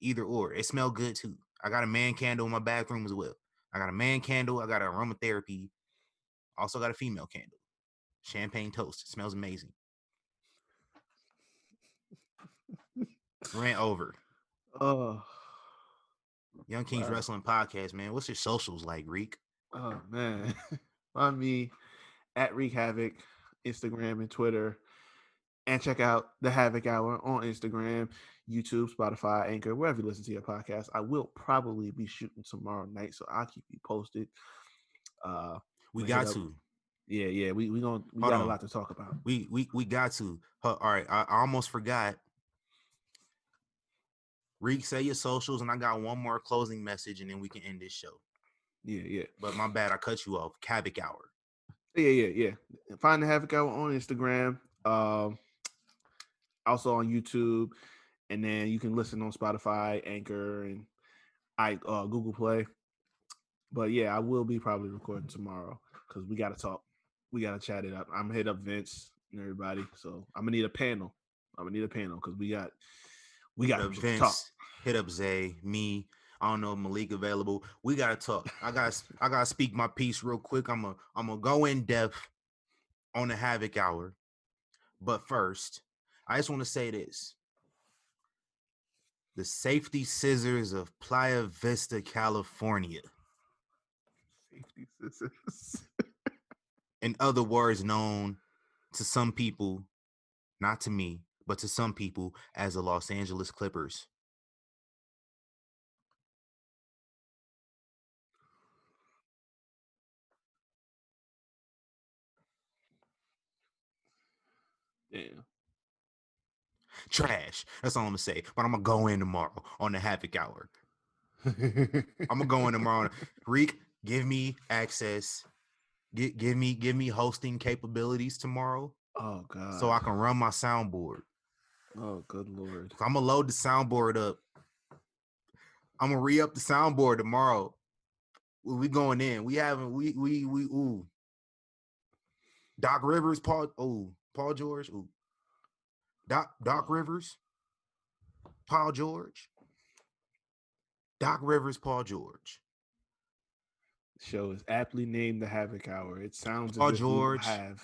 Speaker 1: Either or. It smell good too. I got a man candle in my bathroom as well. I got a man candle. I got an aromatherapy. Also got a female candle. Champagne toast. It smells amazing. Rant over.
Speaker 2: Oh,
Speaker 1: Young Kings
Speaker 2: Wow.
Speaker 1: Wrestling Podcast, man. What's your socials like, Reek?
Speaker 2: Oh man, find me at Reek Havoc, Instagram and Twitter, and check out the Havoc Hour on Instagram, YouTube, Spotify, Anchor, wherever you listen to your podcast. I will probably be shooting tomorrow night, so I'll keep you posted. Uh,
Speaker 1: We got
Speaker 2: up-
Speaker 1: to.
Speaker 2: yeah, yeah, we we gonna we
Speaker 1: Hold
Speaker 2: got
Speaker 1: on.
Speaker 2: a lot to talk about.
Speaker 1: We we we got to. All right, I, I almost forgot. Reek, say your socials, and I got one more closing message, and then we can end this show.
Speaker 2: Yeah, yeah.
Speaker 1: But my bad, I cut you off. Havoc hour.
Speaker 2: Yeah, yeah, yeah. Find the Havoc Hour on Instagram, um, also on YouTube, and then you can listen on Spotify, Anchor, and I uh, Google Play. But yeah, I will be probably recording tomorrow because we got to talk. We got to chat it up. I'm gonna hit up Vince and everybody, so I'm gonna need a panel. I'm gonna need a panel because we got we got
Speaker 1: Hit up
Speaker 2: to
Speaker 1: Vince,
Speaker 2: talk.
Speaker 1: hit up Zay, me. I don't know Malik available. We gotta talk. I got I gotta speak my piece real quick. I'm a I'm gonna go in depth on the Havoc Hour. But first, I just want to say this. The safety scissors of Playa Vista, California.
Speaker 2: Safety scissors.
Speaker 1: in other words, known to some people, not to me, but to some people as the Los Angeles Clippers.
Speaker 2: Damn.
Speaker 1: Trash. That's all I'm gonna say. But I'm gonna go in tomorrow on the Havoc Hour. I'm gonna go in tomorrow. Reek, give me access. Give, give me give me hosting capabilities tomorrow
Speaker 2: oh god.
Speaker 1: so I can run my soundboard.
Speaker 2: Oh good lord.
Speaker 1: I'm gonna load the soundboard up. I'm gonna re up the soundboard tomorrow. We we going in. We haven't. We we we. Ooh. Doc Rivers, Paul. Oh, Paul George. Ooh. Doc Doc Rivers, Paul George. Doc Rivers, Paul George.
Speaker 2: show is aptly named the Havoc Hour. It sounds
Speaker 1: Paul
Speaker 2: as if
Speaker 1: George.
Speaker 2: have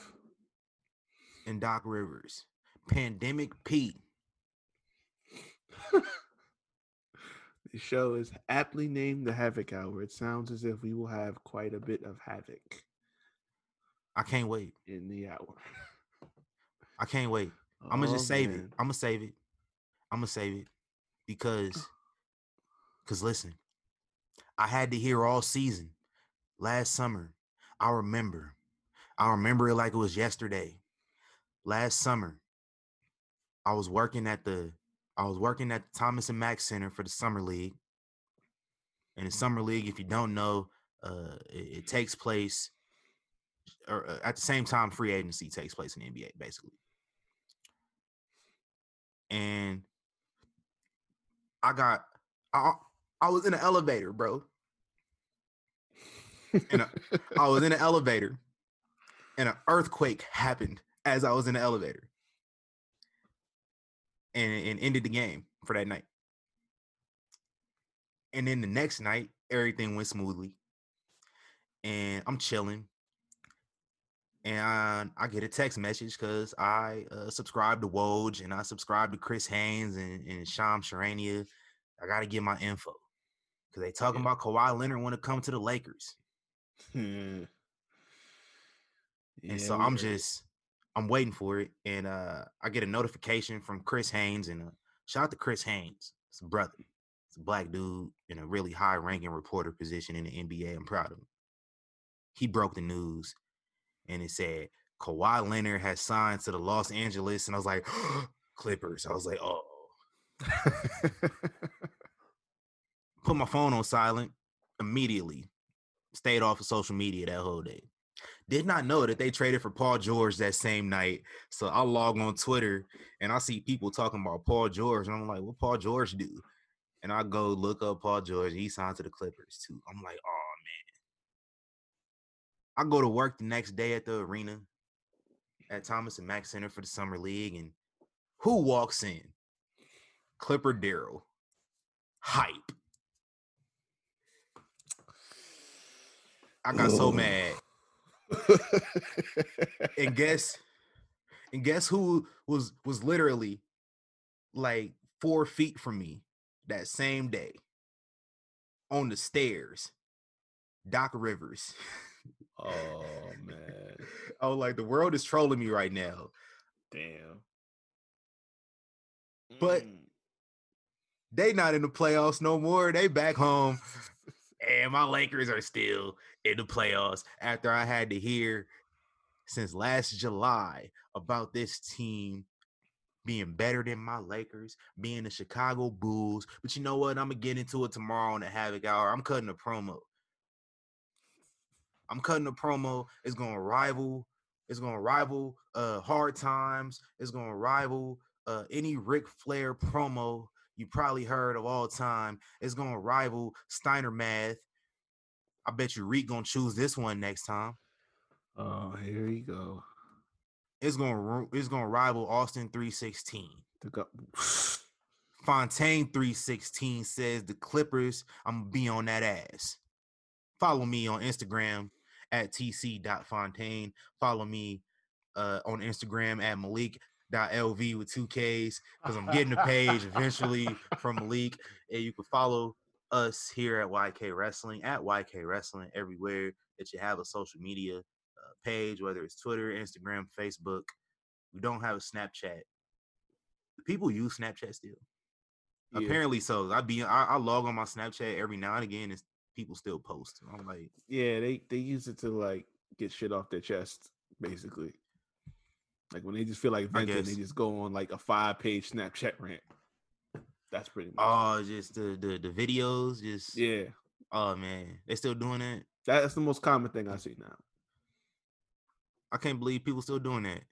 Speaker 1: and Doc Rivers. Pandemic Pete.
Speaker 2: the show is aptly named the Havoc Hour. It sounds as if we will have quite a bit of havoc
Speaker 1: I can't wait.
Speaker 2: in the hour.
Speaker 1: I can't wait. I'm gonna just save it. I'm gonna save it. I'm gonna save it because, because listen, I had to hear all season last summer. I remember, I remember it like it was yesterday. Last summer, I was working at the, I was working at the Thomas and Mack Center for the summer league. And the summer league, if you don't know, uh, it, it takes place, or uh, at the same time, free agency takes place in the NBA, basically and I got I I was in an elevator, bro. and I was in an elevator, and an earthquake happened as I was in the elevator, and and ended the game for that night. And then the next night, everything went smoothly, and I'm chilling. And I get a text message because I uh, subscribe to Woj and I subscribe to Chris Haynes and, and Shams Charania. I got to get my info because they talking
Speaker 2: Yeah.
Speaker 1: about Kawhi Leonard want to come to the Lakers.
Speaker 2: yeah,
Speaker 1: And so I'm just I'm waiting for it, and uh, I get a notification from Chris Haynes, and uh, shout out to Chris Haynes, it's a brother, it's a black dude in a really high ranking reporter position in the NBA. I'm proud of him. He broke the news, and it said Kawhi Leonard has signed to the Los Angeles, and I was like, Clippers. I was like, oh, put my phone on silent immediately. Stayed off of social media that whole day. Did not know that they traded for Paul George that same night. So I log on Twitter and I see people talking about Paul George. And I'm like, what Paul George do? And I go look up Paul George. He signed to the Clippers too. I'm like, oh. I go to work the next day at the arena at Thomas and Mack Center for the Summer League. And who walks in? Clipper Darrell. Hype. I got so mad. and guess and guess who was was literally like four feet from me that same day on the stairs Doc Rivers.
Speaker 2: Oh man.
Speaker 1: I was like, the world is trolling me right now.
Speaker 2: Damn.
Speaker 1: But-
Speaker 2: Mm.
Speaker 1: They not in the playoffs no more. They back home. and my Lakers are still in the playoffs after I had to hear since last July about this team being better than my Lakers, being the Chicago Bulls. But you know what? I'm gonna get into it tomorrow on the Havoc Hour. I'm cutting a promo. I'm cutting a promo. It's gonna rival. It's gonna rival uh hard times. It's gonna rival uh any Ric Flair promo you probably heard of all time. It's gonna rival Steiner Math. I bet you Reek gonna choose this one next time.
Speaker 2: Oh, here you go.
Speaker 1: It's gonna it's gonna rival Austin 316.
Speaker 2: Go-
Speaker 1: Fontaine 316 says the Clippers, I'm gonna be on that ass. Follow me on Instagram at tc.fontaine. Follow me uh, on Instagram at malik.lv with two Ks because I'm getting a page eventually from Malik. And you can follow us here at YK Wrestling, at YK Wrestling, everywhere that you have a social media uh, page, whether it's Twitter, Instagram, Facebook. We don't have a Snapchat. People use Snapchat still.
Speaker 2: Yeah.
Speaker 1: Apparently so. I be I, I log on my Snapchat every now and again, and people still post. I'm like,
Speaker 2: Yeah, they they use it to like get shit off their chest, basically. Like when they just feel like venting, they just go on like a five page Snapchat rant. That's pretty much.
Speaker 1: oh, just the the, the videos, just
Speaker 2: yeah,
Speaker 1: Oh man, they still doing that.
Speaker 2: that's the most common thing I see now.
Speaker 1: I can't believe people still doing that.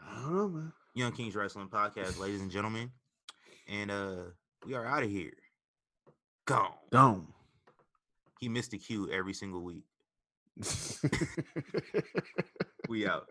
Speaker 2: I don't know, man.
Speaker 1: Young Kings Wrestling Podcast, ladies and gentlemen, and uh we are out of here. Gone.
Speaker 2: Gone.
Speaker 1: He missed the cue every single week. We out.